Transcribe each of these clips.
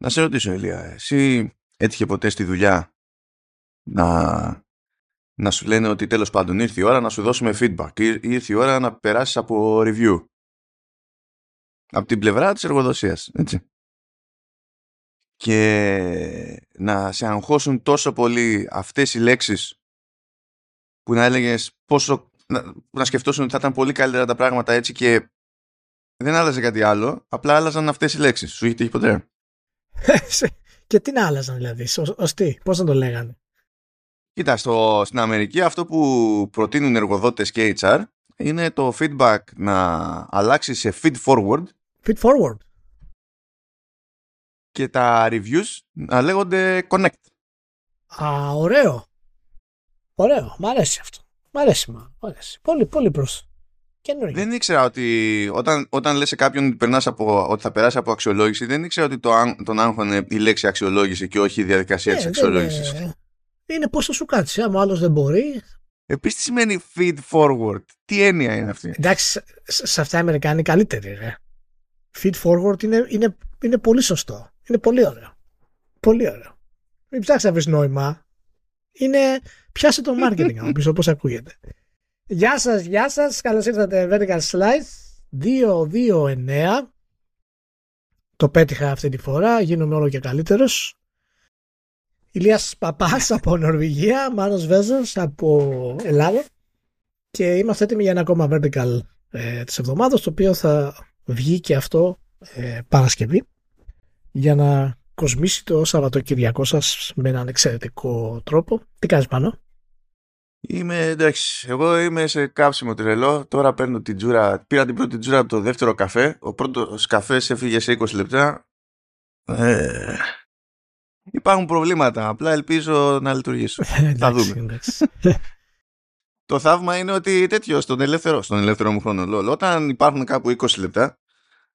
Να σε ρωτήσω, Ηλία, εσύ έτυχε ποτέ στη δουλειά να, να σου λένε ότι τέλος πάντων ήρθε η ώρα να σου δώσουμε feedback ή ήρθε η ώρα να περάσεις από review; Από την πλευρά της εργοδοσίας, έτσι. Και να σε αγχώσουν τόσο πολύ αυτές οι λέξεις που να έλεγες πόσο να, να σκεφτόσουν ότι θα ήταν πολύ καλύτερα τα πράγματα έτσι και δεν άλλαζε κάτι άλλο, απλά άλλαζαν αυτές οι λέξεις. Σου είχε τύχει ποτέ; και τι να άλλαζαν δηλαδή, ως, τι, πώς να το λέγανε; Κοίτα, στο, στην Αμερική αυτό που προτείνουν εργοδότες και HR είναι το feedback να αλλάξει σε feed forward. Feed forward. Και τα reviews να λέγονται connect. Α, ωραίο. Ωραίο. Μ' αρέσει αυτό. Μ' αρέσει, μ' αρέσει. Πολύ, πολύ προς. Δεν ήξερα ότι όταν, όταν λες σε κάποιον ότι, περνάς από, ότι θα περάσει από αξιολόγηση, δεν ήξερα ότι το, τον άγχωνε η λέξη αξιολόγηση και όχι η διαδικασία της ε, αξιολόγησης. Είναι, είναι πώς θα σου κάτσει. Άμα άλλος δεν μπορεί, Επίσης, τι σημαίνει feed forward; Τι έννοια είναι αυτή; Εντάξει, σε αυτά οι Αμερικάνοι είναι καλύτεροι. Ρε. Feed forward είναι, είναι, είναι πολύ σωστό. Είναι πολύ ωραίο. Πολύ ωραίο. Μην ψάξεις να βρεις νόημα. Είναι. Πιάσε το marketing να πει όπως ακούγεται. Γεια σας, γεια σας. Καλώς ήρθατε Vertical Slice 229. Το πέτυχα αυτή τη φορά. Γίνομαι όλο και καλύτερος. Ηλίας Παπάς από Νορβηγία, Μάνος Βέζος από Ελλάδα και είμαστε έτοιμοι για ένα ακόμα vertical ε, της εβδομάδας το οποίο θα βγει και αυτό ε, Παρασκευή για να κοσμήσει το Σαββατοκυριακό σας με έναν εξαιρετικό τρόπο. Τι κάνεις πάνω; Είμαι εντάξει, εγώ είμαι σε κάψιμο τρελό. Τώρα παίρνω την τζούρα. Πήρα την πρώτη τζούρα από το δεύτερο καφέ. Ο πρώτος καφές έφυγε σε 20 λεπτά. Ε, υπάρχουν προβλήματα. Απλά ελπίζω να λειτουργήσω. Θα δούμε. το θαύμα είναι ότι τέτοιο στον ελεύθερο, στον ελεύθερο μου χρόνο. Λόλ, όταν υπάρχουν κάπου 20 λεπτά,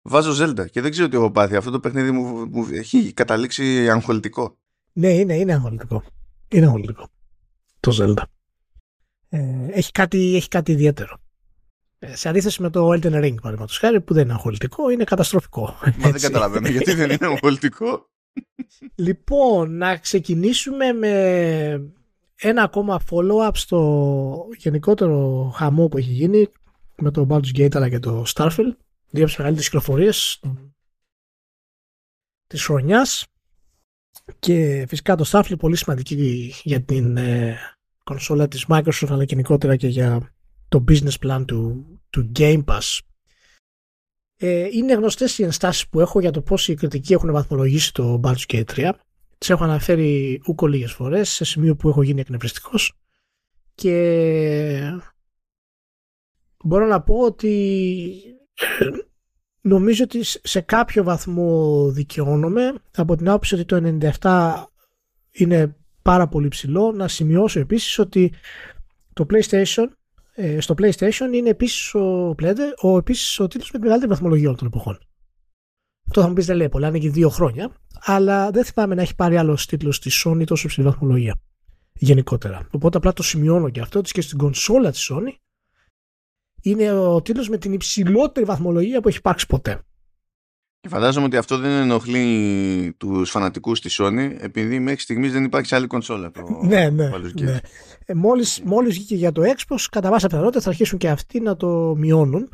βάζω Zelda και δεν ξέρω τι έχω πάθει. Αυτό το παιχνίδι μου, μου έχει καταλήξει αγχολητικό. Ναι, είναι, είναι αγχολητικό. Είναι αγχολητικό. Το Zelda. Ε, έχει, κάτι, έχει κάτι ιδιαίτερο. Ε, σε αντίθεση με το Elden Ring, παραδείγματος χάρη, που δεν είναι αγχολητικό, είναι καταστροφικό. Μα δεν καταλαβαίνω γιατί δεν είναι αγχολητικό. λοιπόν, να ξεκινήσουμε με ένα ακόμα follow-up στο γενικότερο χαμό που έχει γίνει με το Baldur's Gate αλλά και το Starfield. Δύο από τις μεγαλύτερες κυκλοφορίες της χρονιάς. Και φυσικά το Starfield πολύ σημαντική για την ε, κονσόλα της Microsoft αλλά γενικότερα και για το business plan του, του Game Pass. Ε, είναι γνωστές οι ενστάσεις που έχω για το πώς οι κριτικοί έχουν βαθμολογήσει το Baldur's Gate 3. Τις έχω αναφέρει ούκο λίγες φορές σε σημείο που έχω γίνει εκνευριστικός και μπορώ να πω ότι ε, νομίζω ότι σε κάποιο βαθμό δικαιώνομαι από την άποψη ότι το 97 είναι πάρα πολύ ψηλό. Να σημειώσω επίσης ότι το PlayStation ε, στο PlayStation είναι επίσης ο, πλέτε, ο, επίσης ο τίτλος με τη μεγαλύτερη βαθμολογία όλων των εποχών. Αυτό θα μου πεις δεν λέει πολλά, είναι και δύο χρόνια, αλλά δεν θυμάμαι να έχει πάρει άλλο τίτλος στη Sony τόσο ψηλή βαθμολογία γενικότερα. Οπότε απλά το σημειώνω και αυτό ότι και στην κονσόλα της Sony είναι ο τίτλος με την υψηλότερη βαθμολογία που έχει υπάρξει ποτέ. Και φαντάζομαι ότι αυτό δεν ενοχλεί τους φανατικούς στη Sony, επειδή μέχρι στιγμής δεν υπάρχει άλλη κονσόλα. Το ναι, ναι. ναι. Ε, μόλις, μόλις βγήκε για το Xbox, κατά βάση πιθανότητα θα αρχίσουν και αυτοί να το μειώνουν.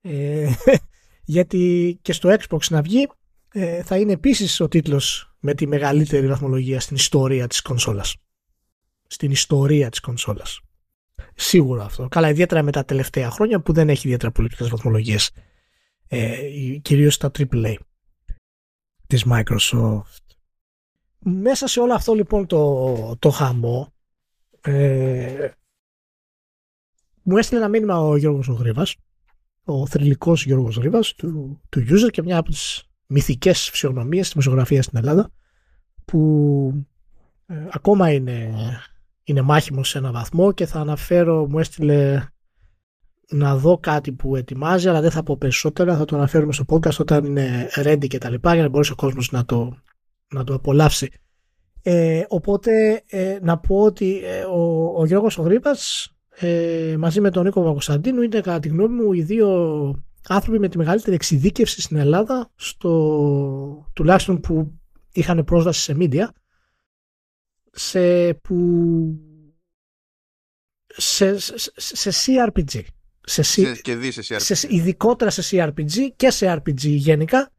Ε, γιατί και στο Xbox να βγει ε, θα είναι επίσης ο τίτλος με τη μεγαλύτερη βαθμολογία στην ιστορία της κονσόλας. Στην ιστορία της κονσόλας. Σίγουρα αυτό. Καλά, ιδιαίτερα με τα τελευταία χρόνια που δεν έχει ιδιαίτερα πολύ βαθμολογίες ε, κυρίως στα AAA της Microsoft. Μέσα σε όλο αυτό λοιπόν το, το χαμό ε, μου έστειλε ένα μήνυμα ο Γιώργος ο Γρήβας, ο θρηλυκός Γιώργος Γρήβας του, του user και μια από τις μυθικές φυσιογνωμίες της μεσογραφία στην Ελλάδα που ε, ακόμα είναι, είναι μάχημος σε ένα βαθμό και θα αναφέρω, μου έστειλε να δω κάτι που ετοιμάζει, αλλά δεν θα πω περισσότερα. Θα το αναφέρουμε στο podcast όταν είναι ready και τα λοιπά, για να μπορέσει ο κόσμος να το, να το απολαύσει. Ε, οπότε ε, να πω ότι ε, ο, ο Γιώργος ο ε, μαζί με τον Νίκο Παπακοσταντίνου είναι κατά τη γνώμη μου οι δύο άνθρωποι με τη μεγαλύτερη εξειδίκευση στην Ελλάδα, στο, τουλάχιστον που είχαν πρόσβαση σε media, σε, που, σε, σε, σε CRPG. Σε, σε, και δει σε CRPG. Σε, ειδικότερα σε CRPG και σε RPG γενικά.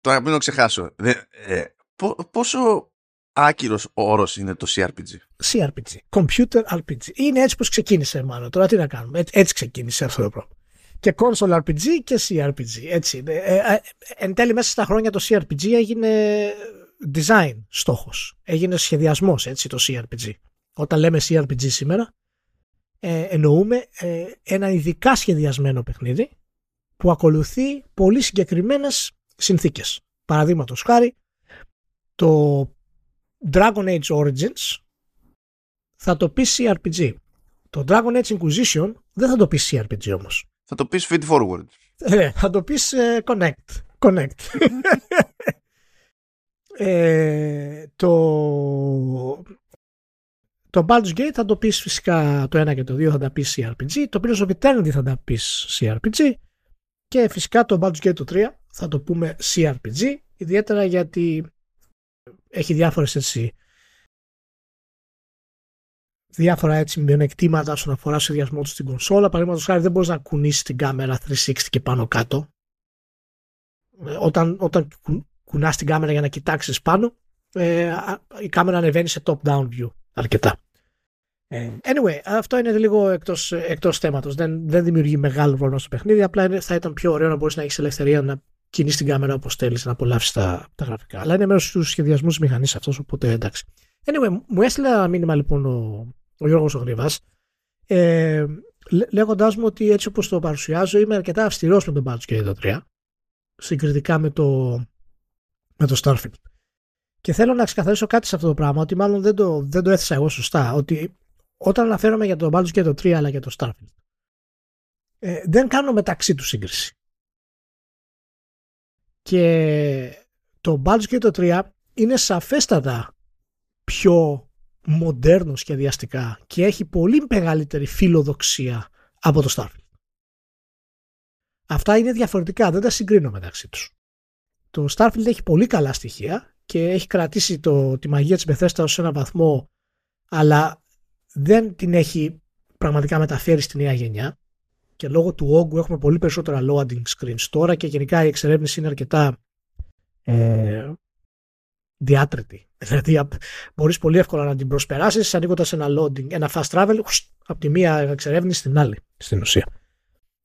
Τώρα μην το ξεχάσω. ε, πόσο άκυρο όρο είναι το CRPG. CRPG. Computer RPG. Είναι έτσι που ξεκίνησε μάλλον. Τώρα τι να κάνουμε. Έτσι, έτσι ξεκίνησε αυτό το πρόβλημα. Και console RPG και CRPG. Έτσι είναι. Ε, ε, εν τέλει μέσα στα χρόνια το CRPG έγινε design στόχος. Έγινε σχεδιασμός έτσι το CRPG. Όταν λέμε CRPG σήμερα ε, εννοούμε ε, ένα ειδικά σχεδιασμένο παιχνίδι που ακολουθεί πολύ συγκεκριμένες συνθήκες. Παραδείγματος χάρη το Dragon Age Origins θα το πεις CRPG. Το Dragon Age Inquisition δεν θα το πεις CRPG όμως. Θα το πεις feed forward. Ε, θα το πεις ε, connect. Connect. ε, το, το Baldur's Gate θα το πεις φυσικά το 1 και το 2 θα τα πεις CRPG. Το Pillars of Eternity θα τα πεις CRPG. Και φυσικά το Baldur's Gate το 3 θα το πούμε CRPG. Ιδιαίτερα γιατί έχει διάφορες έτσι διάφορα έτσι μειονεκτήματα όσον αφορά στο σχεδιασμό τους στην κονσόλα. Παραδείγματος χάρη δεν μπορείς να κουνήσεις την κάμερα 360 και πάνω κάτω. Ε, όταν, όταν κουνάς την κάμερα για να κοιτάξεις πάνω, ε, η κάμερα ανεβαίνει σε top-down view αρκετά. Ε, anyway, αυτό είναι λίγο εκτός, εκτός θέματος. Δεν, δεν δημιουργεί μεγάλο πρόβλημα στο παιχνίδι. Απλά θα ήταν πιο ωραίο να μπορείς να έχεις ελευθερία να κινείς την κάμερα όπως θέλεις, να απολαύσεις τα, τα γραφικά. Αλλά είναι μέρος του σχεδιασμού της μηχανής αυτός, οπότε εντάξει. Anyway, μου έστειλε ένα μήνυμα λοιπόν ο, ο Γιώργος Ογριβάς ε, λέγοντάς μου ότι έτσι όπως το παρουσιάζω είμαι αρκετά αυστηρός με τον Baldur's Gate 3 συγκριτικά με το, με το Starfield. Και θέλω να ξεκαθαρίσω κάτι σε αυτό το πράγμα, ότι μάλλον δεν το, δεν το έθεσα εγώ σωστά, ότι όταν αναφέρομαι για το Baldur's Gate 3 αλλά και το Starfield, ε, δεν κάνω μεταξύ τους σύγκριση. Και το Baldur's Gate 3 είναι σαφέστατα πιο μοντέρνο σχεδιαστικά και έχει πολύ μεγαλύτερη φιλοδοξία από το Starfield. Αυτά είναι διαφορετικά, δεν τα συγκρίνω μεταξύ τους. Το Starfield έχει πολύ καλά στοιχεία και έχει κρατήσει το, τη μαγεία της Bethesda ως ένα βαθμό αλλά δεν την έχει πραγματικά μεταφέρει στη νέα γενιά και λόγω του όγκου έχουμε πολύ περισσότερα loading screens τώρα και γενικά η εξερεύνηση είναι αρκετά ε, διάτρετη. Δηλαδή μπορείς πολύ εύκολα να την προσπεράσεις ανοίγοντας ένα loading, ένα fast travel από τη μία εξερεύνηση στην άλλη στην ουσία.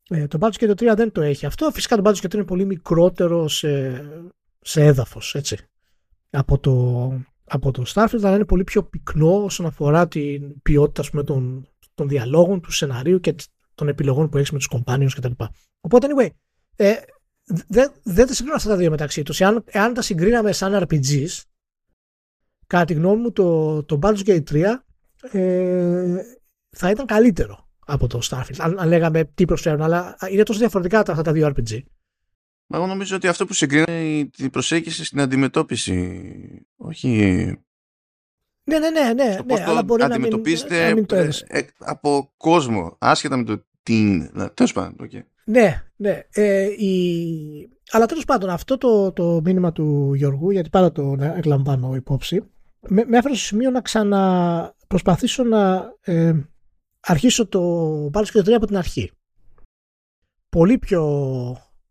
Ε, το Baldur's Gate 3 δεν το έχει αυτό. Φυσικά το Baldur's Gate 3 είναι πολύ μικρότερο σε, σε έδαφος από το, από το Starfield, αλλά είναι πολύ πιο πυκνό όσον αφορά την ποιότητα πούμε, των, των διαλόγων, του σεναρίου και των επιλογών που έχεις με τους companions κτλ. Οπότε, anyway, ε, δεν, δεν τα συγκρίνω αυτά τα δύο μεταξύ τους. Εάν, εάν τα συγκρίναμε σαν RPGs, κατά τη γνώμη μου το, το Baldur's Gate 3 ε, θα ήταν καλύτερο από το Starfield. Αν, αν λέγαμε τι προσφέρουν, αλλά είναι τόσο διαφορετικά αυτά τα δύο RPG. Μα εγώ νομίζω ότι αυτό που συγκρίνει είναι την προσέγγιση στην αντιμετώπιση. Όχι. Ναι, ναι, ναι, ναι, ναι αλλά μπορεί να μην, να μην το ε, ε, από κόσμο, άσχετα με το τι. Τέλος πάντων, okay. Ναι, ναι. Ε, η... Αλλά τέλος πάντων, αυτό το, το μήνυμα του Γιώργου, γιατί πάντα το εκλαμβάνω υπόψη, με, με έφερε στο σημείο να ξαναπροσπαθήσω να ε, αρχίσω το Baldur's και 3 από την αρχή. Πολύ πιο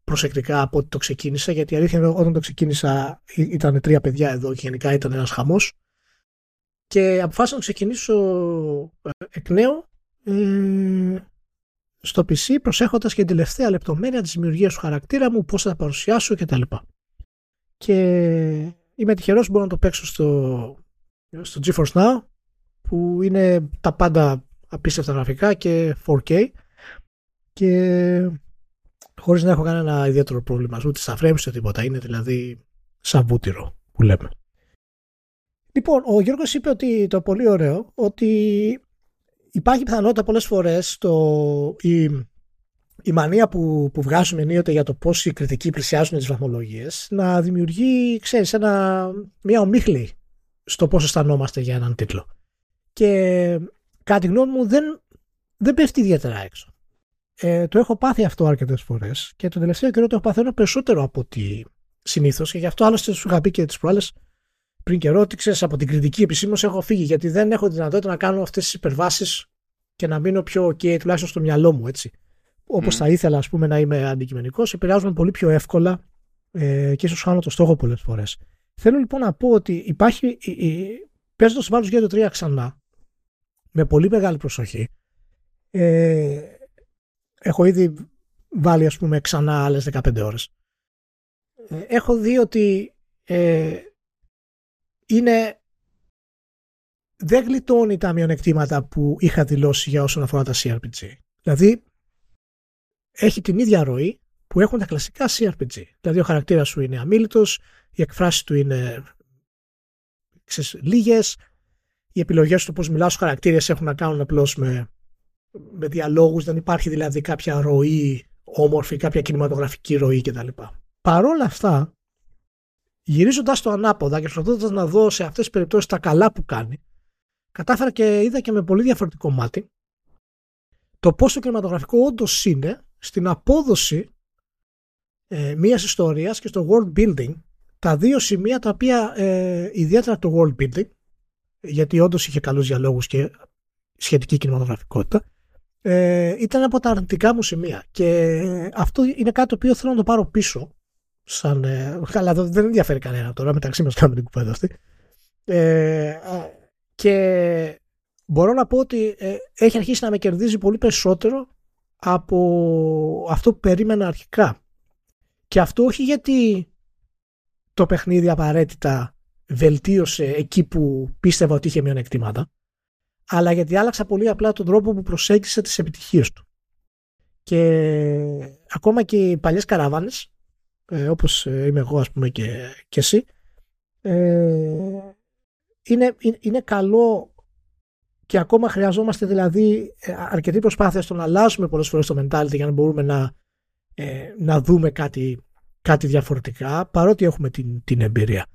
προσεκτικά από ό,τι το ξεκίνησα, γιατί η αλήθεια είναι όταν το ξεκίνησα ήταν τρία παιδιά εδώ και γενικά ήταν ένας χαμός και αποφάσισα να ξεκινήσω ε, εκ νέου ε, στο PC προσέχοντας και την τελευταία λεπτομέρεια της δημιουργίας του χαρακτήρα μου, πώς θα τα παρουσιάσω κτλ. Και είμαι τυχερός που μπορώ να το παίξω στο, στο GeForce Now που είναι τα πάντα απίστευτα γραφικά και 4K και χωρίς να έχω κανένα ιδιαίτερο πρόβλημα ούτε στα frames ούτε τίποτα είναι δηλαδή σαν βούτυρο που λέμε Λοιπόν, ο Γιώργος είπε ότι το πολύ ωραίο ότι υπάρχει πιθανότητα πολλές φορές το, η, η μανία που, που βγάζουμε ενίοτε για το πώς οι κριτικοί πλησιάζουν τις βαθμολογίες να δημιουργεί, ξέρεις, ένα, μια ομίχλη στο πώς αισθανόμαστε για έναν τίτλο. Και κατά τη γνώμη μου δεν, δεν πέφτει ιδιαίτερα έξω. Ε, το έχω πάθει αυτό αρκετές φορές και το τελευταίο καιρό το έχω παθαίνω περισσότερο από ότι συνήθως και γι' αυτό άλλωστε σου είχα πει και τις προάλλες πριν καιρό ότι ξέρεις από την κριτική επισήμως έχω φύγει γιατί δεν έχω δυνατότητα να κάνω αυτές τις υπερβάσεις και να μείνω πιο ok τουλάχιστον στο μυαλό μου έτσι. Όπως θα ήθελα ας πούμε να είμαι αντικειμενικός επηρεάζομαι πολύ πιο εύκολα ε, και ίσως χάνω το στόχο πολλές φορές. Θέλω λοιπόν να πω ότι υπάρχει, παίζοντας το για το 3 ξανά, με πολύ μεγάλη προσοχή, ε, έχω ήδη βάλει ας πούμε ξανά άλλες 15 ώρες. Ε, έχω δει ότι ε, είναι δεν γλιτώνει τα μειονεκτήματα που είχα δηλώσει για όσον αφορά τα CRPG. Δηλαδή έχει την ίδια ροή που έχουν τα κλασικά CRPG. Δηλαδή ο χαρακτήρας σου είναι αμήλυτος, οι εκφράσεις του είναι ξέρεις, λίγες, οι επιλογές του πώς μιλάω στους χαρακτήρες έχουν να κάνουν απλώς με, με διαλόγους, δεν υπάρχει δηλαδή κάποια ροή όμορφη, κάποια κινηματογραφική ροή κτλ. Παρ' όλα αυτά, γυρίζοντας το ανάποδα και προσπαθώντας να δω σε αυτές τις περιπτώσεις τα καλά που κάνει, κατάφερα και είδα και με πολύ διαφορετικό μάτι το πόσο κινηματογραφικό όντως είναι στην απόδοση ε, μιας ιστορίας και στο world building τα δύο σημεία τα οποία ε, ιδιαίτερα το world building γιατί όντως είχε καλούς διαλόγους και σχετική κινηματογραφικότητα ε, ήταν από τα αρνητικά μου σημεία. Και αυτό είναι κάτι το οποίο θέλω να το πάρω πίσω σαν, ε, καλά δεν ενδιαφέρει κανένα τώρα μεταξύ μας κάνουμε την κουπέδα αυτή. Ε, και μπορώ να πω ότι ε, έχει αρχίσει να με κερδίζει πολύ περισσότερο από αυτό που περίμενα αρχικά. Και αυτό όχι γιατί το παιχνίδι απαραίτητα βελτίωσε εκεί που πίστευα ότι είχε μειονεκτήματα, αλλά γιατί άλλαξα πολύ απλά τον τρόπο που προσέγγισε τις επιτυχίες του. Και ακόμα και οι παλιές καραβάνες, ε, όπως ε, είμαι εγώ ας πούμε και, και εσύ, ε, είναι, είναι καλό και ακόμα χρειαζόμαστε δηλαδή ε, αρκετή προσπάθεια στο να αλλάζουμε πολλές φορές το mentality για να μπορούμε να, ε, να δούμε κάτι κάτι διαφορετικά παρότι έχουμε την, την εμπειρία.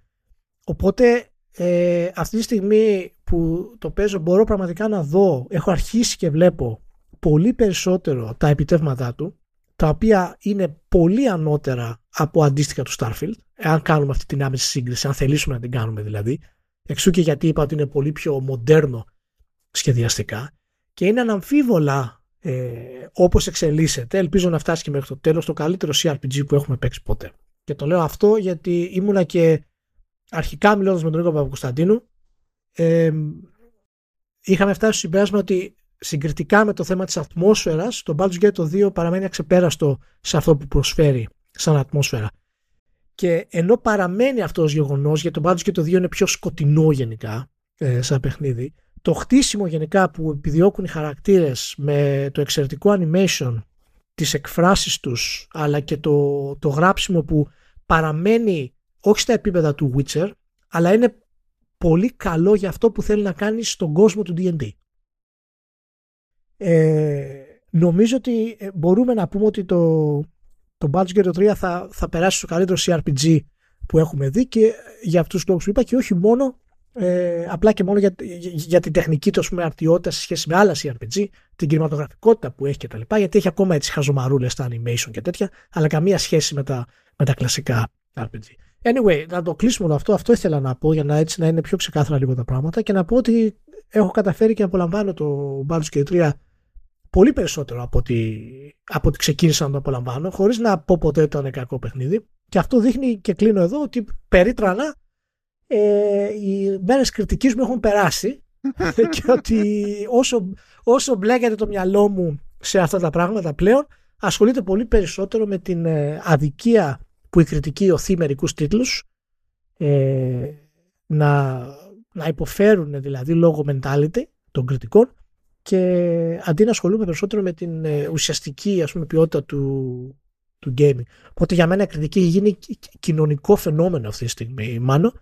Οπότε ε, αυτή τη στιγμή που το παίζω μπορώ πραγματικά να δω, έχω αρχίσει και βλέπω πολύ περισσότερο τα επιτεύγματά του τα οποία είναι πολύ ανώτερα από αντίστοιχα του Starfield αν κάνουμε αυτή την άμεση σύγκριση, αν θελήσουμε να την κάνουμε δηλαδή. Εξού και γιατί είπα ότι είναι πολύ πιο μοντέρνο σχεδιαστικά και είναι αναμφίβολα ε, όπως εξελίσσεται. Ελπίζω να φτάσει και μέχρι το τέλος το καλύτερο CRPG που έχουμε παίξει ποτέ. Και το λέω αυτό γιατί ήμουνα και αρχικά μιλώντας με τον Νίκο Παπακουσταντίνου ε, είχαμε φτάσει στο συμπέρασμα ότι συγκριτικά με το θέμα της ατμόσφαιρας το Baldur's Gate 2 παραμένει αξεπέραστο σε αυτό που προσφέρει σαν ατμόσφαιρα. Και ενώ παραμένει αυτό ως γεγονός γιατί το Baldur's Gate 2 είναι πιο σκοτεινό γενικά ε, σαν παιχνίδι το χτίσιμο γενικά που επιδιώκουν οι χαρακτήρες με το εξαιρετικό animation, τις εκφράσεις τους, αλλά και το, το γράψιμο που παραμένει όχι στα επίπεδα του Witcher, αλλά είναι πολύ καλό για αυτό που θέλει να κάνει στον κόσμο του D&D. Ε, νομίζω ότι ε, μπορούμε να πούμε ότι το, το Baldur's Gate 3 θα, θα περάσει στο καλύτερο CRPG που έχουμε δει και για αυτούς τους λόγους που είπα και όχι μόνο ε, απλά και μόνο για, για, την τεχνική του πούμε, αρτιότητα σε σχέση με άλλα CRPG, την κινηματογραφικότητα που έχει κτλ. Γιατί έχει ακόμα έτσι χαζομαρούλες στα animation και τέτοια, αλλά καμία σχέση με τα, με τα κλασικά RPG. Anyway, να το κλείσουμε αυτό. Αυτό ήθελα να πω για να, έτσι, να είναι πιο ξεκάθαρα λίγο τα πράγματα και να πω ότι έχω καταφέρει και απολαμβάνω το Baldur's Gate 3 πολύ περισσότερο από ότι, από ότι ξεκίνησα να το απολαμβάνω, χωρίς να πω ποτέ ότι ήταν κακό παιχνίδι. Και αυτό δείχνει και κλείνω εδώ ότι περίτρανα ε, οι μέρες κριτικής μου έχουν περάσει και ότι όσο, όσο μπλέκεται το μυαλό μου σε αυτά τα πράγματα πλέον ασχολείται πολύ περισσότερο με την ε, αδικία που η κριτική οθεί μερικούς τίτλους ε, να, να υποφέρουν δηλαδή λόγω mentality των κριτικών και αντί να ασχολούμαι περισσότερο με την ε, ουσιαστική ας πούμε, ποιότητα του, του gaming. Οπότε για μένα η κριτική έχει γίνει κοινωνικό φαινόμενο αυτή τη στιγμή, μάλλον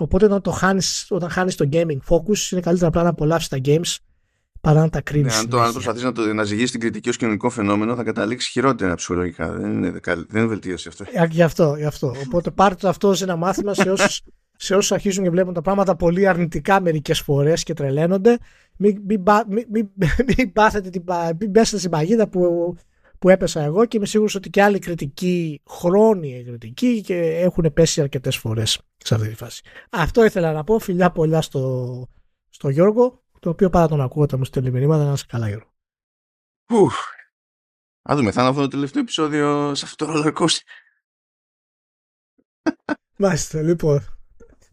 Οπότε όταν, το χάνεις, όταν χάνεις το gaming focus είναι καλύτερα απλά να απολαύσεις τα games παρά να τα κρίνεις. Ναι, αν, το, αν προσπαθείς να, το, να ζυγίσεις την κριτική ως κοινωνικό φαινόμενο θα καταλήξεις χειρότερα ψυχολογικά. Δεν είναι, δεν είναι βελτίωση αυτό. Ε, γι' αυτό, γι' αυτό. Οπότε πάρτε το αυτό σε ένα μάθημα σε όσους σε όσους αρχίζουν και βλέπουν τα πράγματα πολύ αρνητικά μερικές φορές και τρελαίνονται, μην, μην, μην, μην, μην, πάθετε την, μην πέσετε στην παγίδα που, που έπεσα εγώ και είμαι σίγουρος ότι και άλλοι κριτικοί, χρόνιοι κριτικοί και έχουν πέσει αρκετές φορές σε αυτή τη φάση. Αυτό ήθελα να πω. Φιλιά πολλά στο, στο Γιώργο, το οποίο πάρα τον ακούω όταν μου στέλνει μηνύματα να είσαι καλά, Γιώργο. Ουφ. Α δούμε, θα είναι αυτό το τελευταίο επεισόδιο σε αυτό το roller Μάλιστα, λοιπόν.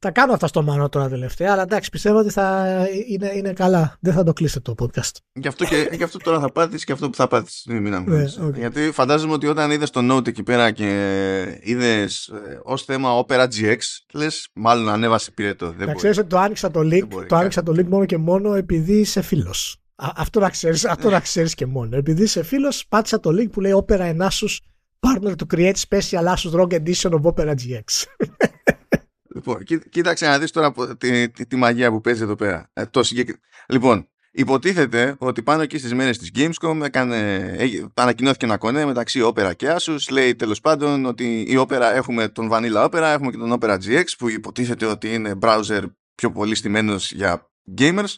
Θα κάνω αυτά στο μάνο τώρα τελευταία, αλλά εντάξει, πιστεύω ότι θα είναι, είναι καλά. Δεν θα το κλείσετε το podcast. Γι' αυτό, και, γι αυτό τώρα θα πάθεις και αυτό που θα πάθεις. Ναι, okay. Γιατί φαντάζομαι ότι όταν είδες το Note εκεί πέρα και είδες ε, ως θέμα Opera GX, λες, μάλλον ανέβασε πυρετό. Να ξέρεις ότι το άνοιξα το link, το άνοιξα το link μόνο και μόνο επειδή είσαι φίλος. Αυτό να ξέρεις αυτό να ξέρεις και μόνο. Επειδή είσαι φίλος, πάτησα το link που λέει Opera Asus Partner to create special Asus ROG Edition of Opera GX. Λοιπόν, κοίταξε να δεις τώρα τη, τη, τη μαγεία που παίζει εδώ πέρα. Ε, το Λοιπόν, υποτίθεται ότι πάνω εκεί στις μέρες της Gamescom έκανε, ανακοινώθηκε ένα κονέ μεταξύ Opera και Asus. Λέει τέλος πάντων ότι η Opera έχουμε τον Vanilla Opera, έχουμε και τον Opera GX που υποτίθεται ότι είναι browser πιο πολύ στημένος για gamers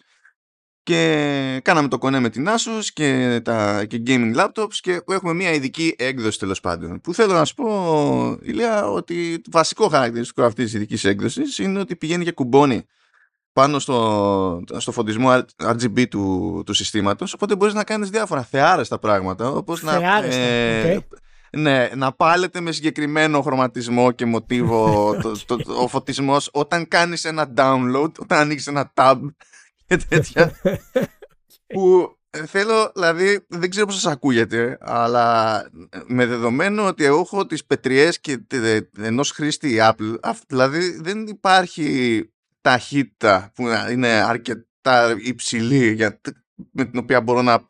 και κάναμε το κονέ με την Asus και τα και gaming laptops και έχουμε μια ειδική έκδοση τέλος πάντων. Που θέλω να σου πω, Ηλία, ότι το βασικό χαρακτηριστικό αυτής της ειδικής έκδοσης είναι ότι πηγαίνει και κουμπώνει πάνω στο, στο φωτισμό RGB του, του συστήματος οπότε μπορείς να κάνεις διάφορα θεάρεστα πράγματα όπως να, ε, ναι, να πάλετε με συγκεκριμένο χρωματισμό και μοτίβο το, το, ο φωτισμός όταν κάνεις ένα download, όταν ανοίξεις ένα tab και τέτοια. που ε, θέλω, δηλαδή, δεν ξέρω πώς σας ακούγεται, αλλά ε, με δεδομένο ότι εγώ έχω τις πετριές και ενός χρήστη Apple, δηλαδή δεν υπάρχει ταχύτητα που είναι αρκετά υψηλή για, με την οποία μπορώ να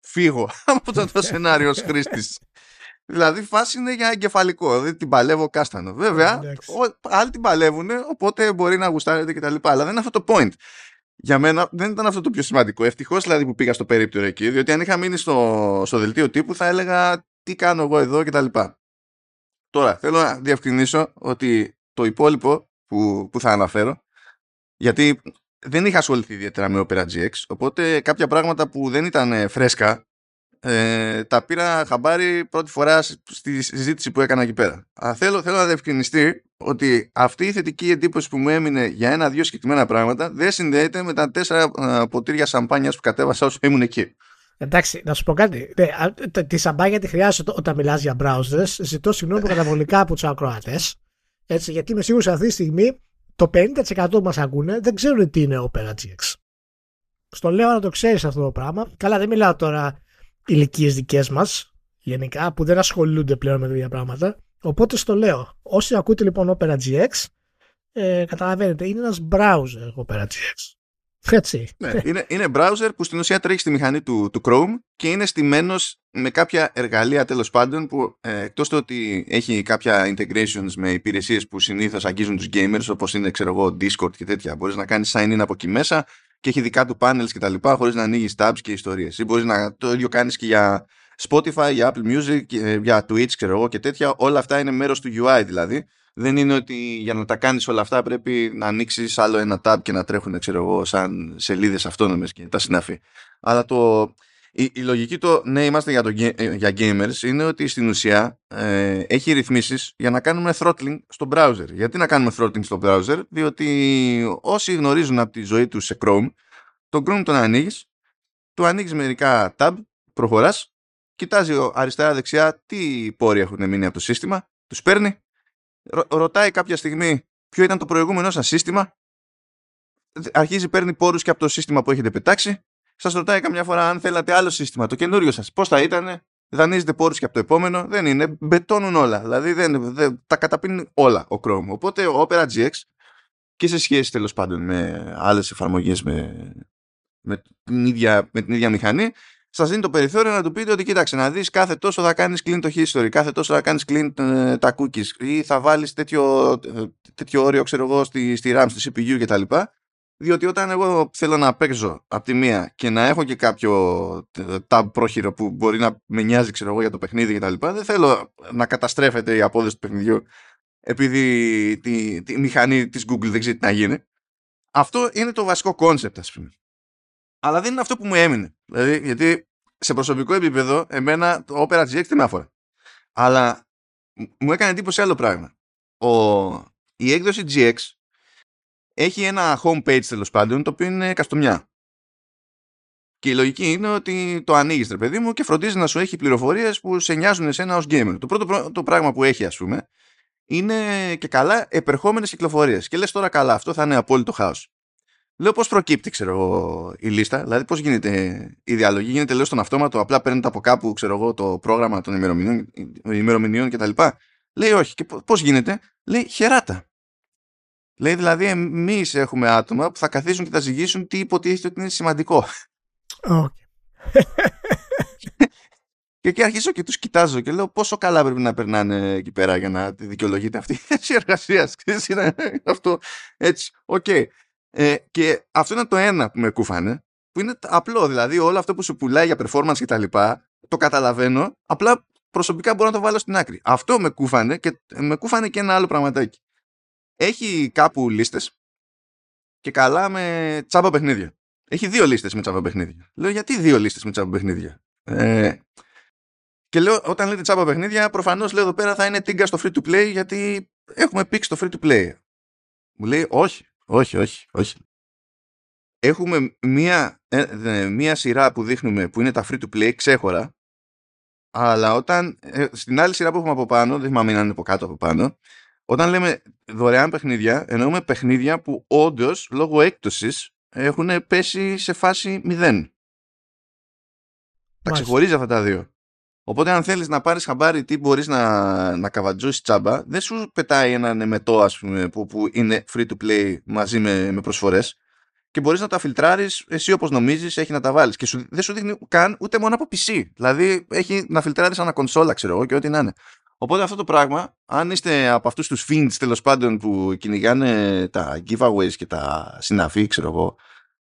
φύγω από το, το σενάριο ως χρήστης. Δηλαδή φάση είναι για εγκεφαλικό, δηλαδή την παλεύω κάστανο. Βέβαια, άλλοι την παλεύουν, οπότε μπορεί να γουστάρετε κτλ. Αλλά δεν είναι αυτό το point για μένα δεν ήταν αυτό το πιο σημαντικό. Ευτυχώς δηλαδή που πήγα στο περίπτερο εκεί, διότι αν είχα μείνει στο, στο δελτίο τύπου θα έλεγα τι κάνω εγώ εδώ κτλ. Τώρα θέλω να διευκρινίσω ότι το υπόλοιπο που, που θα αναφέρω, γιατί δεν είχα ασχοληθεί ιδιαίτερα με Opera GX, οπότε κάποια πράγματα που δεν ήταν φρέσκα ε, τα πήρα χαμπάρι πρώτη φορά στη συζήτηση που έκανα εκεί πέρα. Α, θέλω, θέλω να διευκρινιστεί ότι αυτή η θετική εντύπωση που μου έμεινε για ένα-δύο συγκεκριμένα πράγματα δεν συνδέεται με τα τέσσερα α, ποτήρια σαμπάνιας που κατέβασα όσο ήμουν εκεί. Εντάξει, να σου πω κάτι. Ναι, τη σαμπάνια τη χρειάζεται όταν μιλάς για browsers. Ζητώ συγγνώμη καταβολικά από του ακροατές. Έτσι, γιατί είμαι σίγουρος αυτή τη στιγμή το 50% που μας ακούνε δεν ξέρουν τι είναι Opera GX. Στο λέω να το ξέρεις αυτό το πράγμα. Καλά, δεν μιλάω τώρα ηλικίες δικές μας, γενικά, που δεν ασχολούνται πλέον με τέτοια πράγματα. Οπότε στο λέω. Όσοι ακούτε λοιπόν Opera GX, ε, καταλαβαίνετε, είναι ένας browser Opera GX. Έτσι. Ναι, είναι, είναι browser που στην ουσία τρέχει στη μηχανή του, του Chrome και είναι στημένος με κάποια εργαλεία τέλος πάντων που ε, εκτός του ότι έχει κάποια integrations με υπηρεσίες που συνήθως αγγίζουν τους gamers όπως είναι ξέρω εγώ Discord και τέτοια. Μπορείς να κάνεις sign in από εκεί μέσα και έχει δικά του panels και τα λοιπά χωρίς να ανοίγεις tabs και ιστορίες. Ή μπορείς να το ίδιο κάνεις και για Spotify, για Apple Music, ε, για Twitch ξέρω εγώ και τέτοια. Όλα αυτά είναι μέρος του UI δηλαδή. Δεν είναι ότι για να τα κάνεις όλα αυτά πρέπει να ανοίξεις άλλο ένα tab και να τρέχουν ξέρω εγώ σαν σελίδες αυτόνομες και τα συναφή. Αλλά το, η, η, λογική το ναι είμαστε για, το, ε, για gamers είναι ότι στην ουσία ε, έχει ρυθμίσεις για να κάνουμε throttling στο browser. Γιατί να κάνουμε throttling στο browser, διότι όσοι γνωρίζουν από τη ζωή τους σε Chrome, το Chrome τον ανοίγεις, του ανοίγεις μερικά tab, προχωράς, κοιτάζει αριστερά-δεξιά τι πόροι έχουν μείνει από το σύστημα, τους παίρνει, ρωτάει κάποια στιγμή ποιο ήταν το προηγούμενο σας σύστημα, αρχίζει παίρνει πόρους και από το σύστημα που έχετε πετάξει Σας ρωτάει καμιά φορά αν θέλατε άλλο σύστημα, το καινούριο σας. Πώς θα ήταν, δανείζετε πόρους και από το επόμενο. Δεν είναι, μπετώνουν όλα. Δηλαδή δεν, δεν, τα καταπίνει όλα ο Chrome. Οπότε ο Opera GX και σε σχέση τέλος πάντων με άλλες εφαρμογές με, με, την ίδια, με την ίδια μηχανή, σας δίνει το περιθώριο να του πείτε ότι κοίταξε να δεις κάθε τόσο θα κάνεις clean το history, κάθε τόσο θα κάνεις clean ε, τα cookies ή θα βάλεις τέτοιο, ε, τέτοιο όριο ξέρω εγώ στη, στη RAM, στη CPU κτλ. Διότι όταν εγώ θέλω να παίξω από τη μία και να έχω και κάποιο tab πρόχειρο που μπορεί να με νοιάζει ξέρω εγώ για το παιχνίδι και τα λοιπά, δεν θέλω να καταστρέφεται η απόδοση του παιχνιδιού επειδή τη, τη μηχανή της Google δεν ξέρει τι να γίνει. Αυτό είναι το βασικό concept, ας πούμε. Αλλά δεν είναι αυτό που μου έμεινε. Δηλαδή, γιατί σε προσωπικό επίπεδο, εμένα το Opera GX δεν με αφορά. Αλλά μου έκανε εντύπωση άλλο πράγμα. Ο, η έκδοση GX έχει ένα homepage τέλος πάντων το οποίο είναι custom ιά. Και η λογική είναι ότι το ανοίγεις, ρε παιδί μου, και φροντίζεις να σου έχει πληροφορίες που σε νοιάζουν εσένα ως gamer. Το πρώτο το πράγμα που έχει, ας πούμε, είναι και καλά επερχόμενες κυκλοφορίες. Και λες τώρα καλά, αυτό θα είναι απόλυτο χάος. Λέω πώς προκύπτει, ξέρω εγώ, η λίστα, δηλαδή πώς γίνεται η διαλογή. Γίνεται λέω στον αυτόματο, απλά παίρνετε από κάπου, ξέρω εγώ, το πρόγραμμα των ημερομηνιών, ημερομηνιών κτλ. Λέει όχι. Και πώς γίνεται, λέει χεράτα. Λέει δηλαδή εμείς έχουμε άτομα που θα καθίσουν και θα ζυγίσουν τι υποτίθεται ότι είναι σημαντικό. Okay. και εκεί αρχίζω και τους κοιτάζω και λέω πόσο καλά πρέπει να περνάνε εκεί πέρα για να δικαιολογείται αυτή η εργασίας. αυτό έτσι. OK. Okay. Ε, και αυτό είναι το ένα που με κούφανε, που είναι απλό. Δηλαδή, όλο αυτό που σου πουλάει για performance και τα λοιπά, το καταλαβαίνω. Απλά προσωπικά μπορώ να το βάλω στην άκρη. Αυτό με κούφανε και με κούφανε και ένα άλλο πραγματάκι. Έχει κάπου λίστες και καλά με τσάμπα παιχνίδια. Έχει δύο λίστες με τσάμπα παιχνίδια. Λέω γιατί δύο λίστες με τσάμπα παιχνίδια; Ε, και λέω, όταν λέτε τσάμπα παιχνίδια, προφανώς λέω εδώ πέρα θα είναι τίγκα στο free to play, γιατί έχουμε πήξει το free to play. Μου λέει, όχι, όχι, όχι, όχι. Έχουμε μία, ε, μία σειρά που δείχνουμε που είναι τα free to play ξέχωρα, αλλά όταν, ε, στην άλλη σειρά που έχουμε από πάνω, δεν θυμάμαι αν είναι από κάτω από πάνω, όταν λέμε δωρεάν παιχνίδια, εννοούμε παιχνίδια που όντως λόγω έκπτωσης έχουν πέσει σε φάση 0. Τα ξεχωρίζει αυτά τα δύο. Οπότε αν θέλεις να πάρεις χαμπάρι τι μπορείς να, να καβατζώσεις τσάμπα, δεν σου πετάει έναν εμετό ας πούμε που, που είναι free to play μαζί με, με προσφορές και μπορείς να τα φιλτράρεις εσύ όπως νομίζεις έχει να τα βάλεις και σου, δεν σου δείχνει καν ούτε μόνο από PC. Δηλαδή έχει να φιλτράρεις ένα κονσόλα ξέρω εγώ και ό,τι να είναι. Οπότε αυτό το πράγμα, αν είστε από αυτούς τους fiends τέλος πάντων που κυνηγάνε τα giveaways και τα συναφή ξέρω εγώ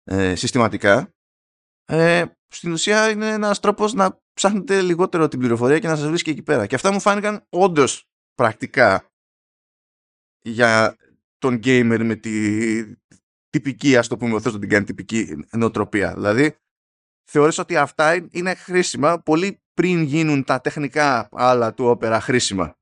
ε, συστηματικά, ε, στην ουσία είναι ένας τρόπος να ψάχνετε λιγότερο την πληροφορία και να σας βρίσκει εκεί πέρα. Και αυτά μου φάνηκαν όντως πρακτικά για τον gamer με τη τυπική, ας το πούμε, θες να την κάνει τυπική νοοτροπία. Δηλαδή, θεώρησα ότι αυτά είναι χρήσιμα πολύ πριν γίνουν τα τεχνικά άλλα του όπερα χρήσιμα.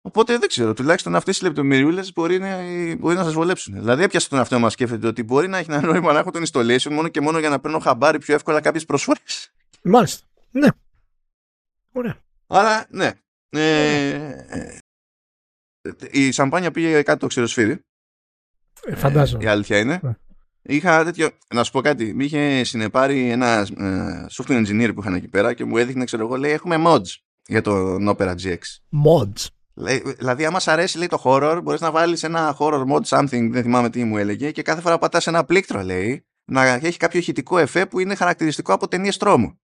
Οπότε δεν ξέρω, τουλάχιστον αυτές οι λεπτομεριούλες μπορεί, να, μπορεί να σας βολέψουν. Δηλαδή, έπιασε τον αυτό μας σκέφτεται ότι μπορεί να έχει ένα νόημα να έχω τον installation μόνο και μόνο για να παίρνω χαμπάρι πιο εύκολα κάποιες προσφορές. Μάλιστα. Ναι. Ωραία. Άρα, ναι. Ε, η σαμπάνια πήγε κάτω το ξεροσφύρι. Ε, φαντάζομαι. Ε, η αλήθεια είναι. Ναι. Είχα τέτοιο. Να σου πω κάτι. Μη είχε συνεπάρει ένα ε, software engineer που είχαν εκεί πέρα και μου έδειχνε, ξέρω εγώ, λέει: Έχουμε mods για το Opera GX. Mods. Δηλαδή, άμα σ' αρέσει λέει, το horror, μπορείς να βάλεις ένα horror mod something, δεν θυμάμαι τι μου έλεγε, και κάθε φορά πατάς ένα πλήκτρο, λέει, να έχει κάποιο ηχητικό εφέ που είναι χαρακτηριστικό από ταινίες τρόμου.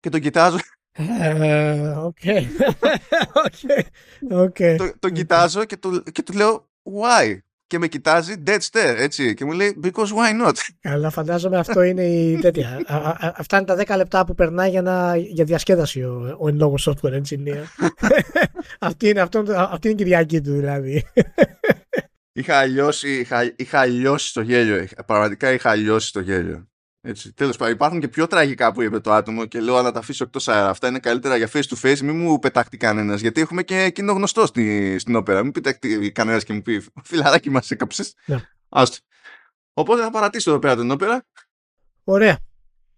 Και τον κοιτάζω. Ε, οκ. Τον κοιτάζω και του, και του λέω, why? Και με κοιτάζει dead stare, έτσι. Και μου λέει, because why not; Καλά, φαντάζομαι αυτό είναι η τέτοια. αυτά είναι τα 10 λεπτά που περνάει για, να, για διασκέδαση ο, ο εν λόγω software engineer. αυτή, είναι, αυτό, αυτή είναι η Κυριακή του δηλαδή. είχα λιώσει, είχα, είχα λιώσει στο γέλιο. Πραγματικά είχα λιώσει στο γέλιο. Έτσι. Τέλος πάντων, υπάρχουν και πιο τραγικά που είπε το άτομο και λέω να τα αφήσω εκτός αέρα. Αυτά είναι καλύτερα για face to face. Μην μου πεταχτεί κανένας, γιατί έχουμε και εκείνο γνωστό στη, στην Opera. Μην πεταχτεί κανένας και μου πει Φιλαράκι μας έκαψες. Ναι. Οπότε θα παρατήσω εδώ πέρα την Opera. Ωραία.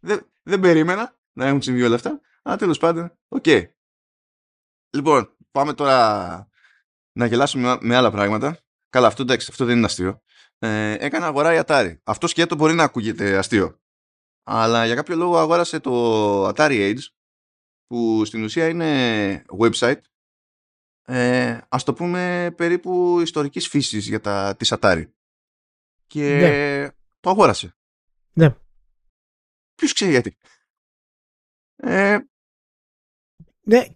Δεν, δεν περίμενα να έχουν συμβεί όλα αυτά. Αλλά τέλος πάντων, OK. Okay. Λοιπόν, πάμε τώρα να γελάσουμε με άλλα πράγματα. Καλά, αυτό εντάξει, αυτό δεν είναι αστείο. Ε, έκανα αγορά η Atari. Αυτό σκέτο μπορεί να ακούγεται αστείο αλλά για κάποιο λόγο αγόρασε το Atari Age που στην ουσία είναι website ε, ας το πούμε περίπου ιστορικής φύσης για τα της Atari. Και ναι. το αγόρασε. Ναι. Ποιος ξέρει γιατί. Ε, ναι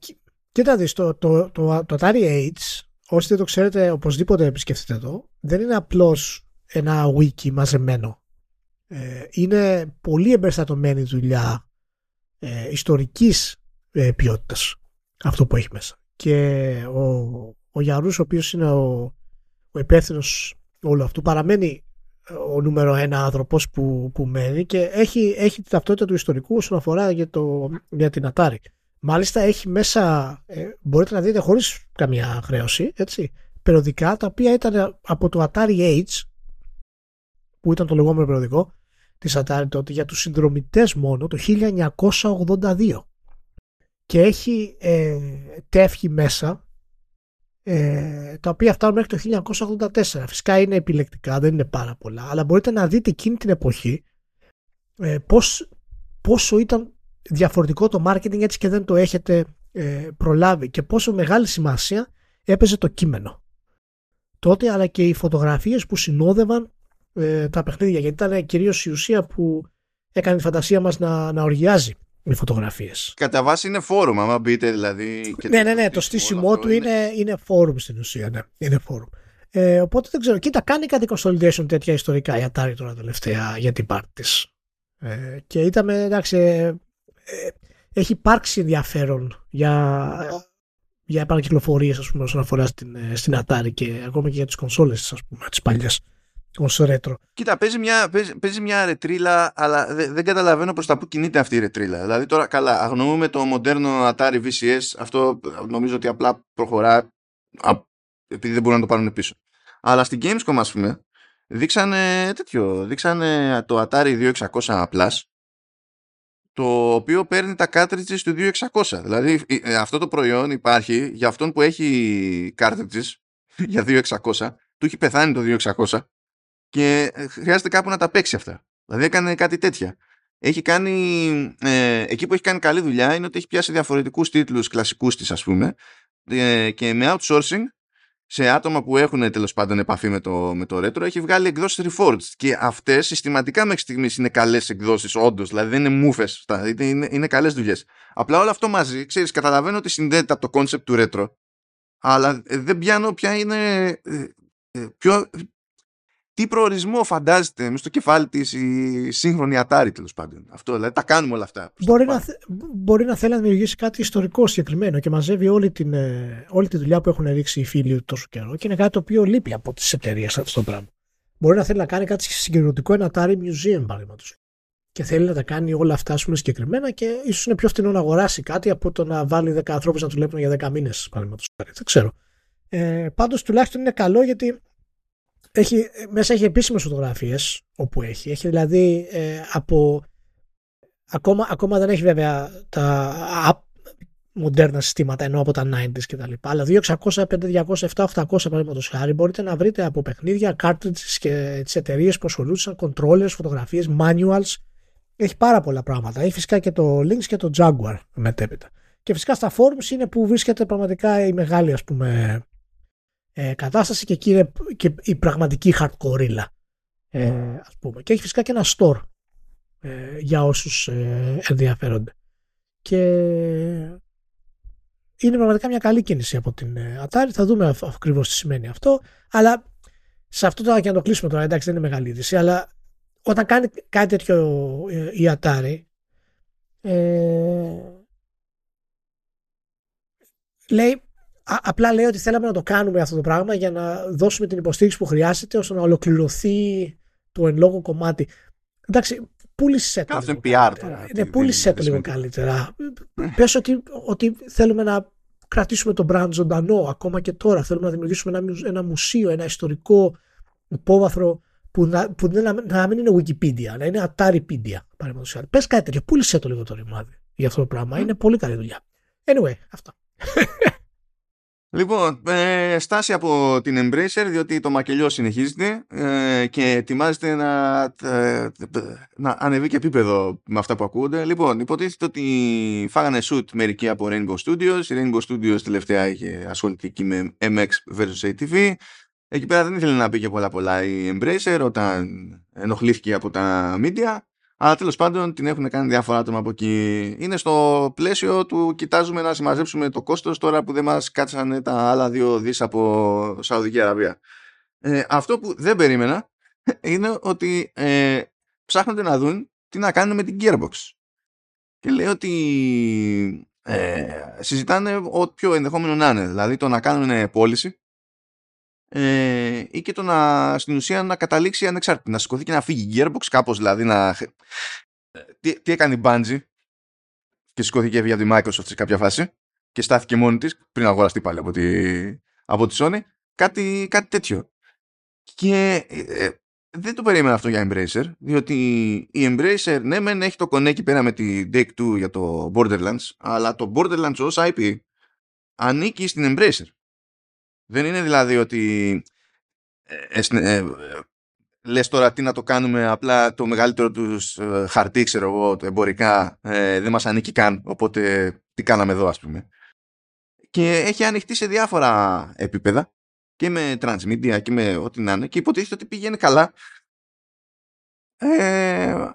κοίτα δεις το, το, το, το Atari Age όσοι δεν το ξέρετε οπωσδήποτε επισκεφτείτε το δεν είναι απλώς ένα wiki μαζεμένο ε, είναι πολύ εμπεριστατωμένη δουλειά ε, ιστορικής ε, ποιότητας αυτό που έχει μέσα. Και ο, ο Γιαρούς ο οποίος είναι ο, ο υπεύθυνος όλου αυτού παραμένει ο νούμερο ένα άνθρωπος που, που μένει και έχει, έχει την ταυτότητα του ιστορικού όσον αφορά για, το, για την Atari. Μάλιστα έχει μέσα, ε, μπορείτε να δείτε χωρίς καμία χρέωση, έτσι, περιοδικά τα οποία ήταν από το Atari Age που ήταν το λεγόμενο περιοδικό της Atari τότε για τους συνδρομητές μόνο το 1982 και έχει ε, τεύχη μέσα ε, τα οποία φτάνουν μέχρι το 1984. Φυσικά είναι επιλεκτικά, δεν είναι πάρα πολλά, αλλά μπορείτε να δείτε εκείνη την εποχή ε, πώς, πόσο ήταν διαφορετικό το marketing έτσι και δεν το έχετε ε, προλάβει και πόσο μεγάλη σημασία έπαιζε το κείμενο. Τότε αλλά και οι φωτογραφίες που συνόδευαν ε, τα παιχνίδια γιατί ήταν κυρίως η ουσία που έκανε τη φαντασία μας να, να οργιάζει με φωτογραφίες. Κατά βάση είναι φόρουμ, άμα μπείτε δηλαδή. Και ναι, ναι, ναι, το στήσιμό του είναι, είναι φόρουμ στην ουσία. Ναι, είναι φόρουμ. Ε, οπότε δεν ξέρω. Κοίτα, κάνει κάτι consolidation τέτοια ιστορικά η Atari τώρα τελευταία για την πάρτι της. Ε, και είδαμε, εντάξει, ε, ε, έχει υπάρξει ενδιαφέρον για, για επανακυκλοφορίες, ας πούμε, όσον αφορά στην, ε, στην Atari και ακόμα και για τις κονσόλες, ας πούμε, τις παλιές ως ρέτρο. Κοίτα, παίζει μια, παίζει, παίζει μια ρετρίλα, αλλά δεν, δεν καταλαβαίνω προς τα που κινείται αυτή η ρετρίλα. Δηλαδή τώρα, καλά, αγνοούμε το μοντέρνο Atari VCS, αυτό νομίζω ότι απλά προχωρά επειδή δεν μπορούν να το πάρουν πίσω. Αλλά στην Gamescom, ας πούμε, δείξανε τέτοιο, δείξανε το Atari 2600 Plus, το οποίο παίρνει τα cartridges του 2600. Δηλαδή ε, αυτό το προϊόν υπάρχει για αυτόν που έχει cartridges για 2600, του έχει πεθάνει το 2600 και ε, χρειάζεται κάπου να τα παίξει αυτά. Δηλαδή έκανε κάτι τέτοια. Έχει κάνει, ε, εκεί που έχει κάνει καλή δουλειά είναι ότι έχει πιάσει διαφορετικούς τίτλους κλασικούς της ας πούμε ε, και με outsourcing σε άτομα που έχουν τέλος πάντων επαφή με το, με το retro έχει βγάλει εκδόσεις Reforged και αυτές συστηματικά μέχρι στιγμής είναι καλές εκδόσεις όντως, δηλαδή δεν είναι μούφες, είναι, είναι, είναι καλές δουλειές. Απλά όλο αυτό μαζί, ξέρεις, καταλαβαίνω ότι συνδέεται από το concept του retro αλλά δεν πιάνω ποια είναι ποιο, τι προορισμό φαντάζεται μες στο κεφάλι της η σύγχρονη Atari τέλος πάντων. Αυτό, δηλαδή τα κάνουμε όλα αυτά. Μπορεί να, μπορεί να θέλει να δημιουργήσει κάτι ιστορικό συγκεκριμένο και μαζεύει όλη, την, ε, όλη τη δουλειά που έχουν ρίξει οι φίλοι του τόσο καιρό και είναι κάτι το οποίο λείπει από τις εταιρείες αυτό το πράγμα. Μπορεί να θέλει να κάνει κάτι συγκεκριτικό, ένα Atari Museum παραδείγματος. Και θέλει να τα κάνει όλα αυτά πούμε, συγκεκριμένα και ίσως είναι πιο φθηνό να αγοράσει κάτι από το να βάλει 10 ανθρώπους να τους βλέπουν για 10 μήνες παραδείγματος. Δεν ξέρω. Ε, Πάντως τουλάχιστον είναι καλό γιατί έχει, μέσα έχει επίσημες φωτογραφίες όπου έχει. Έχει δηλαδή ε, από... Ακόμα, ακόμα δεν έχει βέβαια τα μοντέρνα συστήματα ενώ από τα 90s και τα λοιπά. Αλλά 200, 500, 700, 800 παραδείγματος χάρη μπορείτε να βρείτε από παιχνίδια, cartridges και τις εταιρείες που ασχολούνται controllers, φωτογραφίες, manuals. Έχει πάρα πολλά πράγματα. Έχει φυσικά και το Lynx και το Jaguar μετέπειτα. Και φυσικά στα forums είναι που βρίσκεται πραγματικά η μεγάλη ας πούμε ε, κατάσταση και εκεί είναι και η πραγματική hardcore ε, ας πούμε. Και έχει φυσικά και ένα store ε, για όσους ε, ενδιαφέρονται. Και είναι πραγματικά μια καλή κίνηση από την ε, Atari. Θα δούμε ακριβώς τι σημαίνει αυτό. Αλλά σε αυτό τώρα και να το κλείσουμε τώρα, εντάξει δεν είναι μεγάλη είδηση, αλλά όταν κάνει κάτι τέτοιο ε, η Atari, ε, λέει απλά λέει ότι θέλαμε να το κάνουμε αυτό το πράγμα για να δώσουμε την υποστήριξη που χρειάζεται ώστε να ολοκληρωθεί το εν λόγω κομμάτι. Εντάξει, πούλησε το. Αυτό είναι PR τώρα. Ναι, πούλησε το λίγο καλύτερα. Πες ότι, ότι θέλουμε να κρατήσουμε τον brand ζωντανό ακόμα και τώρα. Θέλουμε να δημιουργήσουμε ένα, ένα μουσείο, ένα ιστορικό υπόβαθρο που, να, που να, να μην είναι Wikipedia, να είναι Ataripedia. Πες κάτι τέτοιο. Πούλησε το λίγο το ρημάδι για αυτό το πράγμα. Είναι πολύ καλή δουλειά. Anyway, αυτά. Λοιπόν, ε, στάση από την Embracer, διότι το μακελιό συνεχίζεται ε, και ετοιμάζεται να, ε, να ανεβεί και επίπεδο με αυτά που ακούγονται. Λοιπόν, υποτίθεται ότι φάγανε shoot μερικοί από Rainbow Studios. Η Rainbow Studios τελευταία είχε ασχοληθεί και με MX vs ATV. Εκεί πέρα δεν ήθελε να πει και πολλά πολλά η Embracer όταν ενοχλήθηκε από τα media. Αλλά τέλος πάντων την έχουν κάνει διάφορα άτομα από εκεί. Είναι στο πλαίσιο του κοιτάζουμε να συμμαζέψουμε το κόστος τώρα που δεν μας κάτσανε τα άλλα δύο δις από Σαουδική Αραβία. Ε, αυτό που δεν περίμενα είναι ότι ε, ψάχνονται να δουν τι να κάνουν με την Gearbox. Και λέει ότι ε, συζητάνε ό,τι πιο ενδεχόμενο να είναι. Δηλαδή το να κάνουν πώληση ε, ή και το να στην ουσία να καταλήξει ανεξάρτητη. Να σηκωθεί και να φύγει η Gearbox κάπως δηλαδή να... Τι, τι έκανε η Bungie; Και σηκώθηκε για τη Microsoft σε κάποια φάση και στάθηκε μόνη της πριν αγοραστεί πάλι από τη, από τη Sony κάτι, κάτι τέτοιο. Και ε, δεν το περίμενα αυτό για Embracer, διότι η Embracer ναι μεν έχει το κονέκι πέρα με τη Take 2 για το Borderlands, αλλά το Borderlands ως IP ανήκει στην Embracer. Δεν είναι δηλαδή ότι ε, ε, ε, λες τώρα τι να το κάνουμε απλά το μεγαλύτερο τους ε, χαρτί ξέρω εγώ το εμπορικά ε, δεν μας ανήκει καν οπότε τι κάναμε εδώ ας πούμε. Και έχει ανοιχτεί σε διάφορα επίπεδα και με transmedia και με ό,τι να είναι και υποτίθεται ότι πήγαινε καλά. Ε,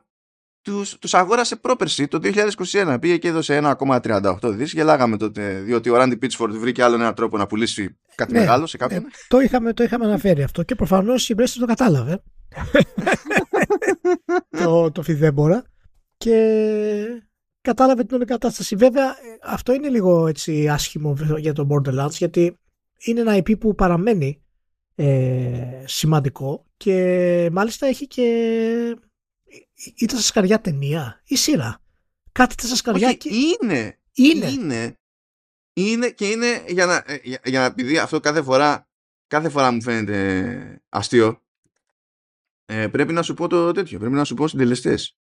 τους, τους αγόρασε πρόπερση το 2021 πήγε και έδωσε 1,38 δις γελάγαμε τότε διότι ο Randy Pitchford βρήκε άλλον έναν τρόπο να πουλήσει κάτι Ναι, μεγάλο σε κάποιον Ε, το, είχαμε, το είχαμε αναφέρει αυτό και προφανώς η Μπρέστα το κατάλαβε. το, το φιδέμπορα και κατάλαβε την όλη κατάσταση. Βέβαια, ε, αυτό είναι λίγο έτσι άσχημο για το Borderlands γιατί είναι ένα IP που παραμένει ε, σημαντικό και μάλιστα έχει και ήταν στα σκαριά ταινία ή σειρά. Κάτι ήταν στα σκαριά Όχι, και είναι, είναι. είναι είναι και είναι για να, ε, για, για να επειδή αυτό κάθε φορά κάθε φορά μου φαίνεται αστείο ε, πρέπει να σου πω το τέτοιο πρέπει να σου πω συντελεστές.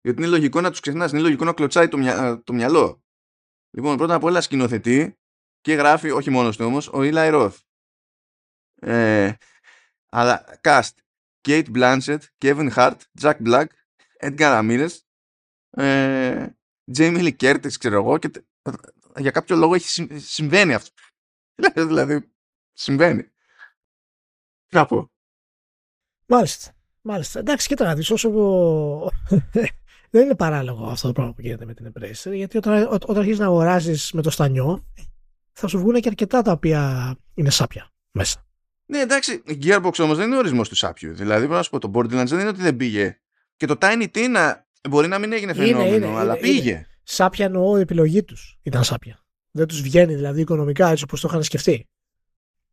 γιατί είναι λογικό να τους ξεχνάς είναι λογικό να κλωτσάει το, μυα- το μυαλό λοιπόν πρώτα απ' όλα σκηνοθετεί και γράφει όχι μόνος του όμως ο Eli Roth ε, αλλά cast Kate Blanchett, Kevin Hart, Jack Black Edgar Ramirez ε, Jamie Lee Curtis ξέρω εγώ και τε- για κάποιο λόγο έχει, συμ- συμβαίνει αυτό. δηλαδή, συμβαίνει. Τι να πω. Μάλιστα. Μάλιστα. Εντάξει, κοίτα να δεις όσο... δεν είναι παράλογο αυτό το πράγμα που γίνεται με την Embracer, γιατί όταν, ό, όταν αρχίζεις να αγοράζεις με το στανιό, θα σου βγουν και αρκετά τα οποία είναι σάπια μέσα. Ναι, εντάξει, η Gearbox όμως δεν είναι ορισμός του σάπιου. Δηλαδή, πρέπει να σου πω, το Borderlands δεν είναι ότι δεν πήγε. Και το Tiny Tina μπορεί να μην έγινε Είναι, φαινόμενο, είναι, αλλά είναι, πήγε. Σάπια εννοώ η επιλογή τους ήταν σάπια. Δεν τους βγαίνει δηλαδή οικονομικά έτσι όπως το είχαν σκεφτεί.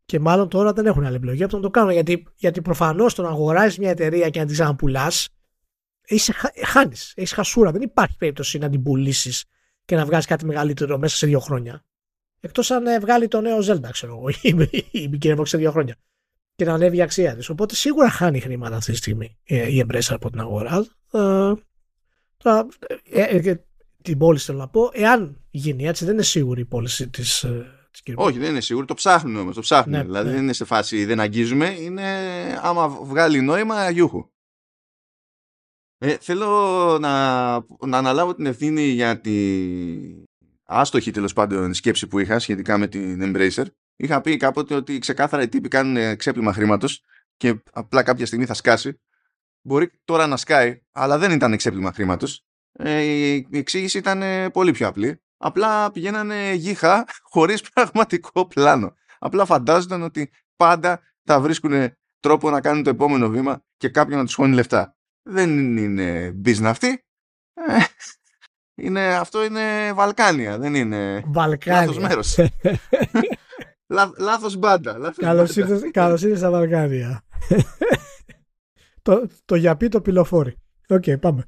Και μάλλον τώρα δεν έχουν άλλη επιλογή από το να το κάνουν. Γιατί, γιατί προφανώς το να αγοράζεις μια εταιρεία και να την ξαναπουλάς, χάνεις. Έχεις χασούρα. Δεν υπάρχει περίπτωση να την πουλήσεις και να βγάλει κάτι μεγαλύτερο μέσα σε δύο χρόνια. Εκτός αν ε, βγάλει το νέο Zelda, ξέρω εγώ, ή η Gearbox σε δύο χρόνια. Και να ανέβει η αξία της. Οπότε σίγουρα χάνει χρήματα αυτή τη στιγμή ε, η Embracer από την αγορά. Ε, τώρα, ε, ε, ε, την πώληση θέλω να πω, εάν γίνει έτσι, δεν είναι σίγουρη η πώληση της της Gearbox. Όχι, δεν είναι σίγουρο. Το ψάχνουν όμως, το ψάχνουν. Ναι, δηλαδή ναι. δεν είναι σε φάση δεν αγγίζουμε, είναι άμα βγάλει νόημα γιούχου. Ε, θέλω να, να αναλάβω την ευθύνη για τη άστοχη τέλος πάντων σκέψη που είχα σχετικά με την Embracer. Είχα πει κάποτε ότι ξεκάθαρα οι τύποι κάνουν ξέπλυμα χρήματος και απλά κάποια στιγμή θα σκάσει. Μπορεί τώρα να σκάει, αλλά δεν ήταν ξέπλυμα χρήματος. Ε, η εξήγηση ήταν ε, πολύ πιο απλή. Απλά πηγαίνανε γήχα χωρίς πραγματικό πλάνο. Απλά φαντάζονταν ότι πάντα θα βρίσκουν τρόπο να κάνουν το επόμενο βήμα και κάποιον να τους χώνει λεφτά. Δεν είναι business αυτή. Ε, Είναι, αυτό είναι Βαλκάνια, δεν είναι Βαλκάνια. λάθος μέρος. Λά, λάθος μπάντα. λάθος Καλώς μπάντα. ήρθες, καλώς ήρθες στα Βαλκάνια. το, το γιαπί το πυλοφόρι. Οκ, πάμε.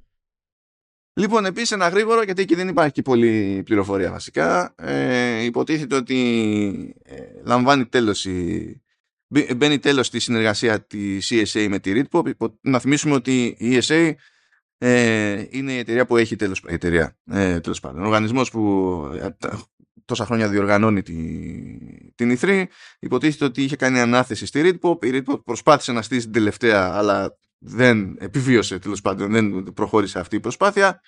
Λοιπόν, επίσης ένα γρήγορο, γιατί εκεί δεν υπάρχει και πολλή πληροφορία βασικά. Ε, υποτίθεται ότι ε, λαμβάνει τέλος η, μπαι- μπαίνει τέλος στη συνεργασία της ESA με τη ReedPop. Υπο- Να θυμίσουμε ότι η ESA ες, είναι η εταιρεία που έχει τέλος, η εταιρεία, ε, τέλος πάντων. Ο οργανισμός που ε, τα- τόσα χρόνια διοργανώνει τη, την E3. Υποτίθεται ότι είχε κάνει ανάθεση στη Ritpop. Η Ritpop προσπάθησε να στήσει την τελευταία, αλλά δεν επιβίωσε τέλος πάντων, δεν προχώρησε αυτή η προσπάθεια.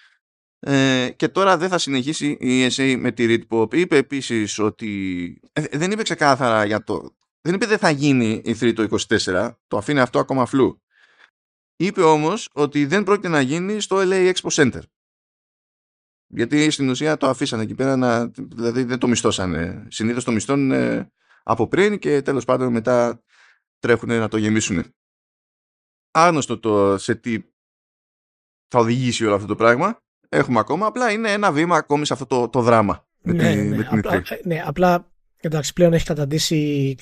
Ε, και τώρα δεν θα συνεχίσει η ESA με τη Ritpop. Είπε επίσης ότι ε, δεν είπε ξεκάθαρα για το. Δεν είπε δεν θα γίνει η 3 το 24, το αφήνει αυτό ακόμα φλού. Είπε όμως ότι δεν πρόκειται να γίνει στο LA Expo Center. Γιατί στην ουσία το αφήσανε εκεί πέρα, να, δηλαδή δεν το μισθώσανε. Συνήθως το μισθώνουν ε, από πριν και τέλος πάντων μετά τρέχουν να το γεμίσουν. Άγνωστο το σε τι θα οδηγήσει όλο αυτό το πράγμα. Έχουμε ακόμα, απλά είναι ένα βήμα ακόμη σε αυτό το, το δράμα. με, ναι, τη, ναι, με την απλά, E3. ναι, απλά εντάξει, πλέον έχει καταντήσει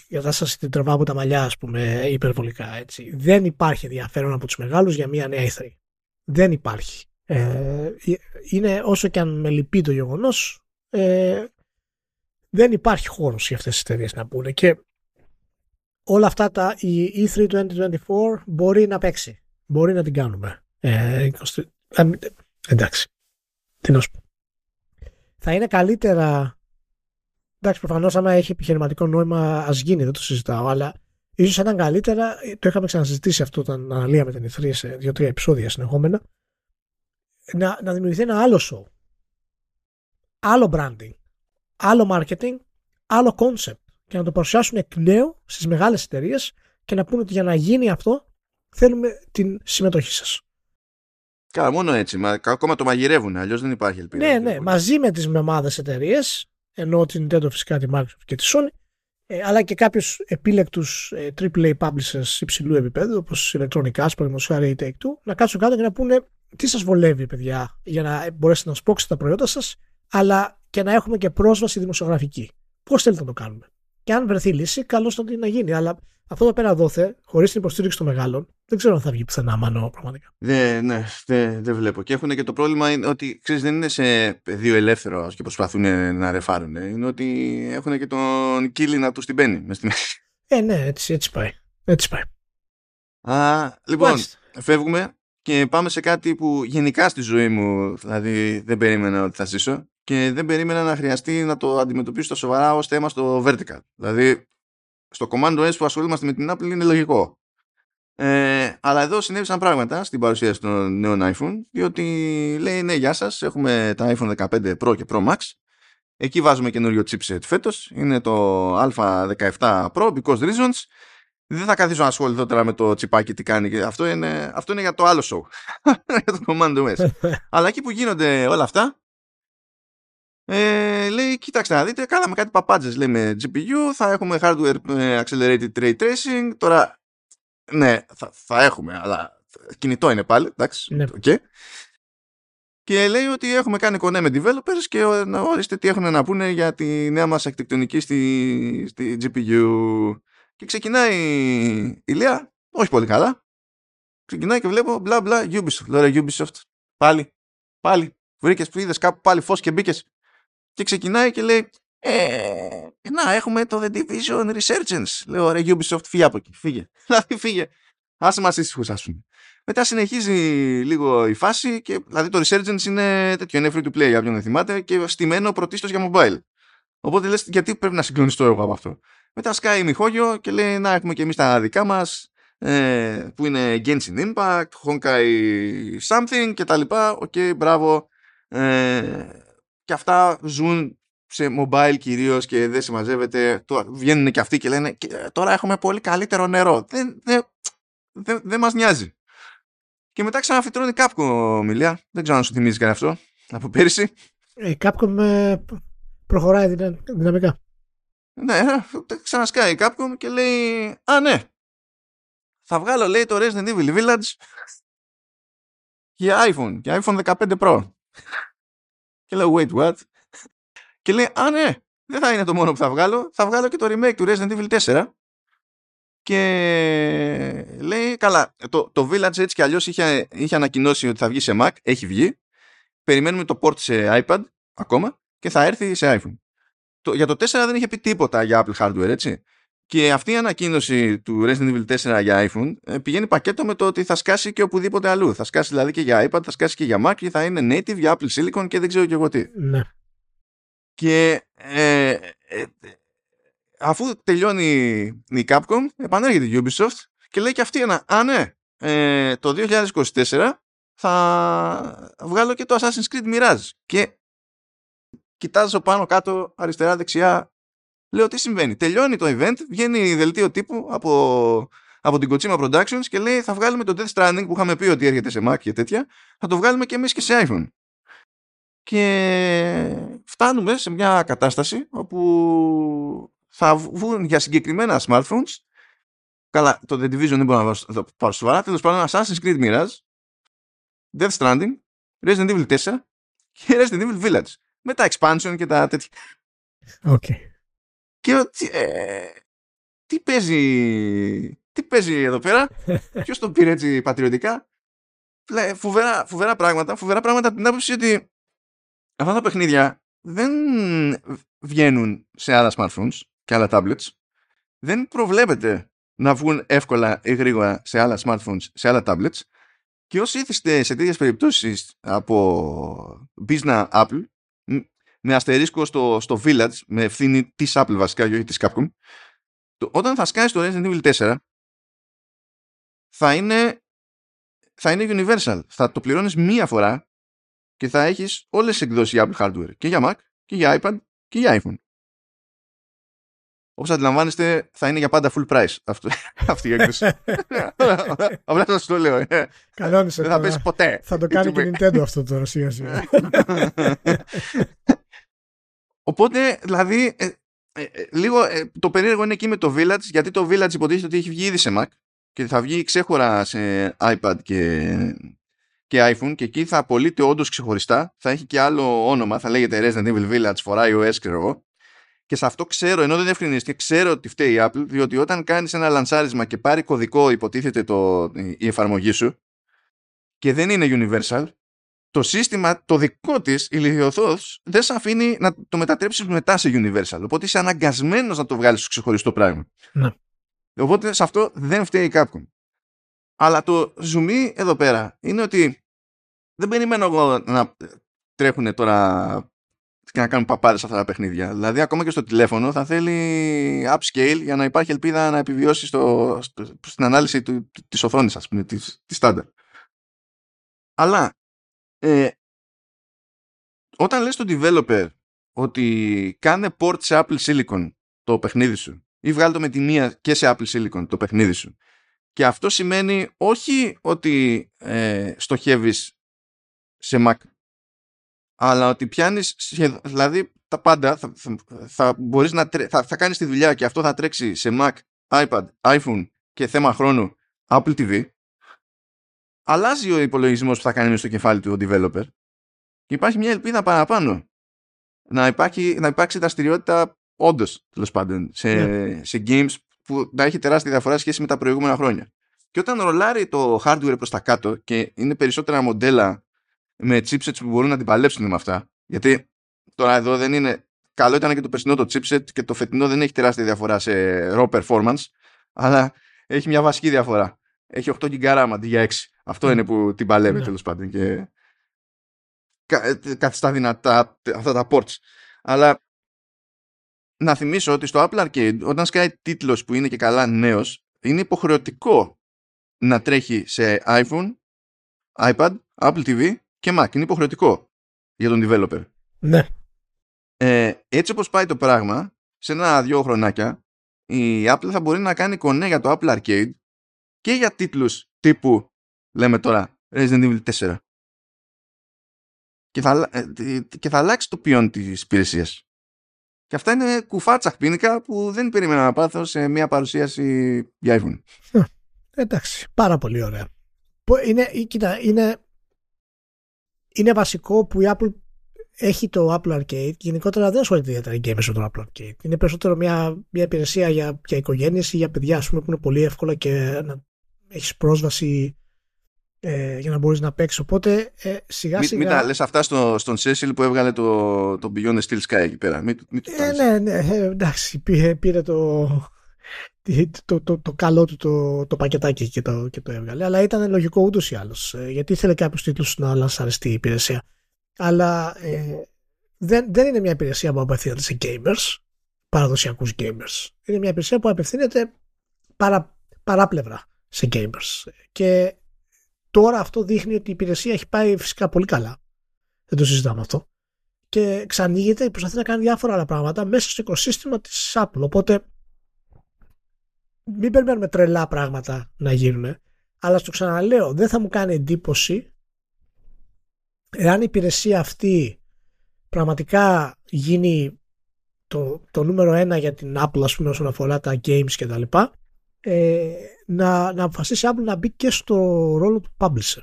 η κατάσταση την τραβά από τα μαλλιά, ας πούμε, υπερβολικά. Έτσι. Δεν υπάρχει ενδιαφέρον από τους μεγάλους για μια νέα E3. Δεν υπάρχει. Ε, είναι όσο και αν με λυπεί το γεγονός, ε, δεν υπάρχει χώρος για αυτές τις εταιρείες να πούνε. Και όλα αυτά τα, η E3 2024 μπορεί να παίξει. Μπορεί να την κάνουμε. Ε, 20 α, μην- εντάξει. Τι να σου πω. Θα είναι καλύτερα. Εντάξει, προφανώς άμα έχει επιχειρηματικό νόημα, ας γίνει, δεν το συζητάω, αλλά ίσως θα ήταν καλύτερα. Το είχαμε ξανασυζητήσει αυτό όταν αναλύαμε την ηθρία σε δύο-τρία επεισόδια συνεχόμενα. Να, να δημιουργηθεί ένα άλλο show. Άλλο branding. Άλλο marketing. Άλλο concept. Και να το παρουσιάσουν εκ νέου στις μεγάλες εταιρείες και να πούνε ότι για να γίνει αυτό θέλουμε την συμμετοχή σας. Καλά, μόνο έτσι. Μα, ακόμα το μαγειρεύουν, αλλιώς δεν υπάρχει ελπίδα. Ναι, ναι, μαζί με τις μεμάδες εταιρείες, ενώ την Nintendo φυσικά τη Microsoft και τη Sony, ε, αλλά και κάποιους επίλεκτους ε, AAA publishers υψηλού επίπεδου, όπως Electronic Arts, παραδείγματος χάρη ή Take-Two, να κάτσουν κάτω και να πούνε τι σας βολεύει, παιδιά, για να μπορέσετε να σπρώξετε τα προϊόντα σας, αλλά και να έχουμε και πρόσβαση δημοσιογραφική. Πώς θέλετε να το κάνουμε; Και αν βρεθεί λύση, καλώς να την να γίνει. Αλλά αυτό εδώ πέρα δόθε, χωρίς την υποστήριξη των μεγάλων, δεν ξέρω αν θα βγει πουθενά μανώ πραγματικά. Δεν, ναι, δεν, δεν βλέπω. Και έχουν και το πρόβλημα είναι ότι ξέρεις, δεν είναι σε πεδίο ελεύθερο και προσπαθούν να ρεφάρουν. Είναι ότι έχουν και τον κύλι να του την μπαίνει μες στη μέση. Ε, ναι, έτσι, έτσι πάει. Έτσι πάει. Α, λοιπόν, Μάλιστα. φεύγουμε και πάμε σε κάτι που γενικά στη ζωή μου δηλαδή δεν περίμενα ότι θα ζήσω και δεν περίμενα να χρειαστεί να το αντιμετωπίσω στα σοβαρά ως θέμα στο vertical. Δηλαδή, στο Command OS που ασχολούμαστε με την Apple είναι λογικό. Ε, αλλά εδώ συνέβησαν πράγματα στην παρουσίαση των νέων iPhone διότι λέει ναι γεια σας έχουμε τα iPhone 15 Pro και Pro Max εκεί βάζουμε καινούριο chipset φέτος είναι το Α17 Pro because reasons δεν θα καθίσω να ασχοληθώ τώρα με το τσιπάκι τι κάνει και αυτό είναι, αυτό είναι για το άλλο show για το Command OS αλλά εκεί που γίνονται όλα αυτά ε, λέει κοίταξτε να δείτε κάναμε κάτι παπάντζες λέει με GPU θα έχουμε hardware ε, accelerated ray tracing τώρα ναι, θα, θα έχουμε, αλλά κινητό είναι πάλι, εντάξει, Ναι. οκ. Και λέει ότι έχουμε κάνει κονέ με developers και ο- να ορίστε τι έχουν να πούνε για τη νέα μας αρχιτεκτονική στη, στη GPU. Και ξεκινάει η Λέα, όχι πολύ καλά. Ξεκινάει και βλέπω μπλα μπλα Ubisoft. Λέω ρε Ubisoft, πάλι, πάλι, βρήκες που είδες κάπου πάλι φως και μπήκες. Και ξεκινάει και λέει, ε, να έχουμε το The Division Resurgence. Λέω ρε Ubisoft φύγε από εκεί, φύγε. Δηλαδή φύγε. Άσε μας ήσυχους ας πούμε. Μετά συνεχίζει λίγο η φάση και δηλαδή το Resurgence είναι τέτοιο, είναι free to play για όποιον δεν θυμάται και στημένο πρωτίστως για mobile. Οπότε λες γιατί πρέπει να συγκλονιστώ εγώ από αυτό. Μετά σκάει η miHoYo και λέει να έχουμε και εμείς τα δικά μας ε, που είναι Genshin Impact, Honkai Something και τα λοιπά. Οκ, μπράβο. Ε, και αυτά ζουν σε mobile κυρίως και δεν συμμαζεύεται. Τώρα βγαίνουν και αυτοί και λένε «Και, τώρα έχουμε πολύ καλύτερο νερό. Δεν, δεν, δεν, δεν μας νοιάζει. Και μετά ξαναφυτρώνει Capcom, Μιλία. Δεν ξέρω αν σου θυμίζει κανένα αυτό. Από πέρυσι. Ε, Η Capcom ε, προχωράει δυνα- δυναμικά. Ναι, ε, ξανασκάει η Capcom και λέει Α, ναι. Θα βγάλω, λέει, το Resident Evil Village για iPhone, για iPhone 15 Pro. Και λέω, wait, what? Και λέει, α, ναι, δεν θα είναι το μόνο που θα βγάλω. Θα βγάλω και το remake του Resident Evil 4. Και λέει, καλά, το, το Village έτσι κι αλλιώς είχε, είχε ανακοινώσει ότι θα βγει σε Mac, έχει βγει. Περιμένουμε το port σε iPad ακόμα και θα έρθει σε iPhone. Το, για το 4 δεν είχε πει τίποτα για Apple hardware, έτσι. Και αυτή η ανακοίνωση του Resident Evil 4 για iPhone ε, πηγαίνει πακέτο με το ότι θα σκάσει και οπουδήποτε αλλού. Θα σκάσει δηλαδή και για iPad, θα σκάσει και για Mac και θα είναι native για Apple Silicon και δεν ξέρω και εγώ τι. Ναι. Και ε, ε, ε, αφού τελειώνει η Capcom, επανέρχεται η Ubisoft και λέει και αυτή ένα, α ναι, ε, το 2024 θα βγάλω και το Assassin's Creed Mirage. Και κοιτάζω πάνω κάτω, αριστερά, δεξιά, λέω τι συμβαίνει; Τελειώνει το event, βγαίνει δελτίο τύπου από, από την Kojima Productions και λέει θα βγάλουμε το Death Stranding που είχαμε πει ότι έρχεται σε Mac και τέτοια, θα το βγάλουμε και εμείς και σε iPhone. Και φτάνουμε σε μια κατάσταση όπου θα βγουν για συγκεκριμένα smartphones καλά, το The Division δεν μπορώ να το πάρω σοβαρά τέλος πάντων Assassin's Creed Mirage Death Stranding Resident Evil 4 και Resident Evil Village με τα expansion και τα τέτοια. Okay. Και ότι, ε, τι παίζει, τι παίζει εδώ πέρα, ποιος τον πήρε έτσι πατριωτικά; Φοβερά, φοβερά πράγματα, φοβερά πράγματα από την άποψη ότι αυτά τα παιχνίδια δεν βγαίνουν σε άλλα smartphones και άλλα tablets. Δεν προβλέπεται να βγουν εύκολα ή γρήγορα σε άλλα smartphones, σε άλλα tablets. Και όσοι ήθιστε σε τέτοιες περιπτώσεις από business Apple, με αστερίσκο στο, στο Village, με ευθύνη της Apple βασικά και όχι της Capcom, το, όταν θα σκάσει το Resident Evil 4, θα είναι, θα είναι universal. Θα το πληρώνεις μία φορά και θα έχεις όλες τις εκδόσεις για Apple hardware. Και για Mac, και για iPad, και για iPhone. Όπως αντιλαμβάνεστε, θα είναι για πάντα full price αυτό, αυτή η έκδοση. Απλά σας το λέω. Ε. Κανόνισε. Δεν θα πέσει ποτέ. Θα το κάνει και Nintendo αυτό τώρα σιγά σιγά. Οπότε, δηλαδή, ε, ε, ε, λίγο ε, το περίεργο είναι εκεί με το Village, γιατί το Village υποτίθεται ότι έχει βγει ήδη σε Mac και θα βγει ξέχωρα σε iPad και, και iPhone και εκεί θα απολύται όντως ξεχωριστά. Θα έχει και άλλο όνομα, θα λέγεται Resident Evil Village for iOS, ξέρω εγώ. Και σε αυτό ξέρω, ενώ δεν ευκρινίστηκε, ξέρω ότι φταίει η Apple, διότι όταν κάνεις ένα λανσάρισμα και πάρει κωδικό, υποτίθεται το, η εφαρμογή σου, και δεν είναι universal, το σύστημα το δικό της, ηλικιωθώ, δεν σε αφήνει να το μετατρέψεις μετά σε Universal. Οπότε είσαι αναγκασμένος να το βγάλεις στο ξεχωριστό πράγμα. Ναι. Οπότε σε αυτό δεν φταίει η Capcom. Αλλά το zoom εδώ πέρα είναι ότι δεν περιμένω εγώ να τρέχουν τώρα και να κάνουν παπάδες αυτά τα παιχνίδια. Δηλαδή, ακόμα και στο τηλέφωνο θα θέλει upscale για να υπάρχει ελπίδα να επιβιώσει στο, στο, στην ανάλυση της οθόνης, ας πούμε, της στάνταρ. Αλλά ε, όταν λες στο developer ότι κάνε port σε Apple Silicon το παιχνίδι σου ή βγάλει το με τη μία και σε Apple Silicon το παιχνίδι σου και αυτό σημαίνει όχι ότι ε, στοχεύεις σε Mac αλλά ότι πιάνεις δηλαδή τα πάντα θα, θα, θα μπορείς να θα, θα κάνεις τη δουλειά και αυτό θα τρέξει σε Mac, iPad, iPhone και θέμα χρόνου Apple TV αλλάζει ο υπολογισμός που θα κάνει στο κεφάλι του ο developer και υπάρχει μια ελπίδα παραπάνω να, υπάρχει, να υπάρξει δραστηριότητα όντως τέλος πάντων σε, ναι. σε games που να έχει τεράστια διαφορά σχέση με τα προηγούμενα χρόνια. Και όταν ρολάρει το hardware προς τα κάτω και είναι περισσότερα μοντέλα με chipsets που μπορούν να την παλέψουν με αυτά, γιατί τώρα εδώ δεν είναι. Καλό ήταν και το περσινό το chipset και το φετινό δεν έχει τεράστια διαφορά σε raw performance, αλλά έχει μια βασική διαφορά. Έχει 8 GB αντί για 6. Αυτό ναι. είναι που την παλεύει ναι. τέλος πάντων και ε, καθιστά δυνατά αυτά τα ports. Αλλά να θυμίσω ότι στο Apple Arcade όταν σκάει τίτλος που είναι και καλά νέος είναι υποχρεωτικό να τρέχει σε iPhone, iPad, Apple TV και Mac. Είναι υποχρεωτικό για τον developer. Ναι. Ε, έτσι όπως πάει το πράγμα, σε ένα-δυο χρονάκια, η Apple θα μπορεί να κάνει κονέ για το Apple Arcade και για τίτλους τύπου λέμε τώρα Resident Evil 4 και θα, ε, και θα αλλάξει το ποιόν της υπηρεσίας. Και αυτά είναι κουφά τσαχπίνικα που δεν περίμενα να πάθω σε μια παρουσίαση για iPhone. Εντάξει, πάρα πολύ ωραία. Είναι, κοίτα, είναι, είναι βασικό που η Apple έχει το Apple Arcade. Γενικότερα δεν ασχολείται ιδιαίτερα οι gamers με το Apple Arcade. Είναι περισσότερο μια, μια υπηρεσία για, για οικογένειες ή για παιδιά ας πούμε, που είναι πολύ εύκολα και να έχεις πρόσβαση ε, για να μπορείς να παίξεις. Οπότε ε, σιγά σιγά μην, τα λες αυτά στο, στον Cecil που έβγαλε το, το Beyond the Steel Sky εκεί πέρα. Μην, μην ε, ναι, ναι, ε, εντάξει πήρε, πήρε το, το, το, το, καλό του το, το πακετάκι και το, και το έβγαλε. Αλλά ήταν λογικό ούτως ή άλλως ε, γιατί ήθελε κάποιους τίτλους να λανσαριστεί η υπηρεσία. Αλλά ε, δεν, δεν είναι μια υπηρεσία που απευθύνεται σε gamers παραδοσιακούς gamers. Είναι μια υπηρεσία που απευθύνεται παρα, παράπλευρα σε gamers και Τώρα αυτό δείχνει ότι η υπηρεσία έχει πάει φυσικά πολύ καλά. Δεν το συζητάμε αυτό. Και ξανοίγεται, προσπαθεί να κάνει διάφορα άλλα πράγματα μέσα στο οικοσύστημα της Apple. Οπότε μην περιμένουμε τρελά πράγματα να γίνουν. Αλλά στο ξαναλέω, δεν θα μου κάνει εντύπωση εάν η υπηρεσία αυτή πραγματικά γίνει το, το νούμερο ένα για την Apple ας πούμε όσον αφορά τα games και τα λοιπά ε, να, να αποφασίσει Apple να μπει και στο ρόλο του publisher.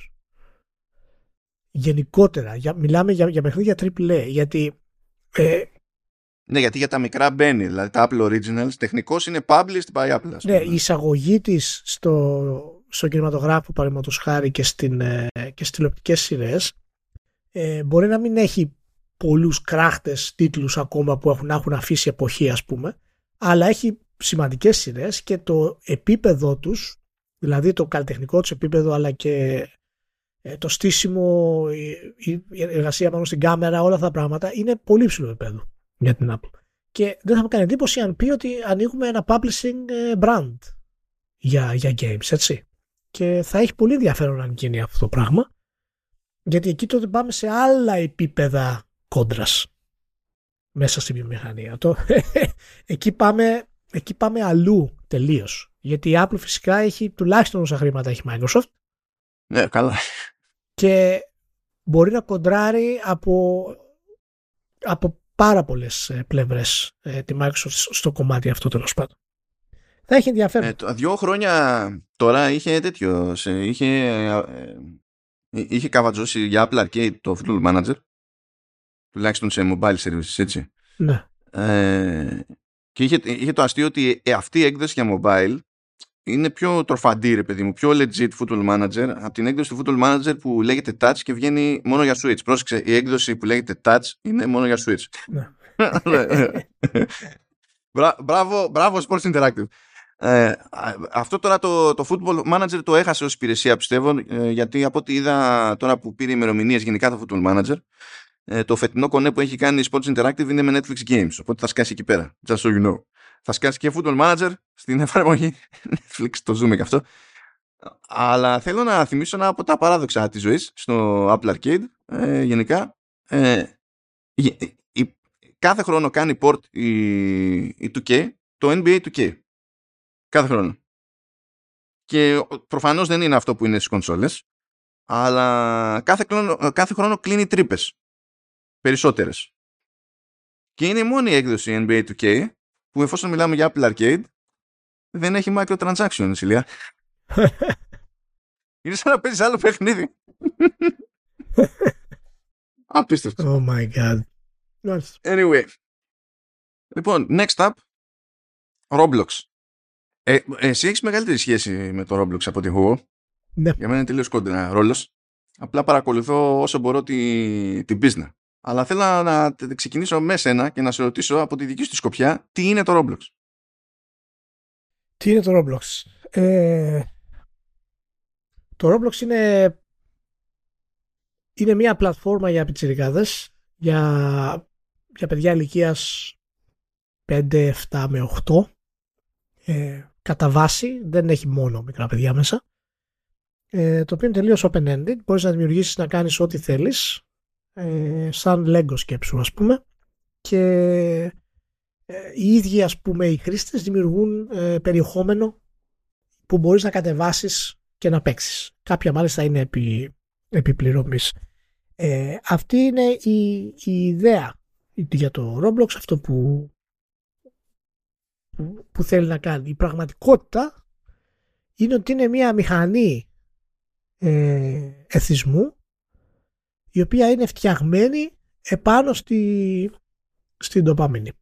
Γενικότερα, για, μιλάμε για, για παιχνίδια AAA, γιατί Ε, ναι, γιατί για τα μικρά μπαίνει. Δηλαδή τα Apple Originals τεχνικώ είναι published by Apple. Ναι, η εισαγωγή της στο, στο κινηματογράφο, παραδείγματος χάρη και, στην, ε, και στις τηλεοπτικές σειρές, ε, μπορεί να μην έχει πολλούς κράχτες τίτλους ακόμα που έχουν, έχουν αφήσει εποχή, ας πούμε, αλλά έχει σημαντικές σειρές και το επίπεδο τους, δηλαδή το καλλιτεχνικό τους επίπεδο αλλά και ε, το στήσιμο, η, εργασία πάνω στην κάμερα, όλα αυτά τα πράγματα είναι πολύ ψηλό επίπεδο για την Apple. Και δεν θα μου κάνει εντύπωση αν πει ότι ανοίγουμε ένα publishing ε, brand για, για games, έτσι. Και θα έχει πολύ ενδιαφέρον αν γίνει αυτό το πράγμα, γιατί εκεί τότε πάμε σε άλλα επίπεδα κόντρας μέσα στη βιομηχανία. Το, εκεί, πάμε, εκεί πάμε αλλού τελείως. Γιατί η Apple φυσικά έχει τουλάχιστον όσα χρήματα έχει Microsoft. Ναι, καλά. Και μπορεί να κοντράρει από, από πάρα πολλές ε, πλευρές ε, τη Microsoft στο κομμάτι αυτό τέλος πάντων. Θα έχει ενδιαφέρον. Ε, δύο χρόνια τώρα είχε τέτοιο. Είχε, ε, είχε καβατζώσει για Apple Arcade το Football Manager τουλάχιστον σε mobile services, έτσι. Ναι. Ε, και είχε, είχε το αστείο ότι ε, αυτή η έκδοση για mobile είναι πιο τροφαντή, ρε παιδί μου, πιο legit Football Manager από την έκδοση του Football Manager που λέγεται Touch και βγαίνει μόνο για Switch. Πρόσεξε, η έκδοση που λέγεται Touch είναι μόνο για Switch. Ναι. μπράβο, μπράβο Sports Interactive. Ε, αυτό τώρα το, το Football Manager το έχασε ως υπηρεσία πιστεύω ε, γιατί από ό,τι είδα τώρα που πήρε ημερομηνίες γενικά το Football Manager ε, το φετινό κονέ που έχει κάνει η Sports Interactive είναι με Netflix Games. Οπότε θα σκάσει εκεί πέρα. Just so you know. Θα σκάσει και Football Manager στην εφαρμογή Netflix. Το ζούμε και αυτό. Αλλά θέλω να θυμίσω ένα από τα παράδοξα της ζωής στο Apple Arcade ε, γενικά. Ε, η, κάθε χρόνο κάνει port η, η 2K το NBA 2K. Κάθε χρόνο. Και προφανώς δεν είναι αυτό που είναι στις κονσόλες αλλά κάθε χρόνο, κάθε χρόνο κλείνει τρύπες περισσότερες. Και είναι η μόνη έκδοση NBA 2K που εφόσον μιλάμε για Apple Arcade δεν έχει microtransactions, Ηλία. είναι σαν να παίζεις άλλο παιχνίδι. Απίστευτο. Oh my god. Anyway. Λοιπόν, next up, Roblox. Ε, εσύ έχεις μεγαλύτερη σχέση με το Roblox από την εγώ. Ναι. Για μένα είναι τελείως κόντρα ρόλος. Απλά παρακολουθώ όσο μπορώ την τη business. Αλλά θέλω να ξεκινήσω με σένα και να σε ρωτήσω από τη δική σου σκοπιά τι είναι το Roblox; Τι είναι το Roblox; Ε, το Roblox είναι, είναι μια πλατφόρμα για πιτσιρικάδες, για, για παιδιά ηλικίας 5, 7 με 8. Ε, κατά βάση δεν έχει μόνο μικρά παιδιά μέσα. Ε, το οποίο είναι τελείως open-ended. Μπορείς να δημιουργήσεις να κάνεις ό,τι θέλεις ε, σαν Lego σκέψου ας πούμε και ε, οι ίδιοι ας πούμε οι χρήστες δημιουργούν ε, περιεχόμενο που μπορείς να κατεβάσεις και να παίξεις. Κάποια μάλιστα είναι επί, επιπληρωμής. Ε, αυτή είναι η, η ιδέα για το Roblox, αυτό που, που, που θέλει να κάνει. Η πραγματικότητα είναι ότι είναι μια μηχανή ε, εθισμού η οποία είναι φτιαγμένη επάνω στη, στην ντοπαμίνη.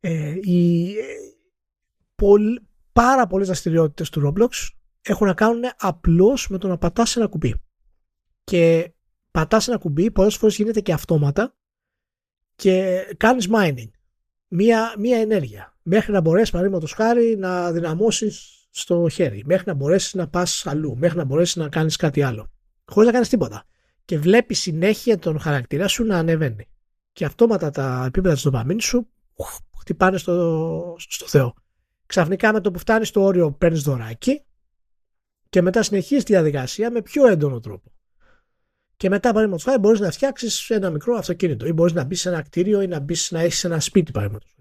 Ε, οι, πάρα πολλές δραστηριότητες του Roblox έχουν να κάνουν απλώς με το να πατάς ένα κουμπί. Και πατάς ένα κουμπί, πολλές φορές γίνεται και αυτόματα και κάνεις mining. Μία, μία ενέργεια. Μέχρι να μπορέσεις, παραδείγματος χάρη, να δυναμώσεις στο χέρι. Μέχρι να μπορέσεις να πας αλλού. Μέχρι να μπορέσεις να κάνεις κάτι άλλο. Χωρίς να κάνεις τίποτα και βλέπει συνέχεια τον χαρακτήρα σου να ανεβαίνει. Και αυτόματα τα επίπεδα της δοπαμίνης σου χτυπάνε στο, στο Θεό. Ξαφνικά με το που φτάνεις στο όριο παίρνεις δωράκι και μετά συνεχίζεις τη διαδικασία με πιο έντονο τρόπο. Και μετά, παραδείγματος χάρη, μπορείς να φτιάξεις ένα μικρό αυτοκίνητο ή μπορείς να μπεις σε ένα κτίριο ή να μπεις να έχεις ένα σπίτι, παραδείγματος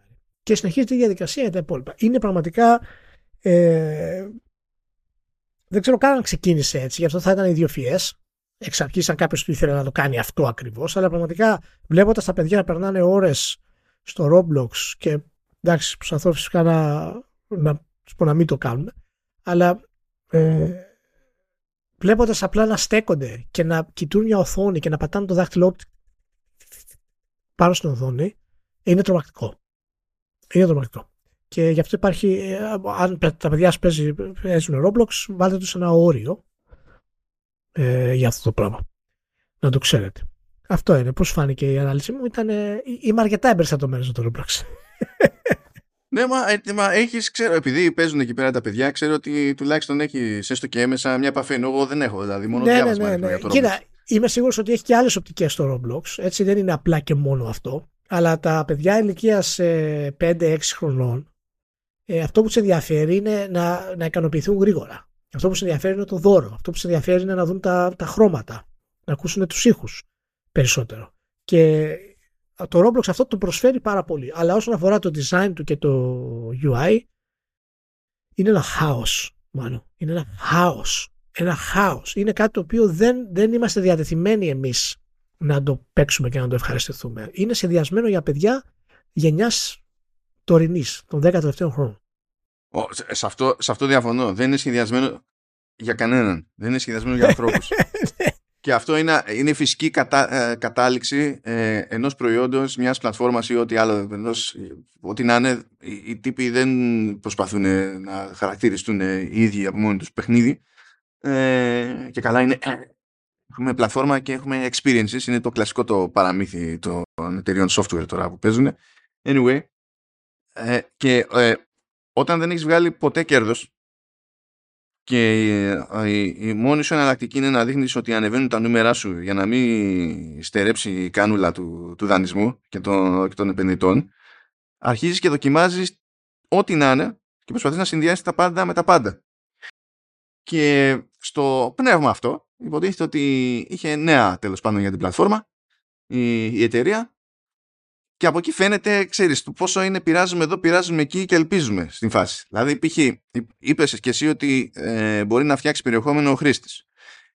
Και συνεχίζεις τη διαδικασία για τα υπόλοιπα. Είναι πραγματικά. Ε, δεν ξέρω καν αν ξεκίνησε έτσι, γι' αυτό θα ήταν ιδιοφιέ εξ αρχής αν κάποιος ήθελε να το κάνει αυτό ακριβώς, αλλά πραγματικά βλέποντας τα παιδιά να περνάνε ώρες στο Roblox και εντάξει, προσπαθώ φυσικά να, να, να μην το κάνουν, αλλά ε, βλέποντας απλά να στέκονται και να κοιτούν μια οθόνη και να πατάνε το δάχτυλό πάνω στην οθόνη είναι τρομακτικό. Είναι τρομακτικό. Και γι' αυτό υπάρχει, ε, αν τα παιδιά σας παίζουν Roblox, βάλτε τους ένα όριο ε, για αυτό το πράγμα. Να το ξέρετε. Αυτό είναι. Πώς φάνηκε η ανάλυση μου; Ήταν, ε, είμαι αρκετά εμπεριστατωμένος με το Roblox. Ναι, μα, ε, μα έχεις, ξέρω, επειδή παίζουν εκεί πέρα τα παιδιά, ξέρω ότι τουλάχιστον έχει έστω και έμεσα μια επαφή. Ενώ εγώ δεν έχω, δηλαδή, μόνο ναι, ναι, ναι, ναι. Για το Κοίτα, είμαι σίγουρος ότι έχει και άλλες οπτικές στο Roblox. Έτσι δεν είναι απλά και μόνο αυτό. Αλλά τα παιδιά ηλικία 5-6 χρονών, ε, αυτό που τους ενδιαφέρει είναι να, να ικανοποιηθούν γρήγορα. Αυτό που του ενδιαφέρει είναι το δώρο. Αυτό που του ενδιαφέρει είναι να δουν τα, τα χρώματα, να ακούσουν τους ήχους περισσότερο. Και το Roblox αυτό το προσφέρει πάρα πολύ. Αλλά όσον αφορά το design του και το UI, είναι ένα χάος, μάλλον. Είναι ένα χάος. Ένα χάος. Είναι κάτι το οποίο δεν, δεν είμαστε διατεθειμένοι εμείς να το παίξουμε και να το ευχαριστηθούμε. Είναι σχεδιασμένο για παιδιά γενιάς τωρινής, των 10 τελευταίων χρόνων. Σε, αυτό, σε αυτό διαφωνώ. Δεν είναι σχεδιασμένο για κανέναν. Δεν είναι σχεδιασμένο για ανθρώπους. Ναι. Και αυτό είναι, είναι η φυσική κατα, ε, κατάληξη ε, ενός προϊόντος, μιας πλατφόρμας ή ό,τι άλλο. Ενός, ό,τι να είναι, οι, οι τύποι δεν προσπαθούν να χαρακτηριστούν οι ίδιοι από μόνοι τους παιχνίδι. Ε, και καλά είναι, ε, έχουμε πλατφόρμα και έχουμε experiences. Είναι το κλασικό το παραμύθι των εταιριών software τώρα που παίζουν. Anyway, ε, και ε, όταν δεν έχεις βγάλει ποτέ κέρδος και η, η μόνη σου εναλλακτική είναι να δείχνεις ότι ανεβαίνουν τα νούμερά σου για να μην στερέψει η κάνουλα του, του δανεισμού και των, και των επενδυτών αρχίζεις και δοκιμάζεις ό,τι να είναι και προσπαθείς να συνδυάσεις τα πάντα με τα πάντα. Και στο πνεύμα αυτό υποτίθεται ότι είχε νέα τέλος πάντων για την πλατφόρμα η, η εταιρεία και από εκεί φαίνεται, ξέρεις, του πόσο είναι πειράζουμε εδώ, πειράζουμε εκεί και ελπίζουμε στην φάση. Δηλαδή, π.χ. είπες και εσύ ότι ε, μπορεί να φτιάξει περιεχόμενο ο χρήστης.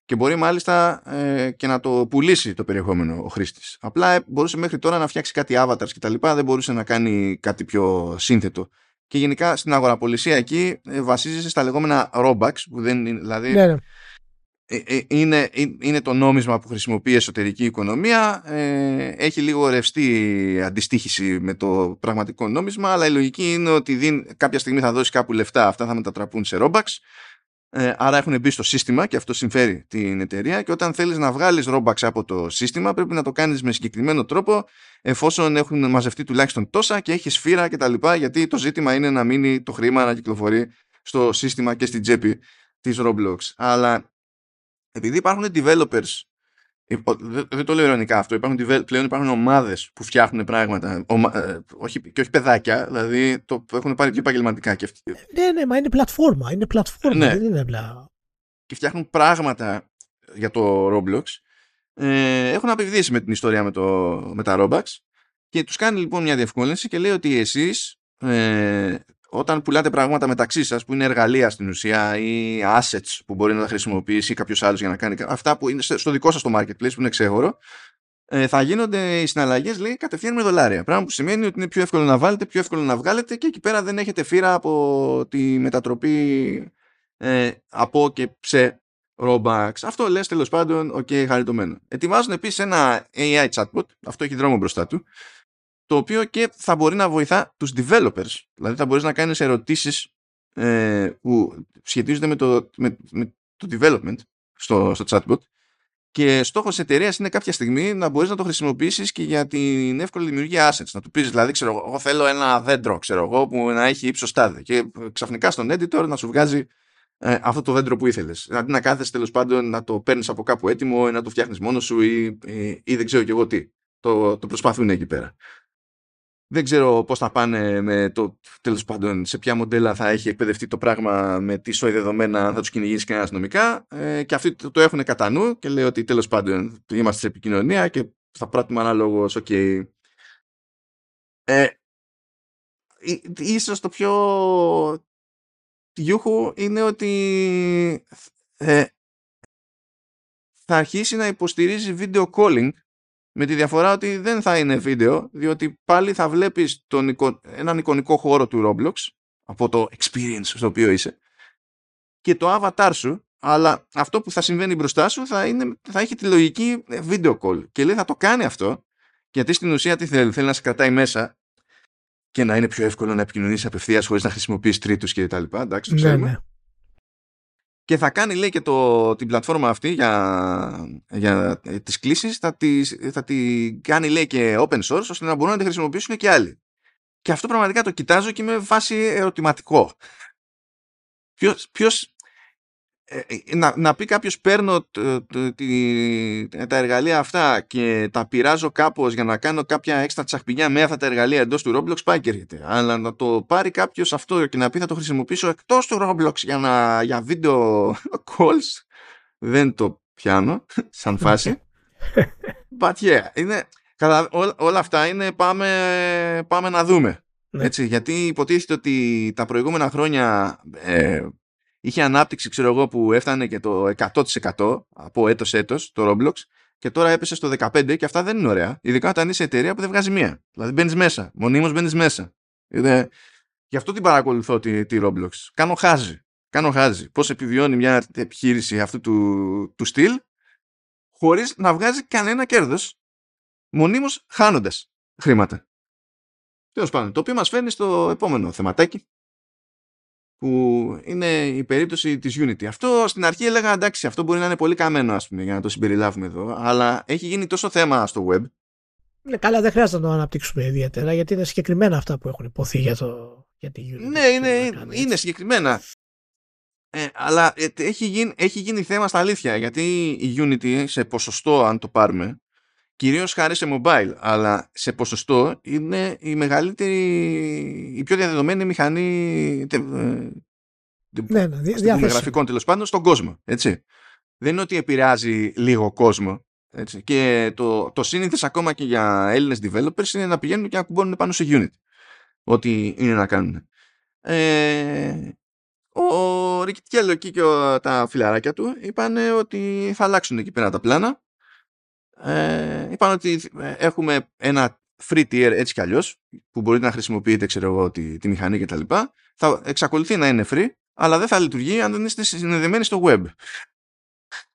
Και μπορεί μάλιστα ε, και να το πουλήσει το περιεχόμενο ο χρήστης. Απλά ε, μπορούσε μέχρι τώρα να φτιάξει κάτι avatars κτλ. Δεν μπορούσε να κάνει κάτι πιο σύνθετο. Και γενικά στην αγοραπολισία εκεί ε, βασίζεσαι στα λεγόμενα rollbacks, που δεν είναι, δηλαδή. Ναι, ναι. Ε, ε, είναι, ε, είναι το νόμισμα που χρησιμοποιεί η εσωτερική οικονομία. Έχει λίγο ρευστή αντιστοίχηση με το πραγματικό νόμισμα αλλά η λογική είναι ότι δίν, κάποια στιγμή θα δώσει κάπου λεφτά αυτά θα μετατραπούν σε Robux. Άρα έχουν μπει στο σύστημα και αυτό συμφέρει την εταιρεία. Και όταν θέλεις να βγάλεις Robux από το σύστημα πρέπει να το κάνεις με συγκεκριμένο τρόπο εφόσον έχουν μαζευτεί τουλάχιστον τόσα και έχεις σφύρα κτλ γιατί το ζήτημα είναι να μείνει το χρήμα να κυκλοφορεί στο σύστημα και στην τσέπη της Roblox. Αλλά επειδή υπάρχουν developers δεν το λέω ειρωνικά αυτό. Υπάρχουν, πλέον υπάρχουν ομάδες που φτιάχνουν πράγματα. Ε, όχι, και όχι παιδάκια, δηλαδή το έχουν πάρει πιο επαγγελματικά και αυτοί. Ναι, ναι, μα είναι πλατφόρμα. Είναι πλατφόρμα, ναι. δεν είναι απλά. Και φτιάχνουν πράγματα για το Roblox. Ε, έχουν απειβδίσει με την ιστορία με, το, με τα Robux και τους κάνει λοιπόν μια διευκόλυνση και λέει ότι εσείς ε, όταν πουλάτε πράγματα μεταξύ σας που είναι εργαλεία στην ουσία ή assets που μπορεί να τα χρησιμοποιήσει κάποιος άλλος για να κάνει αυτά που είναι στο δικό σας το marketplace που είναι ξέχωρο ε, θα γίνονται οι συναλλαγές λέει κατευθείαν με δολάρια. Πράγμα που σημαίνει ότι είναι πιο εύκολο να βάλετε, πιο εύκολο να βγάλετε και εκεί πέρα δεν έχετε φύρα από τη μετατροπή ε, από και σε Robux. Αυτό λες τέλος πάντων, OK, okay, χαριτωμένο. Ετοιμάζουν επίσης ένα AI chatbot, αυτό έχει δρόμο μπροστά του, το οποίο και θα μπορεί να βοηθά τους developers. Δηλαδή θα μπορείς να κάνεις ερωτήσεις ε, που σχετίζονται με το, με, με το development στο, στο chatbot και στόχος της εταιρείας είναι κάποια στιγμή να μπορείς να το χρησιμοποιήσεις και για την εύκολη δημιουργία assets. Να του πεις δηλαδή, ξέρω εγώ θέλω ένα δέντρο, ξέρω εγώ, που να έχει ύψος τάδε και ξαφνικά στον editor να σου βγάζει ε, αυτό το δέντρο που ήθελες. Αντί να κάθεσαι τέλος πάντων να το παίρνεις από κάπου έτοιμο ή να το φτιάχνεις μόνος σου ή, ή, ή δεν ξέρω κι εγώ τι. Το, το προσπαθούν εκεί πέρα. Δεν ξέρω πώς θα πάνε με το τέλος πάντων σε ποια μοντέλα θα έχει εκπαιδευτεί το πράγμα με τι σόι δεδομένα θα τους κυνηγήσει και αστυνομικά ε, και αυτοί το, το έχουν κατά νου και λέει ότι τέλος πάντων είμαστε σε επικοινωνία και θα πράττουμε αναλόγως, OK. Okay. Ε, ίσως το πιο γιούχου είναι ότι ε, θα αρχίσει να υποστηρίζει video calling με τη διαφορά ότι δεν θα είναι βίντεο, διότι πάλι θα βλέπεις τον, έναν εικονικό χώρο του Roblox, από το experience στο οποίο είσαι, και το avatar σου, αλλά αυτό που θα συμβαίνει μπροστά σου θα, είναι, θα έχει τη λογική video call. Και λέει θα το κάνει αυτό Γιατί στην ουσία τι θέλει, θέλει να σε κρατάει μέσα και να είναι πιο εύκολο να επικοινωνήσει απευθείας χωρίς να χρησιμοποιήσει τρίτους και τα λοιπά. Εντάξει, το Ναι, ξέρουμε. ναι. Και θα κάνει, λέει, και το, την πλατφόρμα αυτή για, για ε, τις κλήσεις, θα, τις, θα την κάνει, λέει, και open source, ώστε να μπορούν να τη χρησιμοποιήσουν και άλλοι. Και αυτό πραγματικά το κοιτάζω και είμαι βάση ερωτηματικό. Ποιος, ποιος ε, ε, να, να πει κάποιος παίρνω τ- τ- τη- τα εργαλεία αυτά και τα πειράζω κάπως για να κάνω κάποια έξτρα τσαχπινιά με αυτά τα εργαλεία εντός του Roblox πάει και έρχεται. Αλλά να το πάρει κάποιος αυτό και να πει θα το χρησιμοποιήσω εκτός του Roblox για, να, για βίντεο calls δεν το πιάνω σαν φάση. But yeah, είναι, κατα- όλα, όλα αυτά είναι πάμε, πάμε να δούμε. Ναι. Έτσι, γιατί υποτίθεται ότι τα προηγούμενα χρόνια ε, είχε ανάπτυξη, ξέρω εγώ, που έφτανε και το 100% από έτος έτος το Roblox και τώρα έπεσε στο 15% και αυτά δεν είναι ωραία. Ειδικά όταν είσαι εταιρεία που δεν βγάζει μία. Δηλαδή μπαίνεις μέσα. Μονίμως μπαίνεις μέσα. Είναι... Γι' αυτό την παρακολουθώ τη, τη Roblox. Κάνω χάζι. Κάνω χάζι. Πώς επιβιώνει μια επιχείρηση αυτού του, του στυλ χωρίς να βγάζει κανένα κέρδος μονίμως χάνοντας χρήματα. Τέλος πάντων, το οποίο μας φέρνει στο επόμενο θεματάκι που είναι η περίπτωση της Unity. Αυτό στην αρχή έλεγα εντάξει, αυτό μπορεί να είναι πολύ καμένο ας πούμε για να το συμπεριλάβουμε εδώ, αλλά έχει γίνει τόσο θέμα στο web Ναι, καλά, δεν χρειάζεται να το αναπτύξουμε ιδιαίτερα γιατί είναι συγκεκριμένα αυτά που έχουν υποθεί για, το, για τη Unity. Ναι, είναι, Να κάνει, είναι έτσι. συγκεκριμένα. Ε, αλλά ε, έχει, γίνει, έχει γίνει θέμα στα αλήθεια γιατί η Unity σε ποσοστό αν το πάρουμε κυρίως χάρη σε mobile αλλά σε ποσοστό είναι η μεγαλύτερη η πιο διαδεδομένη μηχανή τε- ε, Ναι, ναι, δι- ας το πούμε, διαθέσιμο. γραφικών τέλος πάντων στον κόσμο. Έτσι. Δεν είναι ότι επηρεάζει λίγο κόσμο. Έτσι. Και το, το σύνηθες ακόμα και για Έλληνες developers είναι να πηγαίνουν και να κουμπώνουν πάνω σε Unity. Ό,τι είναι να κάνουν. Ε, ο Ρικιτιέλο εκεί και ο- τα φιλαράκια του είπαν ότι θα αλλάξουν εκεί πέρα τα πλάνα. Ε, είπαν ότι ε, έχουμε ένα free tier έτσι κι αλλιώς που μπορείτε να χρησιμοποιείτε ξέρω εγώ τη, τη μηχανή κτλ. Θα εξακολουθεί να είναι free αλλά δεν θα λειτουργεί αν δεν είστε συνδεδεμένοι στο web.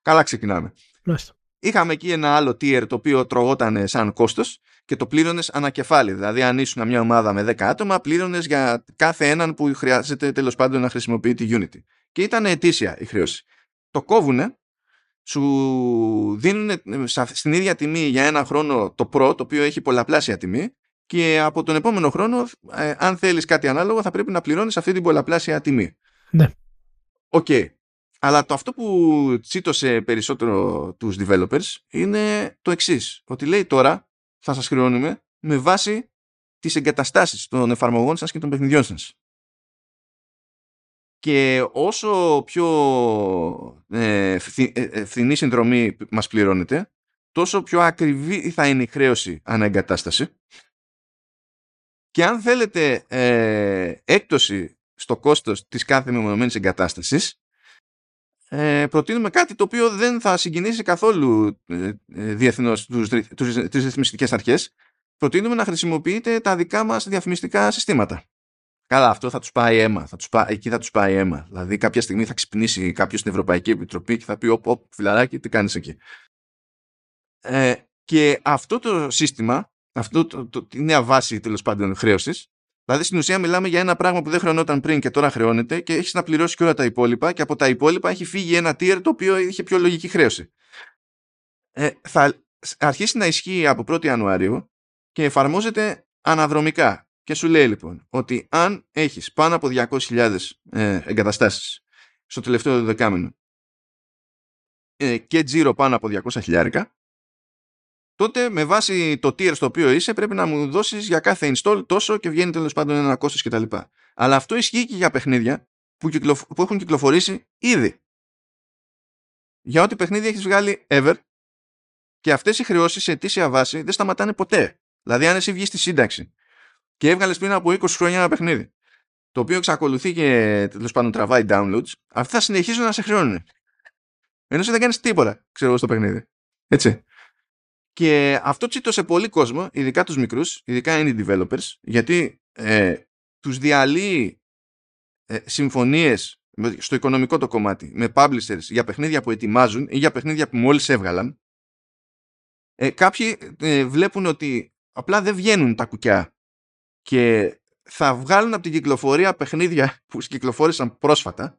Καλά ξεκινάμε. Μάλιστα. Είχαμε εκεί ένα άλλο tier το οποίο τρογόταν σαν κόστος και το πλήρωνες ανακεφάλι. Δηλαδή αν ήσουν μια ομάδα με 10 άτομα πλήρωνες για κάθε έναν που χρειάζεται τέλος πάντων να χρησιμοποιεί τη Unity. Και ήταν ετήσια η χρέωση. Το κόβουνε, σου δίνουν στην ίδια τιμή για ένα χρόνο το Pro το οποίο έχει πολλαπλάσια τιμή και από τον επόμενο χρόνο ε, αν θέλεις κάτι ανάλογο θα πρέπει να πληρώνεις αυτή την πολλαπλάσια τιμή. Ναι. Οκ. Αλλά το αυτό που τσίτωσε περισσότερο τους developers είναι το εξής. Ότι λέει τώρα θα σας χρεώνουμε με βάση τις εγκαταστάσεις των εφαρμογών σας και των παιχνιδιών σας. Και όσο πιο ε, φθη- ε, ε, φθηνή συνδρομή μας πληρώνετε, τόσο πιο ακριβή θα είναι η χρέωση αναεγκατάσταση. Και αν θέλετε ε, έκπτωση στο κόστος της κάθε μεμονωμένης εγκατάστασης, ε, προτείνουμε κάτι το οποίο δεν θα συγκινήσει καθόλου ε, ε, διεθνώς τους, ρυ- τους, τις ρυθμιστικές αρχές. Προτείνουμε να χρησιμοποιείτε τα δικά μας διαφημιστικά συστήματα. Καλά, αυτό θα τους πάει αίμα. Θα τους πά- εκεί θα τους πάει αίμα. Δηλαδή κάποια στιγμή θα ξυπνήσει κάποιος στην Ευρωπαϊκή Επιτροπή και θα πει «Οπ, οπ, φιλαράκι, τι κάνεις εκεί». Ε, και αυτό το σύστημα, αυτό το, το, τη νέα βάση τέλος πάντων χρέωσης, δηλαδή στην ουσία μιλάμε για ένα πράγμα που δεν χρεωνόταν πριν και τώρα χρεώνεται και έχεις να πληρώσεις και όλα τα υπόλοιπα και από τα υπόλοιπα έχει φύγει ένα tier το οποίο είχε πιο λογική χρέωση. Ε, θα αρχίσει να ισχύει από 1η Ιανουαρίου και εφαρμόζεται αναδρομικά. Και σου λέει λοιπόν ότι αν έχεις πάνω από 200.000 ε, εγκαταστάσεις στο τελευταίο δεκάμενο ε, και τζίρο πάνω από 200 χιλιάρικα τότε με βάση το tier στο οποίο είσαι πρέπει να μου δώσεις για κάθε install τόσο και βγαίνει τέλος πάντων ένα κόστος κτλ. Αλλά αυτό ισχύει και για παιχνίδια που, κυκλοφ... που έχουν κυκλοφορήσει ήδη. Για ό,τι παιχνίδι έχεις βγάλει ever και αυτές οι χρεώσεις σε αιτήσια βάση δεν σταματάνε ποτέ. Δηλαδή αν εσύ βγεις στη σύνταξη και έβγαλες πριν από 20 χρόνια ένα παιχνίδι το οποίο εξακολουθεί και τέλος πάντων τραβάει downloads, αυτοί θα συνεχίζουν να σε χρεώνουν. Ενώ εσύ δεν κάνεις τίποτα, ξέρω εγώ, στο παιχνίδι. Έτσι. Και αυτό τσίτωσε πολύ κόσμο, ειδικά τους μικρούς, ειδικά indie developers, γιατί ε, τους διαλύει ε, συμφωνίες με- στο οικονομικό το κομμάτι με publishers για παιχνίδια που ετοιμάζουν ή για παιχνίδια που μόλις έβγαλαν Ε, κάποιοι ε, βλέπουν ότι απλά δεν βγαίνουν τα κουκιά και θα βγάλουν από την κυκλοφορία παιχνίδια που κυκλοφόρησαν πρόσφατα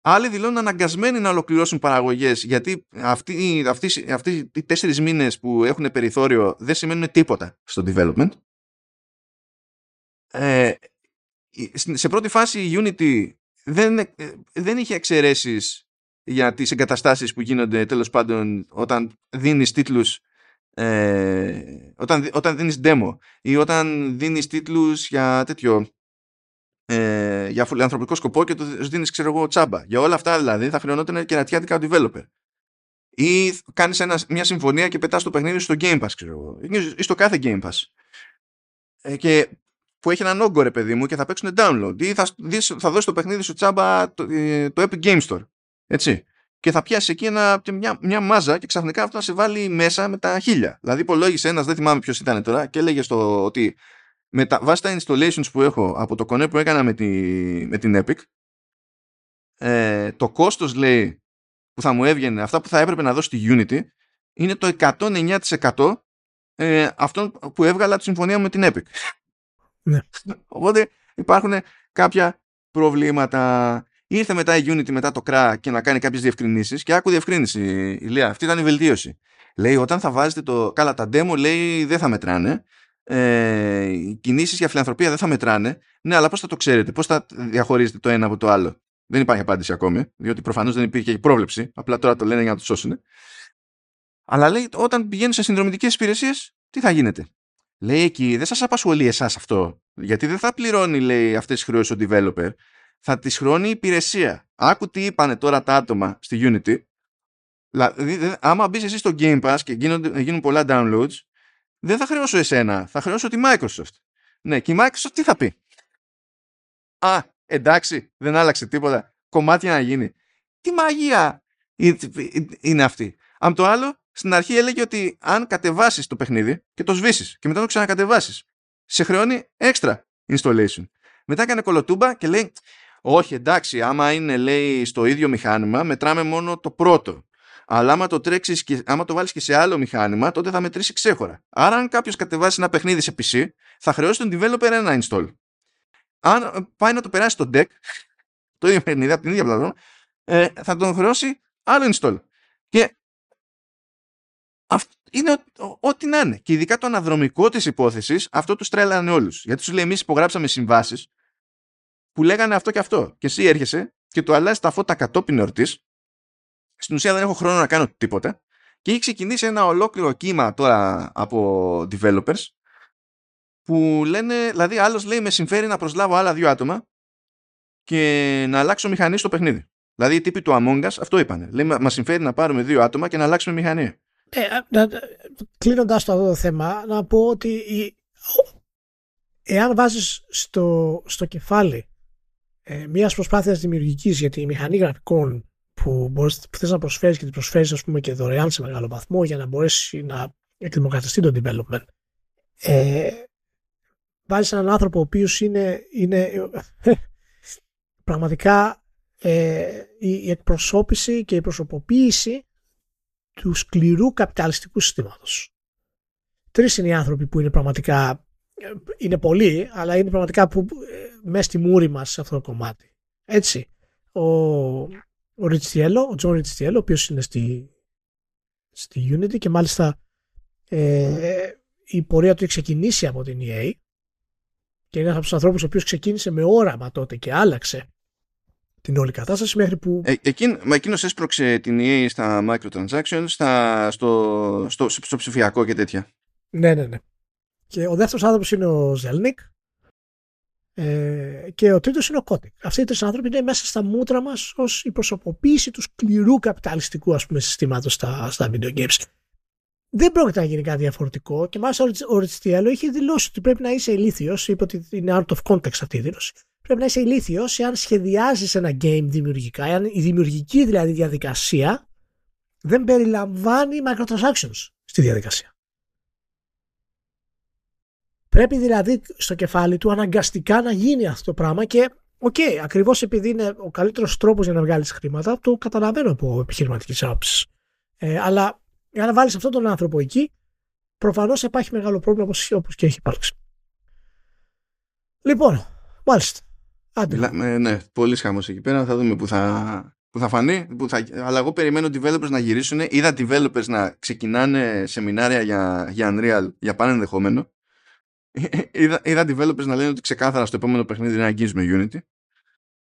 Άλλοι δηλώνουν αναγκασμένοι να ολοκληρώσουν παραγωγές γιατί αυτοί, αυτοί, αυτοί οι τέσσερις μήνες που έχουν περιθώριο δεν σημαίνουν τίποτα στο development. Ε, σε πρώτη φάση η Unity δεν, ε, δεν είχε εξαιρέσεις για τις εγκαταστάσεις που γίνονται τέλος πάντων όταν δίνεις τίτλους ε, όταν, όταν δίνεις demo ή όταν δίνεις τίτλους για τέτοιο ε, για φιλανθρωπικό σκοπό και το δίνεις, ξέρω εγώ, τσάμπα. Για όλα αυτά δηλαδή θα χρειαζόταν κερατιάτικα ο developer. Ή κάνεις μια συμφωνία και πετάς το παιχνίδι στο Game Pass, ξέρω εγώ. Ή στο κάθε Game Pass. Ε, και που έχει έναν όγκο, ρε παιδί μου, και θα παίξουν download. Ή θα, θα δώσεις το παιχνίδι σου τσάμπα το, ε, το Epic Game Store. Έτσι. Και θα πιάσει εκεί ένα, μια, μια μάζα και ξαφνικά αυτό να σε βάλει μέσα με τα χίλια. Δηλαδή, υπολόγισε ένας, δεν θυμάμαι ποιος ήταν τώρα, και έλεγε στο ότι με τα, βάσει τα installations που έχω από το κονέ που έκανα με, τη, με την Epic ε, το κόστος λέει που θα μου έβγαινε αυτά που θα έπρεπε να δώσει στη Unity είναι το 109% ε, αυτό που έβγαλα τη συμφωνία μου με την Epic. Ναι. Οπότε υπάρχουν κάποια προβλήματα. Ήρθε μετά η Unity μετά το CRA και να κάνει κάποιες διευκρινήσεις και άκου διευκρίνηση Ηλία. Αυτή ήταν η βελτίωση. Λέει όταν θα βάζετε το... Καλά τα demo λέει δεν θα μετράνε ε, οι κινήσεις για φιλανθρωπία δεν θα μετράνε. Ναι, αλλά πώς θα το ξέρετε, πώς θα διαχωρίζετε το ένα από το άλλο; Δεν υπάρχει απάντηση ακόμη, διότι προφανώς δεν υπήρχε πρόβλεψη. Απλά τώρα το λένε για να το σώσουν. Αλλά λέει, όταν πηγαίνουν σε συνδρομητικές υπηρεσίες, τι θα γίνεται; Λέει εκεί, δεν σας απασχολεί εσάς αυτό. Γιατί δεν θα πληρώνει, λέει, αυτές τι χρεώσεις ο developer. Θα τι χρώνει η υπηρεσία. Άκου τι είπανε τώρα τα άτομα στη Unity. Δηλαδή, άμα μπεις εσύ στο Game Pass και γίνουν πολλά downloads, δεν θα χρεώσω εσένα, θα χρεώσω τη Microsoft. Ναι, και η Microsoft τι θα πει; Α, εντάξει, δεν άλλαξε τίποτα. Κομμάτια να γίνει. Τι μαγεία είναι αυτή. Αν το άλλο, στην αρχή έλεγε ότι αν κατεβάσεις το παιχνίδι και το σβήσεις και μετά το ξανακατεβάσεις, σε χρεώνει extra installation. Μετά έκανε κολοτούμπα και λέει, όχι εντάξει, άμα είναι λέει στο ίδιο μηχάνημα, μετράμε μόνο το πρώτο. Αλλά άμα το τρέξεις και άμα το βάλεις και σε άλλο μηχάνημα, τότε θα μετρήσει ξέχωρα. Άρα, αν κάποιος κατεβάσει ένα παιχνίδι σε PC, θα χρεώσει τον developer ένα install. Αν πάει να το περάσει στο deck, το ίδιο παιχνίδι από την ίδια πλατφόρμα, ε, θα τον χρεώσει άλλο install. Και αυτό είναι ό,τι να είναι. Και ειδικά το αναδρομικό της υπόθεσης, αυτό τους τρέλανε όλους. Γιατί σου λέει, εμείς υπογράψαμε συμβάσεις που λέγανε αυτό και αυτό. Και εσύ έρχεσαι και του αλλάζεις τα φώτα κατόπιν εορτή στην ουσία δεν έχω χρόνο να κάνω τίποτα και έχει ξεκινήσει ένα ολόκληρο κύμα τώρα από developers που λένε, δηλαδή άλλος λέει με συμφέρει να προσλάβω άλλα δύο άτομα και να αλλάξω μηχανή στο παιχνίδι. Δηλαδή οι τύποι του Among Us αυτό είπανε. Λέει μα συμφέρει να πάρουμε δύο άτομα και να αλλάξουμε μηχανή. Ε, κλείνοντας το αυτό το θέμα, να πω ότι εάν βάζεις στο, στο κεφάλι ε, μιας προσπάθειας δημιουργικής για τη μηχανή γραφικών που, μπορείς, που θες να προσφέρεις και την προσφέρεις ας πούμε και δωρεάν σε μεγάλο βαθμό για να μπορέσει να εκδημοκρατιστεί το development. Ε, βάζεις έναν άνθρωπο ο οποίος είναι, είναι πραγματικά ε, η εκπροσώπηση και η προσωποποίηση του σκληρού καπιταλιστικού συστήματος. Τρεις είναι οι άνθρωποι που είναι πραγματικά είναι πολλοί, αλλά είναι πραγματικά που, ε, μέσα στη μούρη μας σε αυτό το κομμάτι. Έτσι. Ο, ο Ριτσιτιέλο, ο Τζον Ριτσιτιέλο, ο οποίος είναι στη, στη Unity και μάλιστα ε, η πορεία του έχει ξεκινήσει από την EA και είναι από τους ανθρώπους ο οποίος ξεκίνησε με όραμα τότε και άλλαξε την όλη κατάσταση μέχρι που. Ε, εκείνο, μα εκείνος έσπρωξε την EA στα microtransactions, στα, στο, στο, στο, ψηφιακό και τέτοια. Ναι, ναι, ναι. Και ο δεύτερος άνθρωπος είναι ο Ζέλνικ, ε, και ο τρίτος είναι ο Κώτικ. Αυτοί οι τρεις άνθρωποι είναι μέσα στα μούτρα μας ως η προσωποποίηση του σκληρού καπιταλιστικού ας πούμε, συστήματος στα, στα video games. Δεν πρόκειται να γίνει κάτι διαφορετικό και μάλιστα ο Ριτσιτιέλο είχε δηλώσει ότι πρέπει να είσαι ηλίθιος. Είπε ότι είναι out of context αυτή η δήλωση. Πρέπει να είσαι ηλίθιος εάν σχεδιάζεις ένα game δημιουργικά, εάν η δημιουργική δηλαδή διαδικασία δεν περιλαμβάνει microtransactions στη διαδικασία. Πρέπει δηλαδή στο κεφάλι του αναγκαστικά να γίνει αυτό το πράγμα και OK, okay, ακριβώς επειδή είναι ο καλύτερος τρόπος για να βγάλεις χρήματα, το καταλαβαίνω από επιχειρηματικής άποψης. Ε, αλλά Για να βάλεις αυτόν τον άνθρωπο εκεί, προφανώς υπάρχει μεγάλο πρόβλημα όπως και έχει υπάρξει. Λοιπόν, μάλιστα. Άντε. ναι, πολύ χαμός εκεί πέρα. Θα δούμε που θα, που θα φανεί. Που θα, αλλά εγώ περιμένω developers να γυρίσουν. Είδα developers να ξεκινάνε σεμινάρια για, για Unreal για πάνω ενδεχόμενο. Είδα, είδα developers να λένε ότι ξεκάθαρα στο επόμενο παιχνίδι να αγγίζουμε Unity.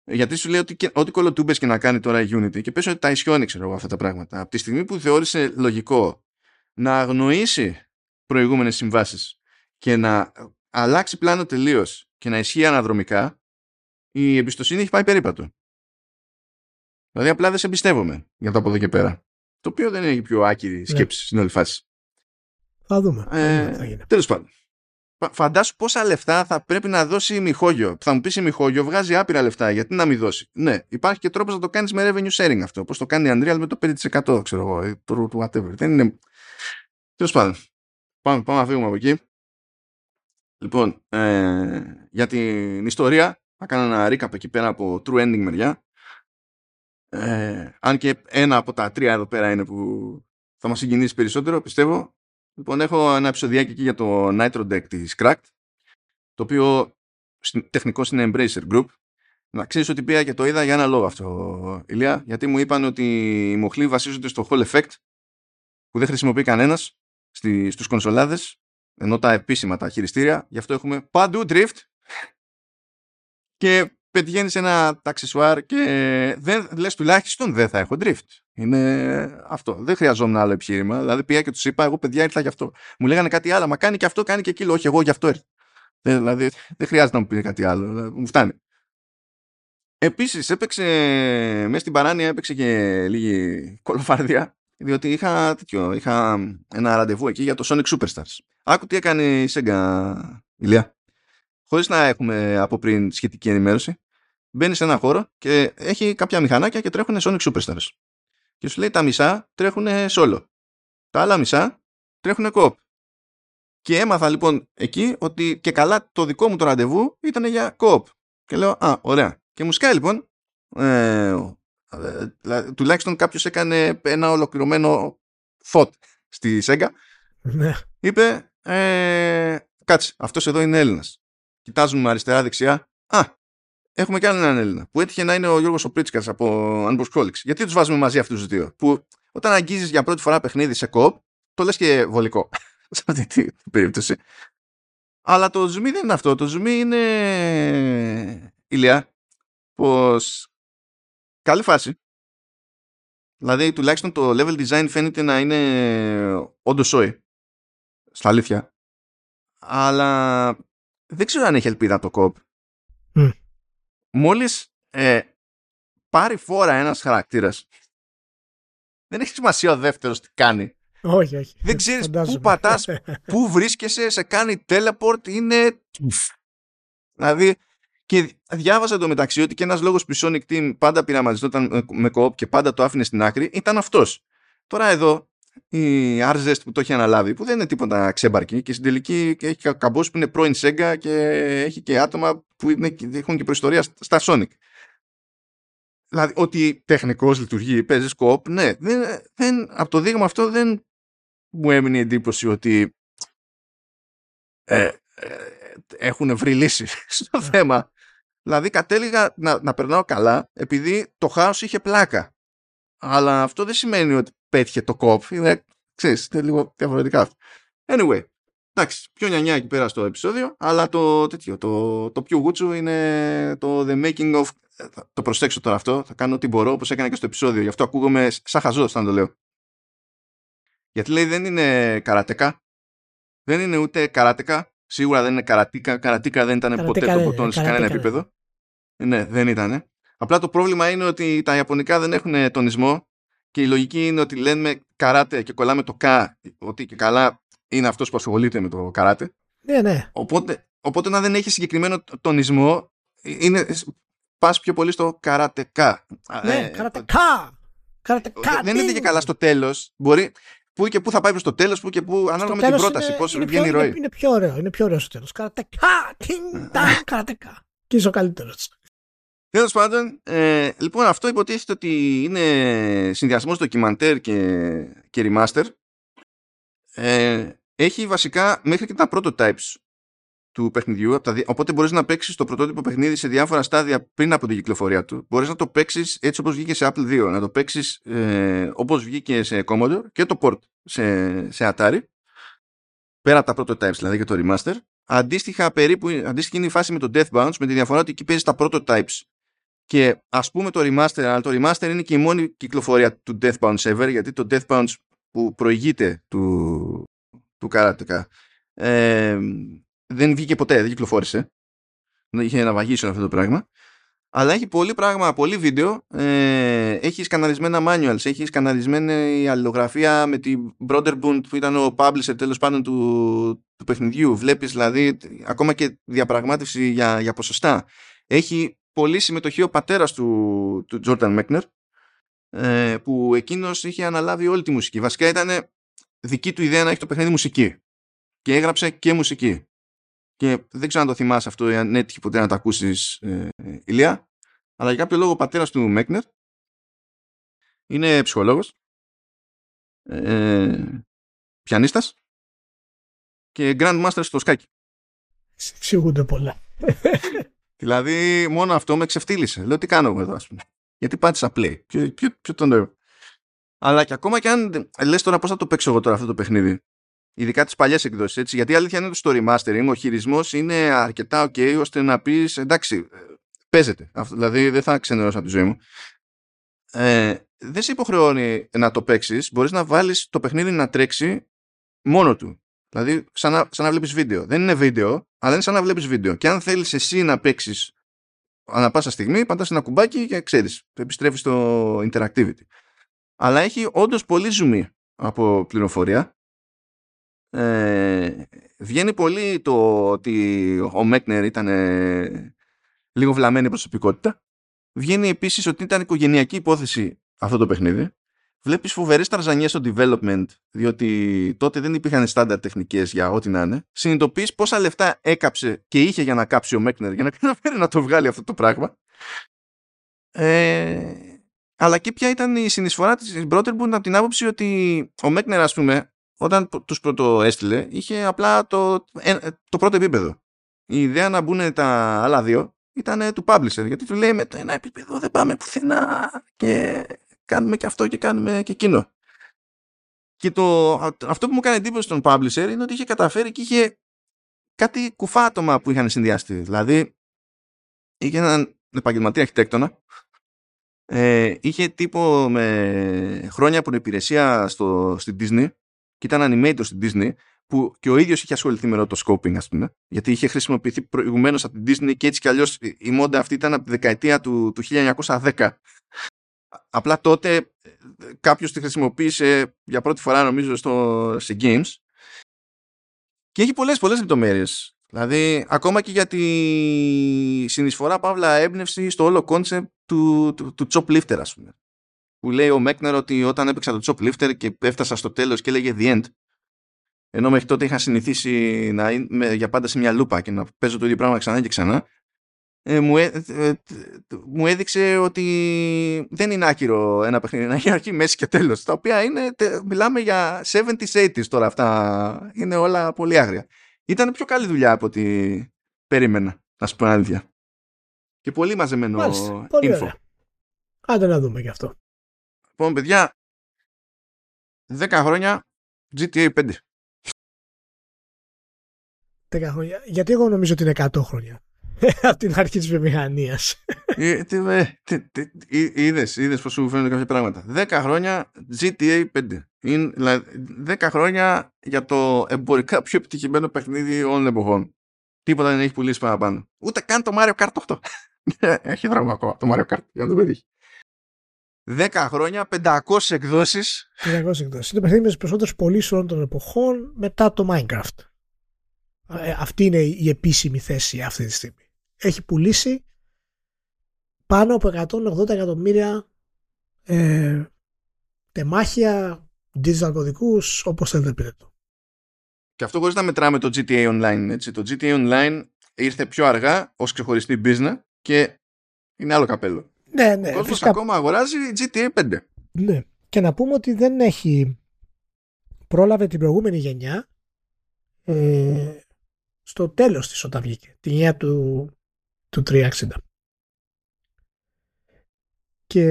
Γιατί σου λέει ότι ό,τι κολοτούμπες και να κάνει τώρα η Unity και πες ότι τα ισιώνει ξέρω εγώ αυτά τα πράγματα. Από τη στιγμή που θεώρησε λογικό να αγνοήσει προηγούμενες συμβάσεις και να αλλάξει πλάνο τελείως και να ισχύει αναδρομικά, η εμπιστοσύνη έχει πάει περίπατο. Δηλαδή απλά δεν σε εμπιστεύομαι για το από εδώ και πέρα. Το οποίο δεν είναι η πιο άκυρη ναι. σκέψη στην όλη φάση. Θα δούμε. Ε, Τέλος πάντων. Φαντάσου πόσα λεφτά θα πρέπει να δώσει η Μιχόγιο. Θα μου πεις η Μιχόγιο βγάζει άπειρα λεφτά. Γιατί να μην δώσει; Ναι, υπάρχει και τρόπος να το κάνεις με revenue sharing αυτό. Πώ το κάνει η Unreal με το 5% ξέρω εγώ. Το whatever. Δεν είναι. Τέλος πάντων. Πάμε, πάμε να φύγουμε από εκεί. Λοιπόν, ε, για την ιστορία θα κάνω ένα recap εκεί πέρα από true ending μεριά. Ε, αν και ένα από τα τρία εδώ πέρα είναι που θα μας συγκινήσει περισσότερο, πιστεύω. Λοιπόν, έχω ένα επεισοδιάκι εκεί για το Nitro Deck της Cracked, το οποίο τεχνικός είναι Embracer Group. Να ξέρεις ότι πήγα και το είδα για ένα λόγο αυτό, Ηλία, γιατί μου είπαν ότι οι μοχλοί βασίζονται στο Hall Effect, που δεν χρησιμοποιεί κανένας στους κονσολάδες, ενώ τα επίσημα τα χειριστήρια, γι' αυτό έχουμε παντού drift και πετυχαίνεις ένα ταξισουάρ και δεν λες τουλάχιστον δεν θα έχω drift. Είναι αυτό. Δεν χρειαζόμουν άλλο επιχείρημα. Δηλαδή πήγα και τους είπα, εγώ παιδιά ήρθα γι' αυτό. Μου λέγανε κάτι άλλο, μα κάνει και αυτό, κάνει και εκείνο. Όχι, εγώ γι' αυτό ήρθα. Δηλαδή δεν χρειάζεται να μου πει κάτι άλλο. Δηλαδή, μου φτάνει. Επίσης έπαιξε, μέσα στην παράνοια έπαιξε και λίγη κολοφάρδια διότι είχα, τέτοιο, είχα ένα ραντεβού εκεί για το Sonic Superstars. Άκου τι έκανε η Sega, Ηλία χωρίς να έχουμε από πριν σχετική ενημέρωση, μπαίνει σε ένα χώρο και έχει κάποια μηχανάκια και τρέχουν Sonic Superstars. Και σου λέει τα μισά τρέχουν solo. Τα άλλα μισά τρέχουν co Και έμαθα λοιπόν εκεί ότι και καλά το δικό μου το ραντεβού ήταν για co Και λέω, α, ωραία. Και μου σκάει λοιπόν, ε, ε, τουλάχιστον κάποιος έκανε ένα ολοκληρωμένο thought στη Sega. Ναι. Είπε, ε, κάτσε, αυτός εδώ είναι Έλληνας κοιτάζουμε αριστερά-δεξιά. Α, έχουμε κι έναν Έλληνα που έτυχε να είναι ο Γιώργος Οπρίτσκας από Unbox Γιατί τους βάζουμε μαζί αυτούς τους δύο, που όταν αγγίζεις για πρώτη φορά παιχνίδι σε κοπ, το λες και βολικό. σε αυτή την περίπτωση. Αλλά το zoom δεν είναι αυτό. Το zoom είναι. ηλιά. Πως. Καλή φάση. Δηλαδή, τουλάχιστον το level design φαίνεται να είναι όντως σόι. Στα αλήθεια. Αλλά δεν ξέρω αν έχει ελπίδα το κοπ. Mm. Μόλις ε, πάρει φόρα ένας χαρακτήρας δεν έχει σημασία ο δεύτερος τι κάνει. Όχι, όχι. Δεν ξέρεις πού πατάς, πού βρίσκεσαι, σε κάνει teleport, είναι... δηλαδή, και διάβασα το μεταξύ ότι και ένας λόγος που η Sonic Team πάντα πειραματιζόταν με κοπ και πάντα το άφηνε στην άκρη ήταν αυτός. Τώρα εδώ η Arzest που το έχει αναλάβει, που δεν είναι τίποτα ξέμπαρκη και στην τελική έχει καμπός που είναι πρώην Sega και έχει και άτομα που είναι, έχουν και προϊστορία στα Sonic. Δηλαδή, ότι τεχνικώς λειτουργεί, παίζει σκοπ, ναι, δεν, δεν, από το δείγμα αυτό δεν μου έμεινε η εντύπωση ότι ε, ε, έχουν βρει λύση στο ναι. θέμα. Δηλαδή κατέληγα να, να περνάω καλά επειδή το χάος είχε πλάκα. Αλλά αυτό δεν σημαίνει ότι πέτυχε το κοπ. Είναι, ξέρεις, είναι λίγο διαφορετικά αυτό. Anyway, εντάξει, πιο νιανιά εκεί πέρα στο επεισόδιο, αλλά το, τέτοιο, το, το πιο γούτσου είναι το The Making of... Θα το προσέξω τώρα αυτό, θα κάνω ό,τι μπορώ, όπως έκανα και στο επεισόδιο. Γι' αυτό ακούγομαι σαν χαζός, θα το λέω. Γιατί λέει δεν είναι καρατέκα, δεν είναι ούτε καράτεκα, σίγουρα δεν είναι καρατίκα, καρατίκα δεν ήταν ποτέ το ποτόν σε κανένα επίπεδο. Ναι, δεν ήταν. Απλά το πρόβλημα είναι ότι τα Ιαπωνικά δεν έχουν τονισμό και η λογική είναι ότι λένε καράτε και κολλάμε το κα, ότι και καλά είναι αυτός που ασχολείται με το καράτε. Ναι, ναι. Οπότε, οπότε να δεν έχει συγκεκριμένο τονισμό, είναι, πας πιο πολύ στο καρατεκά. Ναι, ε, καρατεκά. Καρατεκά. Δεν είναι και καλά στο τέλος. Μπορεί, πού και πού θα πάει προς το τέλος, πού και πού, ανάλογα με την πρόταση, πώς βγαίνει η ροή. Είναι, πιο ωραίο, είναι πιο ωραίο στο τέλος. Καρατεκά, καρατεκά. Και είσαι ο καλύτερος. Τέλος πάντων, ε, λοιπόν, αυτό υποτίθεται ότι είναι συνδυασμός ντοκιμαντέρ και, και remaster. ε, έχει βασικά μέχρι και τα prototypes του παιχνιδιού, οπότε μπορείς να παίξεις το πρωτότυπο παιχνίδι σε διάφορα στάδια πριν από την κυκλοφορία του. Μπορείς να το παίξεις έτσι όπως βγήκε σε Apple 2, να το παίξεις ε, όπως βγήκε σε Commodore και το port σε, σε Atari, πέρα από τα prototypes δηλαδή και το remaster. Αντίστοιχα, περίπου, αντίστοιχη είναι η φάση με το Deathbounce, με τη διαφορά ότι εκεί παίζεις τα prototypes και ας πούμε το remaster, αλλά το remaster είναι και η μόνη κυκλοφορία του Deathbounce ever, γιατί το Deathbounce που προηγείται του, του Karateka ε, δεν βγήκε ποτέ, δεν κυκλοφόρησε. Είχε να βαγίσει αυτό το πράγμα. Αλλά έχει πολύ πράγμα, πολύ βίντεο. Ε, έχει σκαναρισμένα manuals, έχει σκαναρισμένη αλληλογραφία με την Broderbund που ήταν ο publisher τέλος πάντων του, του παιχνιδιού. Βλέπεις δηλαδή ακόμα και διαπραγμάτευση για, για ποσοστά. Έχει πολύ συμμετοχή ο πατέρας του, του Jordan Mechner ε, που εκείνος είχε αναλάβει όλη τη μουσική. Βασικά ήταν δική του ιδέα να έχει το παιχνίδι μουσική. Και έγραψε και μουσική. Και δεν ξέρω αν το θυμάσαι αυτό, αν έτυχε ποτέ να το ακούσεις, ε, Ηλία. Αλλά για κάποιο λόγο ο πατέρας του Μέκνερ είναι ψυχολόγος, ε, πιανίστας και Grandmaster στο σκάκι. Εξηγούνται πολλά. Δηλαδή μόνο αυτό με ξεφτύλισε. Λέω τι κάνω εγώ εδώ ας πούμε. Γιατί πάτησα play. Ποιο, ποιο, ποιο το νόημα. Αλλά και ακόμα και αν λες τώρα πώς θα το παίξω εγώ τώρα αυτό το παιχνίδι. Ειδικά τις παλιές εκδόσεις. Γιατί η αλήθεια είναι ότι στο remastering ο χειρισμός είναι αρκετά ok ώστε να πεις εντάξει, παίζεται. Αυτό, δηλαδή δεν θα ξενερώσω από τη ζωή μου. Ε, δεν σε υποχρεώνει να το παίξεις. Μπορείς να βάλεις το παιχνίδι να τρέξει μόνο του. Δηλαδή, σαν να, σαν να βλέπει βίντεο. Δεν είναι βίντεο, αλλά είναι σαν να βλέπεις βίντεο. Και αν θέλεις εσύ να παίξεις ανά πάσα στιγμή, πατάς ένα κουμπάκι και ξέρεις. Επιστρέφεις στο interactivity. Αλλά έχει όντως πολύ ζουμί από πληροφορία ε, βγαίνει πολύ το ότι ο Μέκνερ ήταν ε, λίγο βλαμμένη προσωπικότητα. Βγαίνει επίσης ότι ήταν οικογενειακή υπόθεση αυτό το παιχνίδι. Βλέπεις φοβερές ταρζανιές στο development, διότι τότε δεν υπήρχαν στάνταρ τεχνικές για ό,τι να είναι. Συνειδητοποιείς πόσα λεφτά έκαψε και είχε για να κάψει ο Μέκνερ για να καταφέρει να το βγάλει αυτό το πράγμα. Ε, αλλά και ποια ήταν η συνεισφορά της Brotherboot από την άποψη ότι ο Μέκνερ ας πούμε όταν τους πρώτο έστειλε, είχε απλά το, το πρώτο επίπεδο. Η ιδέα να μπουν τα άλλα δύο ήταν του publisher, γιατί του λέει με το ένα επίπεδο δεν πάμε πουθενά και κάνουμε και αυτό και κάνουμε και εκείνο. Και το, αυτό που μου κάνει εντύπωση στον publisher είναι ότι είχε καταφέρει και είχε κάτι κουφά άτομα που είχαν συνδυαστεί. Δηλαδή, είχε έναν επαγγελματία αρχιτέκτονα, ε, είχε τύπο με χρόνια από υπηρεσία στο, στην Disney και ήταν animator στην Disney που και ο ίδιος είχε ασχοληθεί με το rotoscoping, ας πούμε, γιατί είχε χρησιμοποιηθεί προηγουμένως από την Disney και έτσι κι αλλιώς η μόντα αυτή ήταν από τη δεκαετία του, του 1910. Απλά τότε ε, κάποιος τη χρησιμοποίησε για πρώτη φορά, νομίζω, στο, σε games. Και έχει πολλές, πολλές λεπτομέρειες. Δηλαδή, ακόμα και για τη συνεισφορά παύλα έμπνευση στο όλο κόνσεπτ του, του, του Choplifter, ας πούμε που λέει ο Μέκνερ ότι όταν έπαιξα το Choplifter και έφτασα στο τέλος και έλεγε The End ενώ μέχρι τότε είχα συνηθίσει να είμαι για πάντα σε μια λούπα και να παίζω το ίδιο πράγμα ξανά και ξανά ε, μου, ε, ε, μου έδειξε ότι δεν είναι άκυρο ένα παιχνίδι να έχει αρχή, μέση και τέλος τα οποία είναι, μιλάμε για 70s, 80s τώρα αυτά είναι όλα πολύ άγρια ήταν πιο καλή δουλειά από ό,τι περίμενα να σου πω αλήθεια και πολύ μαζεμένο Μάλιστα, πολύ info ωραία. Άντε να δούμε γι' αυτό Λοιπόν, παιδιά, 10 χρόνια GTA 5. 10 χρόνια. Γιατί εγώ νομίζω ότι είναι 100 χρόνια. Από την αρχή της βιομηχανίας. Είδες, είδες πώ σου φαίνονται κάποια πράγματα. 10 χρόνια GTA 5. Είναι, δηλαδή, 10 χρόνια για το εμπορικά πιο επιτυχημένο παιχνίδι όλων εποχών. Τίποτα δεν έχει πουλήσει παραπάνω. Ούτε καν το Mario Kart 8. έχει δρόμο ακόμα το Mario Kart. Για να το πετύχει. 10 χρόνια, 500 εκδόσεις. 500 εκδόσεις. Είναι το παιχνίδι με τις περισσότερες πωλήσεις όλων των εποχών μετά το Minecraft. Ε, αυτή είναι η επίσημη θέση αυτή τη στιγμή. Έχει πουλήσει πάνω από 180 εκατομμύρια ε, τεμάχια, digital κωδικούς, όπως θέλετε πείτε το. Και αυτό χωρίς να μετράμε το GTA Online. Έτσι. Το GTA Online ήρθε πιο αργά ως ξεχωριστή business και είναι άλλο καπέλο. Ναι, ναι. Ο κόσμος ακόμα αγοράζει GTA 5. Ναι. Και να πούμε ότι δεν έχει πρόλαβε την προηγούμενη γενιά ε, στο τέλος της όταν βγήκε, την γενιά του, του 360. Και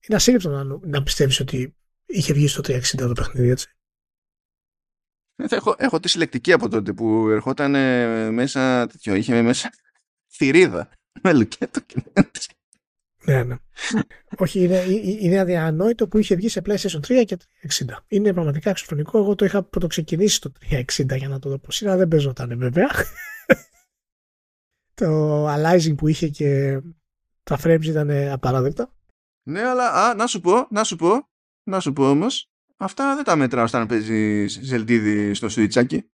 είναι ασύλληπτο να, να πιστεύεις ότι είχε βγει στο 360 το παιχνίδι, έτσι. Ε, έχω, έχω τη συλλεκτική από τότε που ερχόταν μέσα τέτοιο, είχε μέσα θηρίδα με λουκέτο και ναι, ναι. Όχι, είναι, είναι αδιανόητο που είχε βγει σε PlayStation 3 και 360. Είναι πραγματικά εξωφρονικό. Εγώ το είχα πρωτοξεκινήσει το 360 για να το δω πώς είναι, δεν παίζονταν βέβαια. Το aliasing που είχε και τα frames ήταν απαράδεκτα. Ναι, αλλά α, να σου πω, να σου πω, να σου πω όμως, αυτά δεν τα μετράω όταν παίζει ζελτίδι στο σουιτσάκι.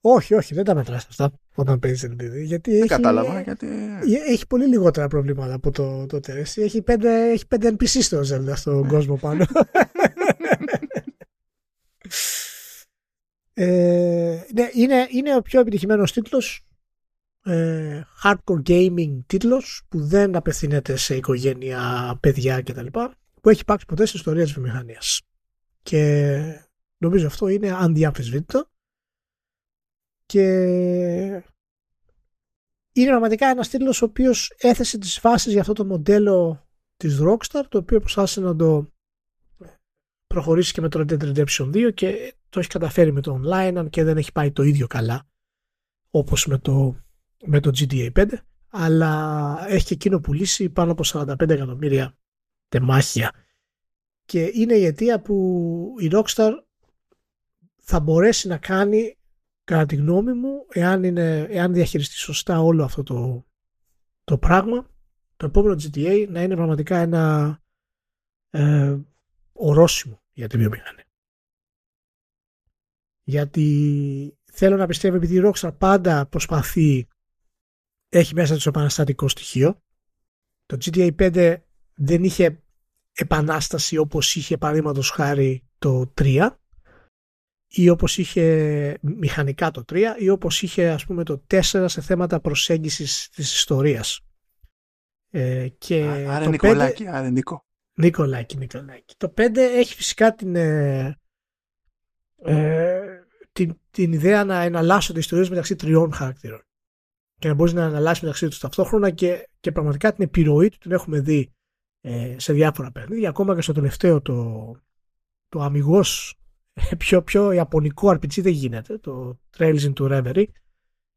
Όχι, όχι, δεν τα μετρά αυτά όταν παίζει LDD. Γιατί δεν έχει, κατάλαβα. Γιατί... Έχει πολύ λιγότερα προβλήματα από το, το Teresi. Έχει πέντε, έχει πέντε NPC στο Zelda στον κόσμο πάνω. ε, ναι, είναι, είναι ο πιο επιτυχημένος τίτλος ε, hardcore gaming τίτλος που δεν απευθύνεται σε οικογένεια, παιδιά κτλ. που έχει υπάρξει ποτέ στην ιστορία της βιομηχανίας. Και νομίζω αυτό είναι ανδιαμφισβήτητο και είναι πραγματικά ένας τίτλος ο οποίος έθεσε τις βάσεις για αυτό το μοντέλο της Rockstar το οποίο προσπάθησε να το προχωρήσει και με το Red Dead Redemption 2 και το έχει καταφέρει με το online αν και δεν έχει πάει το ίδιο καλά όπως με το, με το GTA 5 αλλά έχει και εκείνο πουλήσει πάνω από 45 εκατομμύρια τεμάχια και είναι η αιτία που η Rockstar θα μπορέσει να κάνει κατά τη γνώμη μου, εάν, είναι, εάν διαχειριστεί σωστά όλο αυτό το, το πράγμα, το επόμενο GTA να είναι πραγματικά ένα ε, ορόσημο για τη βιομηχανία. Γιατί θέλω να πιστεύω επειδή η Rockstar πάντα προσπαθεί έχει μέσα το επαναστατικό στοιχείο το GTA 5 δεν είχε επανάσταση όπως είχε παραδείγματος χάρη το 3 ή όπως είχε μηχανικά το 3 ή όπως είχε ας πούμε το 4 σε θέματα προσέγγισης της ιστορίας. Ε, και άρα το Νικολάκη, 5... άρα Νίκο. Νικολάκη, Νικολάκη. Το 5 έχει φυσικά την, ε, ε, την, την ιδέα να εναλλάσσονται ιστορίες μεταξύ τριών χαρακτήρων και να μπορείς να εναλλάσσει μεταξύ τους ταυτόχρονα και, και πραγματικά την επιρροή του την έχουμε δει ε, σε διάφορα παιχνίδια. Ακόμα και στο τελευταίο το, το αμυγός πιο, πιο ιαπωνικό RPG δεν γίνεται. Το Trails into Reverie,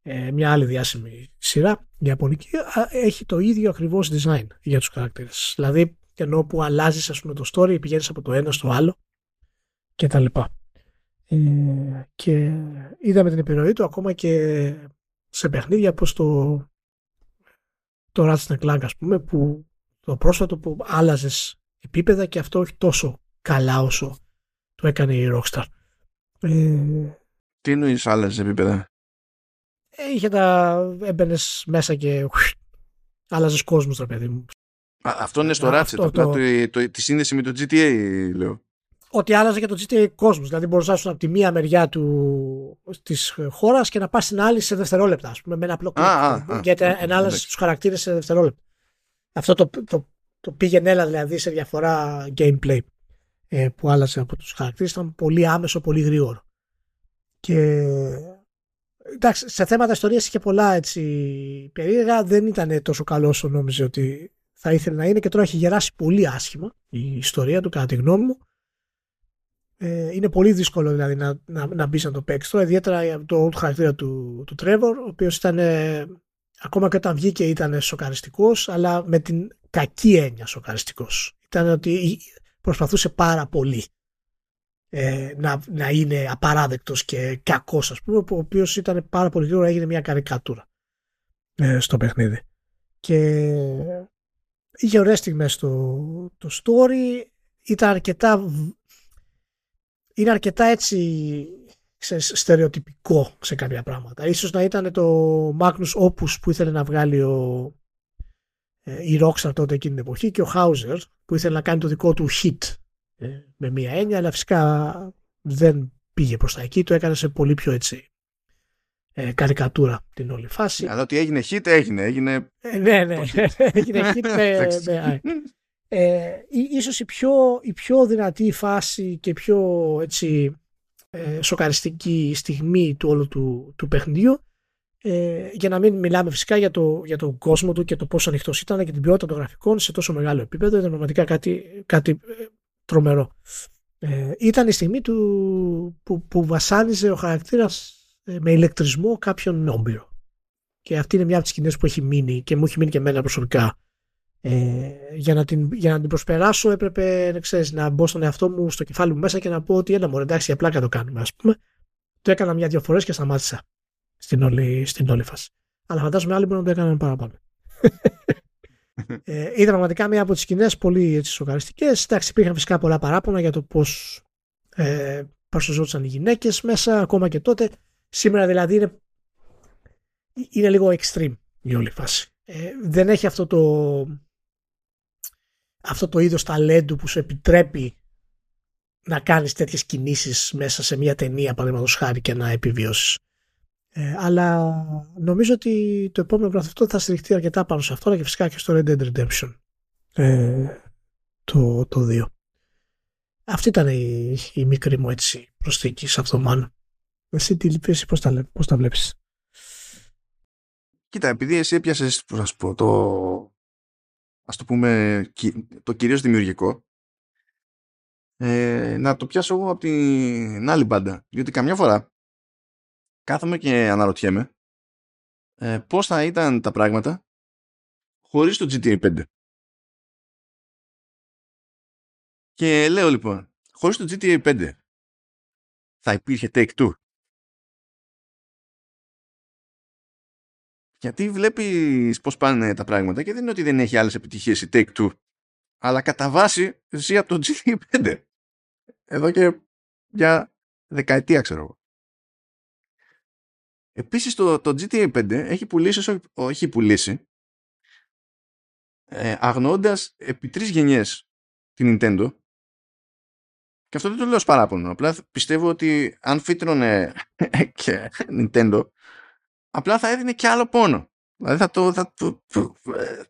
ε, μια άλλη διάσημη σειρά ιαπωνική, έχει το ίδιο ακριβώς design για τους χαρακτήρες. Δηλαδή, ενώ που αλλάζεις ας πούμε το story, πηγαίνεις από το ένα στο άλλο και τα λοιπά. Ε, και είδαμε την επιρροή του ακόμα και σε παιχνίδια όπως το το Ratchet Clank ας πούμε που το πρόσφατο που άλλαζες επίπεδα και αυτό όχι τόσο καλά όσο το έκανε η Rockstar. Ε, Τι εννοείς άλλες επίπεδα; Ε, είχε τα έμπαινες μέσα και άλλαζες κόσμους, ρε παιδί μου. Α, αυτό είναι στο Ratchet, απλά το... Το, το, τη σύνδεση με το GTA, λέω. Ότι άλλαζε και το GTA κόσμος, δηλαδή μπορείς να είσαι από τη μία μεριά του, της χώρας και να πας στην άλλη σε δευτερόλεπτα, ας πούμε, με ένα απλό κλικ. Γιατί ενάλλαζε τους χαρακτήρες σε δευτερόλεπτα. Αυτό το, το, το πήγαινε έλα δηλαδή σε διαφορά gameplay ε, που άλλαζε από τους χαρακτήρες ήταν πολύ άμεσο, πολύ γρήγορο. Και εντάξει, σε θέματα ιστορίας είχε πολλά έτσι περίεργα, δεν ήταν τόσο καλό όσο νόμιζε ότι θα ήθελε να είναι και τώρα έχει γεράσει πολύ άσχημα η ιστορία του κατά τη γνώμη μου. Ε, είναι πολύ δύσκολο δηλαδή να, να, να μπεις να το παίξεις τώρα, ιδιαίτερα το χαρακτήρα του, του Trevor, ο οποίος ήταν ακόμα και όταν βγήκε ήταν σοκαριστικός, αλλά με την κακή έννοια σοκαριστικός. Ήταν ότι προσπαθούσε πάρα πολύ ε, να, να είναι απαράδεκτος και κακός ας πούμε, ο οποίος ήταν πάρα πολύ γρήγορα έγινε μια καρικατούρα ε, στο παιχνίδι. Και είχε ωραίες στιγμές το, το story, ήταν αρκετά είναι αρκετά έτσι στερεοτυπικό σε κάποια πράγματα. Ίσως να ήταν το Magnus Opus που ήθελε να βγάλει ο, ε, η Rockstar τότε εκείνη την εποχή και ο Hauser που ήθελε να κάνει το δικό του hit ε, με μία έννοια αλλά φυσικά δεν πήγε προς τα εκεί το έκανε σε πολύ πιο έτσι ε, καρικατούρα την όλη φάση. Αλλά ότι έγινε hit έγινε, έγινε ε, ναι ναι. Έγινε hit με, με ε, ίσως η πιο, η πιο δυνατή φάση και πιο έτσι, ε, σοκαριστική στιγμή του όλου του, του παιχνιδιού ε, για να μην μιλάμε φυσικά για, το, για τον κόσμο του και το πόσο ανοιχτό ήταν και την ποιότητα των γραφικών σε τόσο μεγάλο επίπεδο ήταν πραγματικά κάτι, κάτι ε, τρομερό. Ε, ήταν η στιγμή του, που, που βασάνιζε ο χαρακτήρας ε, με ηλεκτρισμό κάποιον όμπειρο και αυτή είναι μια από τις σκηνές που έχει μείνει και μου έχει μείνει και εμένα προσωπικά ε, για, να την, για να την προσπεράσω έπρεπε ξέρεις, να μπω στον εαυτό μου στο κεφάλι μου μέσα και να πω ότι ένα μου εντάξει απλά και το κάνουμε ας πούμε. Το έκανα μια-δυο φορές και σταμάτησα στην όλη, στην όλη φάση. Αλλά φαντάζομαι άλλοι μπορούν να το έκαναν παραπάνω. ε, ήταν πραγματικά μια από τις σκηνές πολύ έτσι, σοκαριστικές. Εντάξει, υπήρχαν φυσικά πολλά παράπονα για το πώς ε, παρουσιαζόντουσαν οι γυναίκες μέσα, ακόμα και τότε. Σήμερα δηλαδή είναι, είναι λίγο extreme η όλη φάση. Ε, δεν έχει αυτό το αυτό το είδος ταλέντου που σου επιτρέπει να κάνεις τέτοιες κινήσεις μέσα σε μια ταινία παραδείγματος χάρη και να επιβιώσεις. Ε, αλλά νομίζω ότι το επόμενο αυτό θα στηριχτεί αρκετά πάνω σε αυτό και φυσικά και στο Red Dead Redemption ε, το, το 2. Αυτή ήταν η, η μικρή μου έτσι προσθήκη σε αυτό μάλλον. Εσύ τι λυπήσει, πώς τα, πώς τα βλέπεις; Κοίτα, επειδή εσύ έπιασες, πώς πω, το, ας το πούμε, το κυρίως δημιουργικό, ε, να το πιάσω εγώ από την άλλη μπάντα. Διότι καμιά φορά κάθομαι και αναρωτιέμαι ε, πώς θα ήταν τα πράγματα χωρίς το GTA 5. Και λέω λοιπόν, χωρίς το GTA 5 θα υπήρχε Take-Two. Γιατί βλέπεις πώς πάνε τα πράγματα και δεν είναι ότι δεν έχει άλλες επιτυχίες η Take-Two. Αλλά κατά βάση ζει από το GTA 5. Εδώ και για δεκαετία ξέρω εγώ. Επίσης το, το GTA 5 έχει πουλήσει, όχι πουλήσει, ε, αγνοώντας επί τρεις γενιές την Nintendo και αυτό δεν το λέω ως παράπονο. Απλά πιστεύω ότι αν φύτρωνε και Nintendo απλά θα έδινε και άλλο πόνο. Δηλαδή θα το, θα το,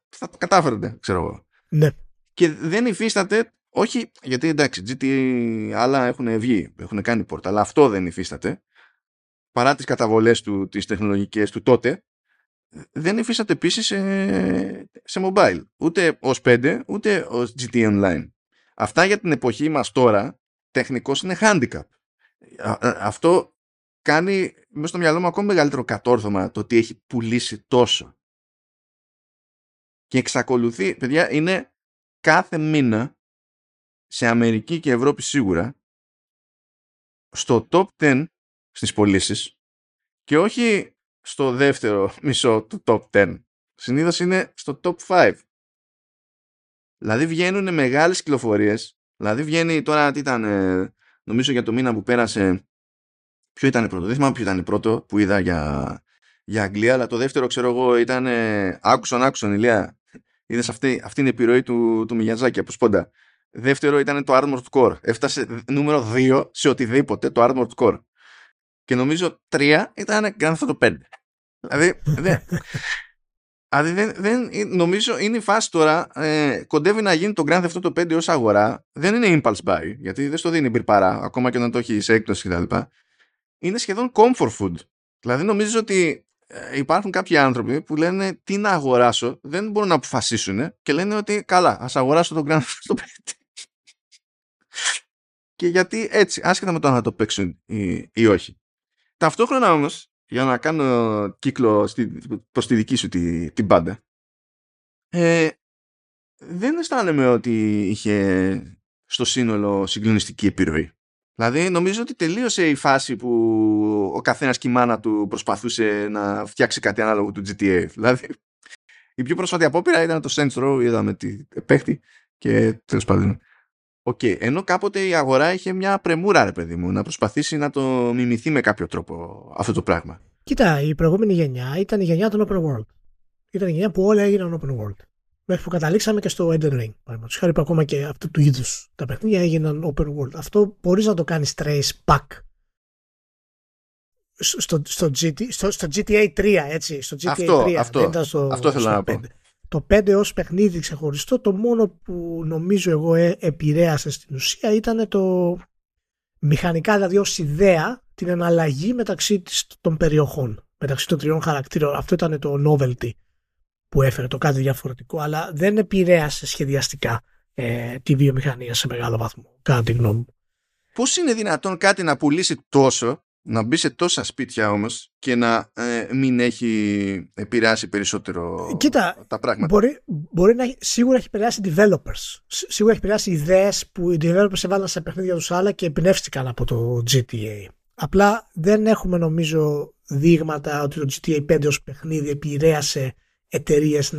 θα το κατάφερνε, ξέρω εγώ. Ναι. Και δεν υφίσταται, όχι γιατί εντάξει, GTA άλλα έχουν βγει, έχουν κάνει πόρτα, αλλά αυτό δεν υφίσταται παρά τις καταβολές του, τις τεχνολογικές του τότε, δεν υφίσταται επίσης σε, σε mobile. Ούτε ως 5, ούτε ως GT Online. Αυτά για την εποχή μας τώρα, τεχνικώς είναι handicap. αυτό κάνει μέσα στο μυαλό μου ακόμα μεγαλύτερο κατόρθωμα το ότι έχει πουλήσει τόσο. Και εξακολουθεί, παιδιά, είναι κάθε μήνα σε Αμερική και Ευρώπη σίγουρα στο top 10 στις πωλήσεις και όχι στο δεύτερο μισό του top 10. Συνήθως είναι στο top 5. Δηλαδή βγαίνουν μεγάλες κυκλοφορίες. Δηλαδή βγαίνει τώρα τι ήταν, νομίζω για το μήνα που πέρασε, ποιο ήταν πρώτο. Δεν θυμάμαι ποιο ήταν πρώτο που είδα για, για Αγγλία, αλλά το δεύτερο ξέρω εγώ ήταν άκουσον άκουσον ηλία. Είδες αυτή, αυτή είναι η επιρροή του, του Μιγιαζάκη από σπόντα. Δεύτερο ήταν το Armored Core. Έφτασε νούμερο 2 σε οτιδήποτε το Armored Core και νομίζω τρία ήταν Grand Theft 5. Δηλαδή, δεν, δηλαδή δεν, δεν, νομίζω είναι η φάση τώρα, ε, κοντεύει να γίνει το Grand Theft Auto 5 ως αγορά, δεν είναι impulse buy, γιατί δεν στο δίνει μπυρπαρά, ακόμα και να το έχεις σε έκπτωση κτλ. Είναι σχεδόν comfort food. Δηλαδή νομίζω ότι ε, υπάρχουν κάποιοι άνθρωποι που λένε τι να αγοράσω, δεν μπορούν να αποφασίσουν και λένε ότι καλά, ας αγοράσω το Grand Theft Auto 5. και γιατί έτσι, άσχετα με το να το παίξουν ή, ή όχι. Ταυτόχρονα όμως, για να κάνω κύκλο στη, προς τη δική σου την, την πάντα, ε, δεν αισθάνομαι ότι είχε στο σύνολο συγκλονιστική επιρροή. Δηλαδή νομίζω ότι τελείωσε η φάση που ο καθένας και η μάνα του προσπαθούσε να φτιάξει κάτι ανάλογο του GTA. Δηλαδή η πιο πρόσφατη απόπειρα ήταν το Saints Row, είδαμε τι παίχτη και τέλος πάντων OK, okay. ενώ κάποτε η αγορά είχε μια πρεμούρα, ρε παιδί μου, να προσπαθήσει να το μιμηθεί με κάποιο τρόπο αυτό το πράγμα. Κοίτα, η προηγούμενη γενιά ήταν η γενιά των open world. Ήταν η γενιά που όλα έγιναν open world. Μέχρι που καταλήξαμε και στο Elden Ring. Παραδείγματος χάρη που ακόμα και αυτού του είδους τα παιχνίδια έγιναν open world. Αυτό μπορείς να το κάνεις trace back στο, στο, GT, στο, στο GTA 3, έτσι. Στο GTA αυτό, 3. Αυτό, στο, αυτό θέλω να πω. το 5 ως παιχνίδι ξεχωριστό το μόνο που νομίζω εγώ ε, επηρέασε στην ουσία ήταν το μηχανικά δηλαδή ως ιδέα την εναλλαγή μεταξύ των περιοχών μεταξύ των τριών χαρακτήρων αυτό ήταν το novelty που έφερε το κάτι διαφορετικό αλλά δεν επηρέασε σχεδιαστικά ε, τη βιομηχανία σε μεγάλο βαθμό κατά τη γνώμη μου Πώς είναι δυνατόν κάτι να πουλήσει τόσο να μπει σε τόσα σπίτια όμως και να ε, μην έχει επηρεάσει περισσότερο Κοίτα, τα πράγματα; Μπορεί, μπορεί να σίγουρα έχει επηρεάσει developers. Σίγουρα έχει επηρεάσει ιδέες που οι developers έβαλαν σε παιχνίδια τους άλλα και εμπνεύστηκαν από το GTA. Απλά δεν έχουμε νομίζω δείγματα ότι το GTA 5 ως παιχνίδι επηρέασε εταιρείες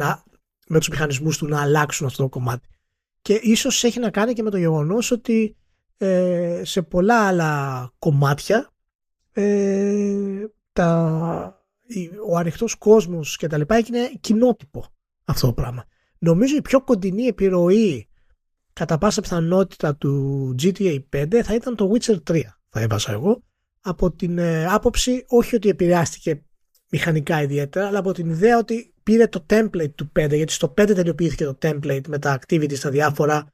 με τους μηχανισμούς του να αλλάξουν αυτό το κομμάτι. Και ίσως έχει να κάνει και με το γεγονός ότι ε, σε πολλά άλλα κομμάτια ε, τα, ο ανοιχτός κόσμος και τα λοιπά έγινε κοινότυπο αυτό το πράγμα. Νομίζω η πιο κοντινή επιρροή κατά πάσα πιθανότητα του GTA 5 θα ήταν το Witcher 3 θα έβαζα εγώ από την ε, άποψη όχι ότι επηρεάστηκε μηχανικά ιδιαίτερα αλλά από την ιδέα ότι πήρε το template του 5 γιατί στο 5 τελειοποιήθηκε το template με τα activities στα διάφορα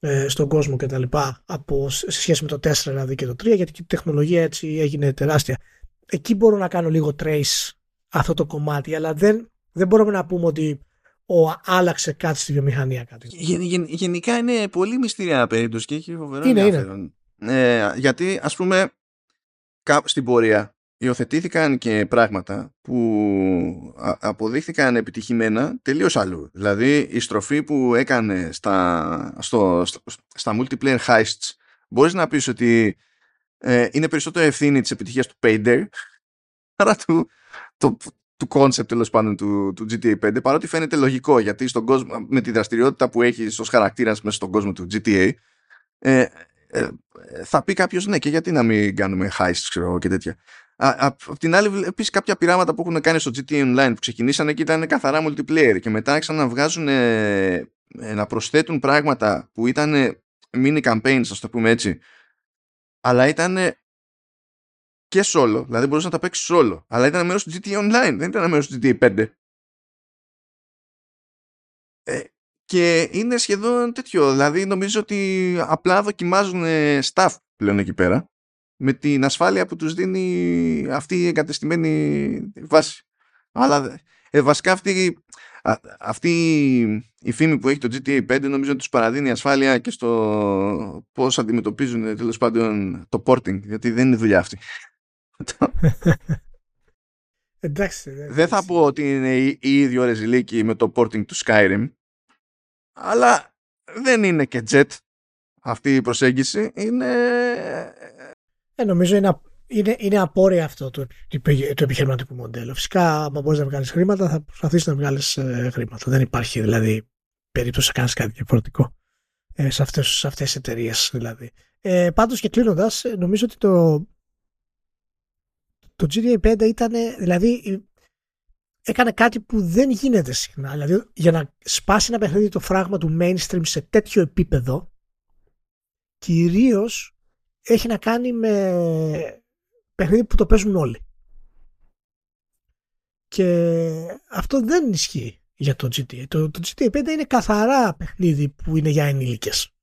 ε, στον κόσμο και τα λοιπά από, σε σχέση με το 4 δηλαδή και το 3 γιατί η τεχνολογία έτσι έγινε τεράστια. Εκεί μπορώ να κάνω λίγο trace αυτό το κομμάτι αλλά δεν, δεν μπορούμε να πούμε ότι ο, άλλαξε κάτι στη βιομηχανία. Κάτι. Γεν, γενικά είναι πολύ μυστήρια περίπτωση και έχει φοβερό είναι, ενδιαφέρον. Ε, γιατί ας πούμε στην πορεία υιοθετήθηκαν και πράγματα που αποδείχθηκαν επιτυχημένα τελείως αλλού. Δηλαδή η στροφή που έκανε στα, στο, στα multiplayer heists μπορείς να πεις ότι ε, είναι περισσότερο ευθύνη της επιτυχίας του Payday παρά του, το, του concept τέλος πάντων του, του GTA 5 παρότι φαίνεται λογικό γιατί στον κόσμο, με τη δραστηριότητα που έχει ως χαρακτήρας μέσα στον κόσμο του GTA ε, ε, θα πει κάποιος ναι και γιατί να μην κάνουμε heists ξέρω και τέτοια Απ' την άλλη, επίσης κάποια πειράματα που έχουν κάνει στο GTA Online που ξεκινήσανε και ήταν καθαρά multiplayer και μετά άρχισαν να βγάζουν ε, ε, να προσθέτουν πράγματα που ήταν mini campaigns, ας το πούμε έτσι, αλλά ήταν και solo, δηλαδή μπορούσες να τα παίξεις solo, αλλά ήταν μέρος του GTA Online, δεν ήταν μέρος του GTA 5. Ε, και είναι σχεδόν τέτοιο, δηλαδή νομίζω ότι απλά δοκιμάζουν staff πλέον εκεί πέρα με την ασφάλεια που τους δίνει αυτή η εγκατεστημένη βάση. Αλλά ε, βασικά αυτή, αυτή η φήμη που έχει το GTA 5 νομίζω τους παραδίνει ασφάλεια και στο πώς αντιμετωπίζουν τέλος πάντων το porting γιατί δεν είναι δουλειά αυτή. Εντάξει, δεν θα πω ότι είναι η, η ίδιο ρεζιλίκη με το porting του Skyrim αλλά δεν είναι και jet αυτή η προσέγγιση είναι ε, νομίζω είναι, είναι, είναι απόρρια αυτό το, το επιχειρηματικό μοντέλο. Φυσικά, αν μπορείς να βγάλεις χρήματα, θα προσπαθήσεις να βγάλεις ε, χρήματα. Δεν υπάρχει δηλαδή περίπτωση να κάνεις κάτι διαφορετικό ε, σε αυτές σε αυτές τις εταιρείες δηλαδή. Ε, πάντως και κλείνοντας, ε, νομίζω ότι το, το GTA 5 ήταν, δηλαδή, έκανε κάτι που δεν γίνεται συχνά. Δηλαδή, για να σπάσει ένα παιχνίδι το φράγμα του mainstream σε τέτοιο επίπεδο, κυρίως έχει να κάνει με παιχνίδι που το παίζουν όλοι. Και αυτό δεν ισχύει για το GTA. Το, το GTA 5 είναι καθαρά παιχνίδι που είναι για ενήλικες.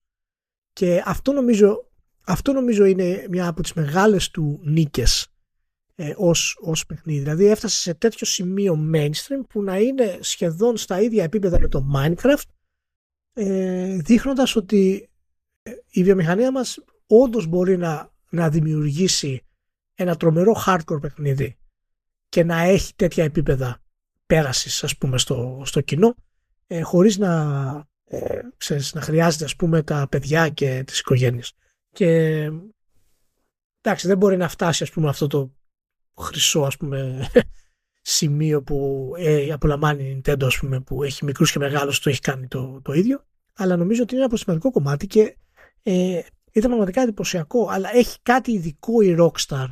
Και αυτό νομίζω, αυτό νομίζω είναι μια από τις μεγάλες του νίκες ε, ως, ως παιχνίδι. Δηλαδή έφτασε σε τέτοιο σημείο mainstream που να είναι σχεδόν στα ίδια επίπεδα με το Minecraft ε, δείχνοντας ότι ε, η βιομηχανία μας όντως μπορεί να, να δημιουργήσει ένα τρομερό hardcore παιχνίδι και να έχει τέτοια επίπεδα πέρασης ας πούμε στο, στο κοινό ε, χωρίς να, ε, ξέρεις, να χρειάζεται ας πούμε τα παιδιά και τις οικογένειες. Και εντάξει δεν μπορεί να φτάσει ας πούμε αυτό το χρυσό ας πούμε σημείο που ε, απολαμβάνει η Nintendo ας πούμε, που έχει μικρούς και μεγάλους το έχει κάνει το, το ίδιο. Αλλά νομίζω ότι είναι ένα προσημαντικό κομμάτι και ε, ήταν πραγματικά εντυπωσιακό, αλλά έχει κάτι ειδικό η Rockstar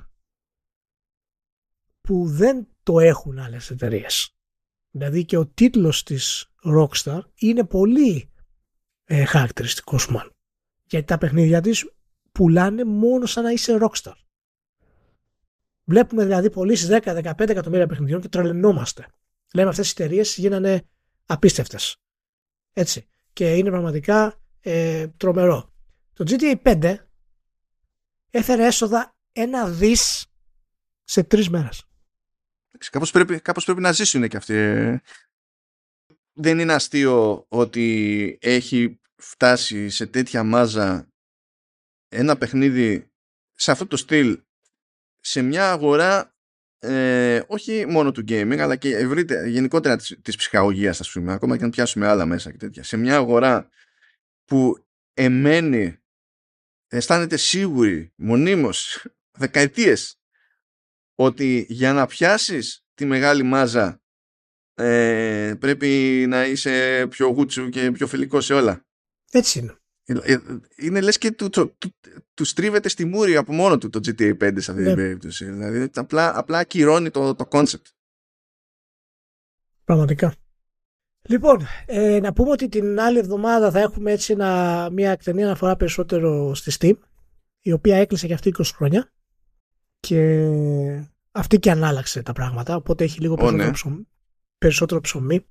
που δεν το έχουν άλλες εταιρείες. Δηλαδή και ο τίτλος της Rockstar είναι πολύ ε, χαρακτηριστικός μάλλον. Γιατί τα παιχνίδια της πουλάνε μόνο σαν να είσαι Rockstar. Βλέπουμε δηλαδή πωλήσεις 10-15 εκατομμύρια παιχνιδιών και τρελαινόμαστε. Λέμε αυτές οι εταιρείες γίνανε απίστευτες. Έτσι. Και είναι πραγματικά ε, τρομερό. Το GTA 5 έφερε έσοδα ένα δις σε τρεις μέρες. Κάπως πρέπει, κάπως πρέπει να ζήσουν και αυτοί. Ε. Δεν είναι αστείο ότι έχει φτάσει σε τέτοια μάζα ένα παιχνίδι σε αυτό το στυλ σε μια αγορά ε, όχι μόνο του gaming αλλά και ευρύτερα, γενικότερα της, της ψυχαγωγίας ας πούμε ακόμα και αν πιάσουμε άλλα μέσα και τέτοια σε μια αγορά που εμένει αισθάνεται σίγουρη μονίμως δεκαετίες ότι για να πιάσεις τη μεγάλη μάζα ε, πρέπει να είσαι πιο γούτσου και πιο φιλικός σε όλα. Έτσι είναι. Ε, ε, είναι λες και του, του, του, του στρίβεται στη μούρη από μόνο του το GTA 5 σε αυτή την ναι. περίπτωση. Δηλαδή απλά, απλά ακυρώνει το, το concept. Πραγματικά. Λοιπόν, ε, να πούμε ότι την άλλη εβδομάδα θα έχουμε έτσι ένα, μια εκτενή αναφορά περισσότερο στη Steam, η οποία έκλεισε και αυτή 20 χρόνια και αυτή και ανάλαξε τα πράγματα, οπότε έχει λίγο περισσότερο, ναι. ψωμί, περισσότερο ψωμί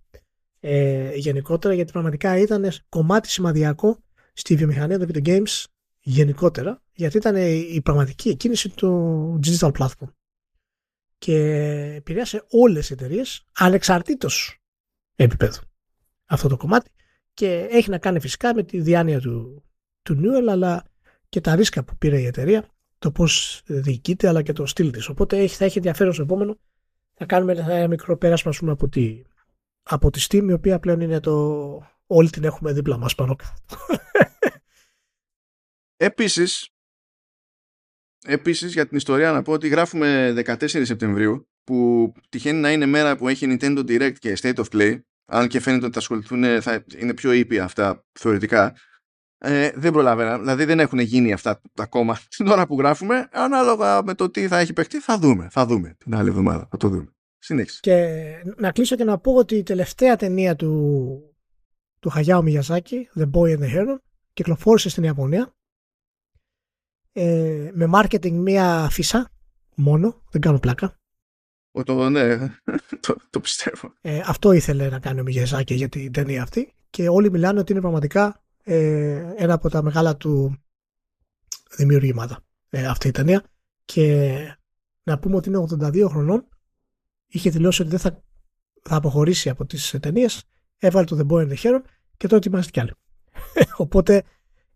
ε, γενικότερα, γιατί πραγματικά ήταν κομμάτι σημαδιακό στη βιομηχανία των video games γενικότερα, γιατί ήταν η πραγματική κίνηση του digital platform. Και επηρέασε όλες τις εταιρείες ανεξαρτήτως επίπεδου αυτό το κομμάτι και έχει να κάνει φυσικά με τη διάνοια του, του Newell αλλά και τα ρίσκα που πήρε η εταιρεία το πώς διοικείται αλλά και το στυλ της. Οπότε έχει, θα έχει ενδιαφέρον στο επόμενο θα κάνουμε ένα μικρό πέρασμα πούμε, από, τη, από τη Steam η οποία πλέον είναι το όλοι την έχουμε δίπλα μας πάνω κάτω. Επίσης, επίσης για την ιστορία να πω ότι γράφουμε 14 Σεπτεμβρίου που τυχαίνει να είναι μέρα που έχει Nintendo Direct και State of Play αν και φαίνεται ότι θα ασχοληθούν θα είναι πιο ήπια αυτά θεωρητικά ε, δεν προλαβαίνω, δηλαδή δεν έχουν γίνει αυτά ακόμα την ώρα που γράφουμε ανάλογα με το τι θα έχει παιχτεί θα δούμε, θα δούμε την άλλη εβδομάδα θα το δούμε. Συνέχισε. Και να κλείσω και να πω ότι η τελευταία ταινία του του Χαγιάου Μιγιαζάκη, The Boy and the Hero, κυκλοφόρησε στην Ιαπωνία ε, με marketing μία φύσα μόνο, δεν κάνω πλάκα. Ο, το, ναι, το, το πιστεύω. Ε, αυτό ήθελε να κάνει ο Μιγιαζάκη για την ταινία αυτή και όλοι μιλάνε ότι είναι πραγματικά ε, ένα από τα μεγάλα του δημιουργήματα ε, αυτή η ταινία και να πούμε ότι είναι 82 χρονών είχε δηλώσει ότι δεν θα, θα αποχωρήσει από τις ταινίες έβαλε το The Boy and the Hero και τώρα ετοιμάζεται κι άλλο. Οπότε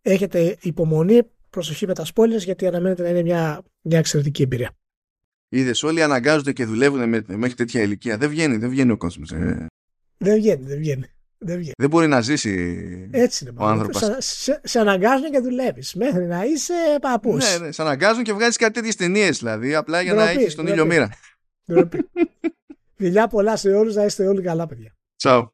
έχετε υπομονή, προσοχή με τα spoilers γιατί αναμένεται να είναι μια, μια εξαιρετική εμπειρία. Είδες, όλοι αναγκάζονται και δουλεύουν με, μέχρι τέτοια ηλικία. Δεν βγαίνει, δεν βγαίνει ο κόσμος. Ε. Δεν βγαίνει, δεν βγαίνει. Δεν, βγαίνει. δεν μπορεί να ζήσει Έτσι είναι, ο άνθρωπος. Σε, σε, σε, αναγκάζουν και δουλεύεις. Μέχρι να είσαι παππούς. Ναι, ναι, σε αναγκάζουν και βγάζεις κάτι τέτοιες ταινίες δηλαδή. Απλά για να έχεις τον ήλιο μοίρα. Φιλιά πολλά σε όλους, να είστε όλοι καλά, παιδιά. Ciao.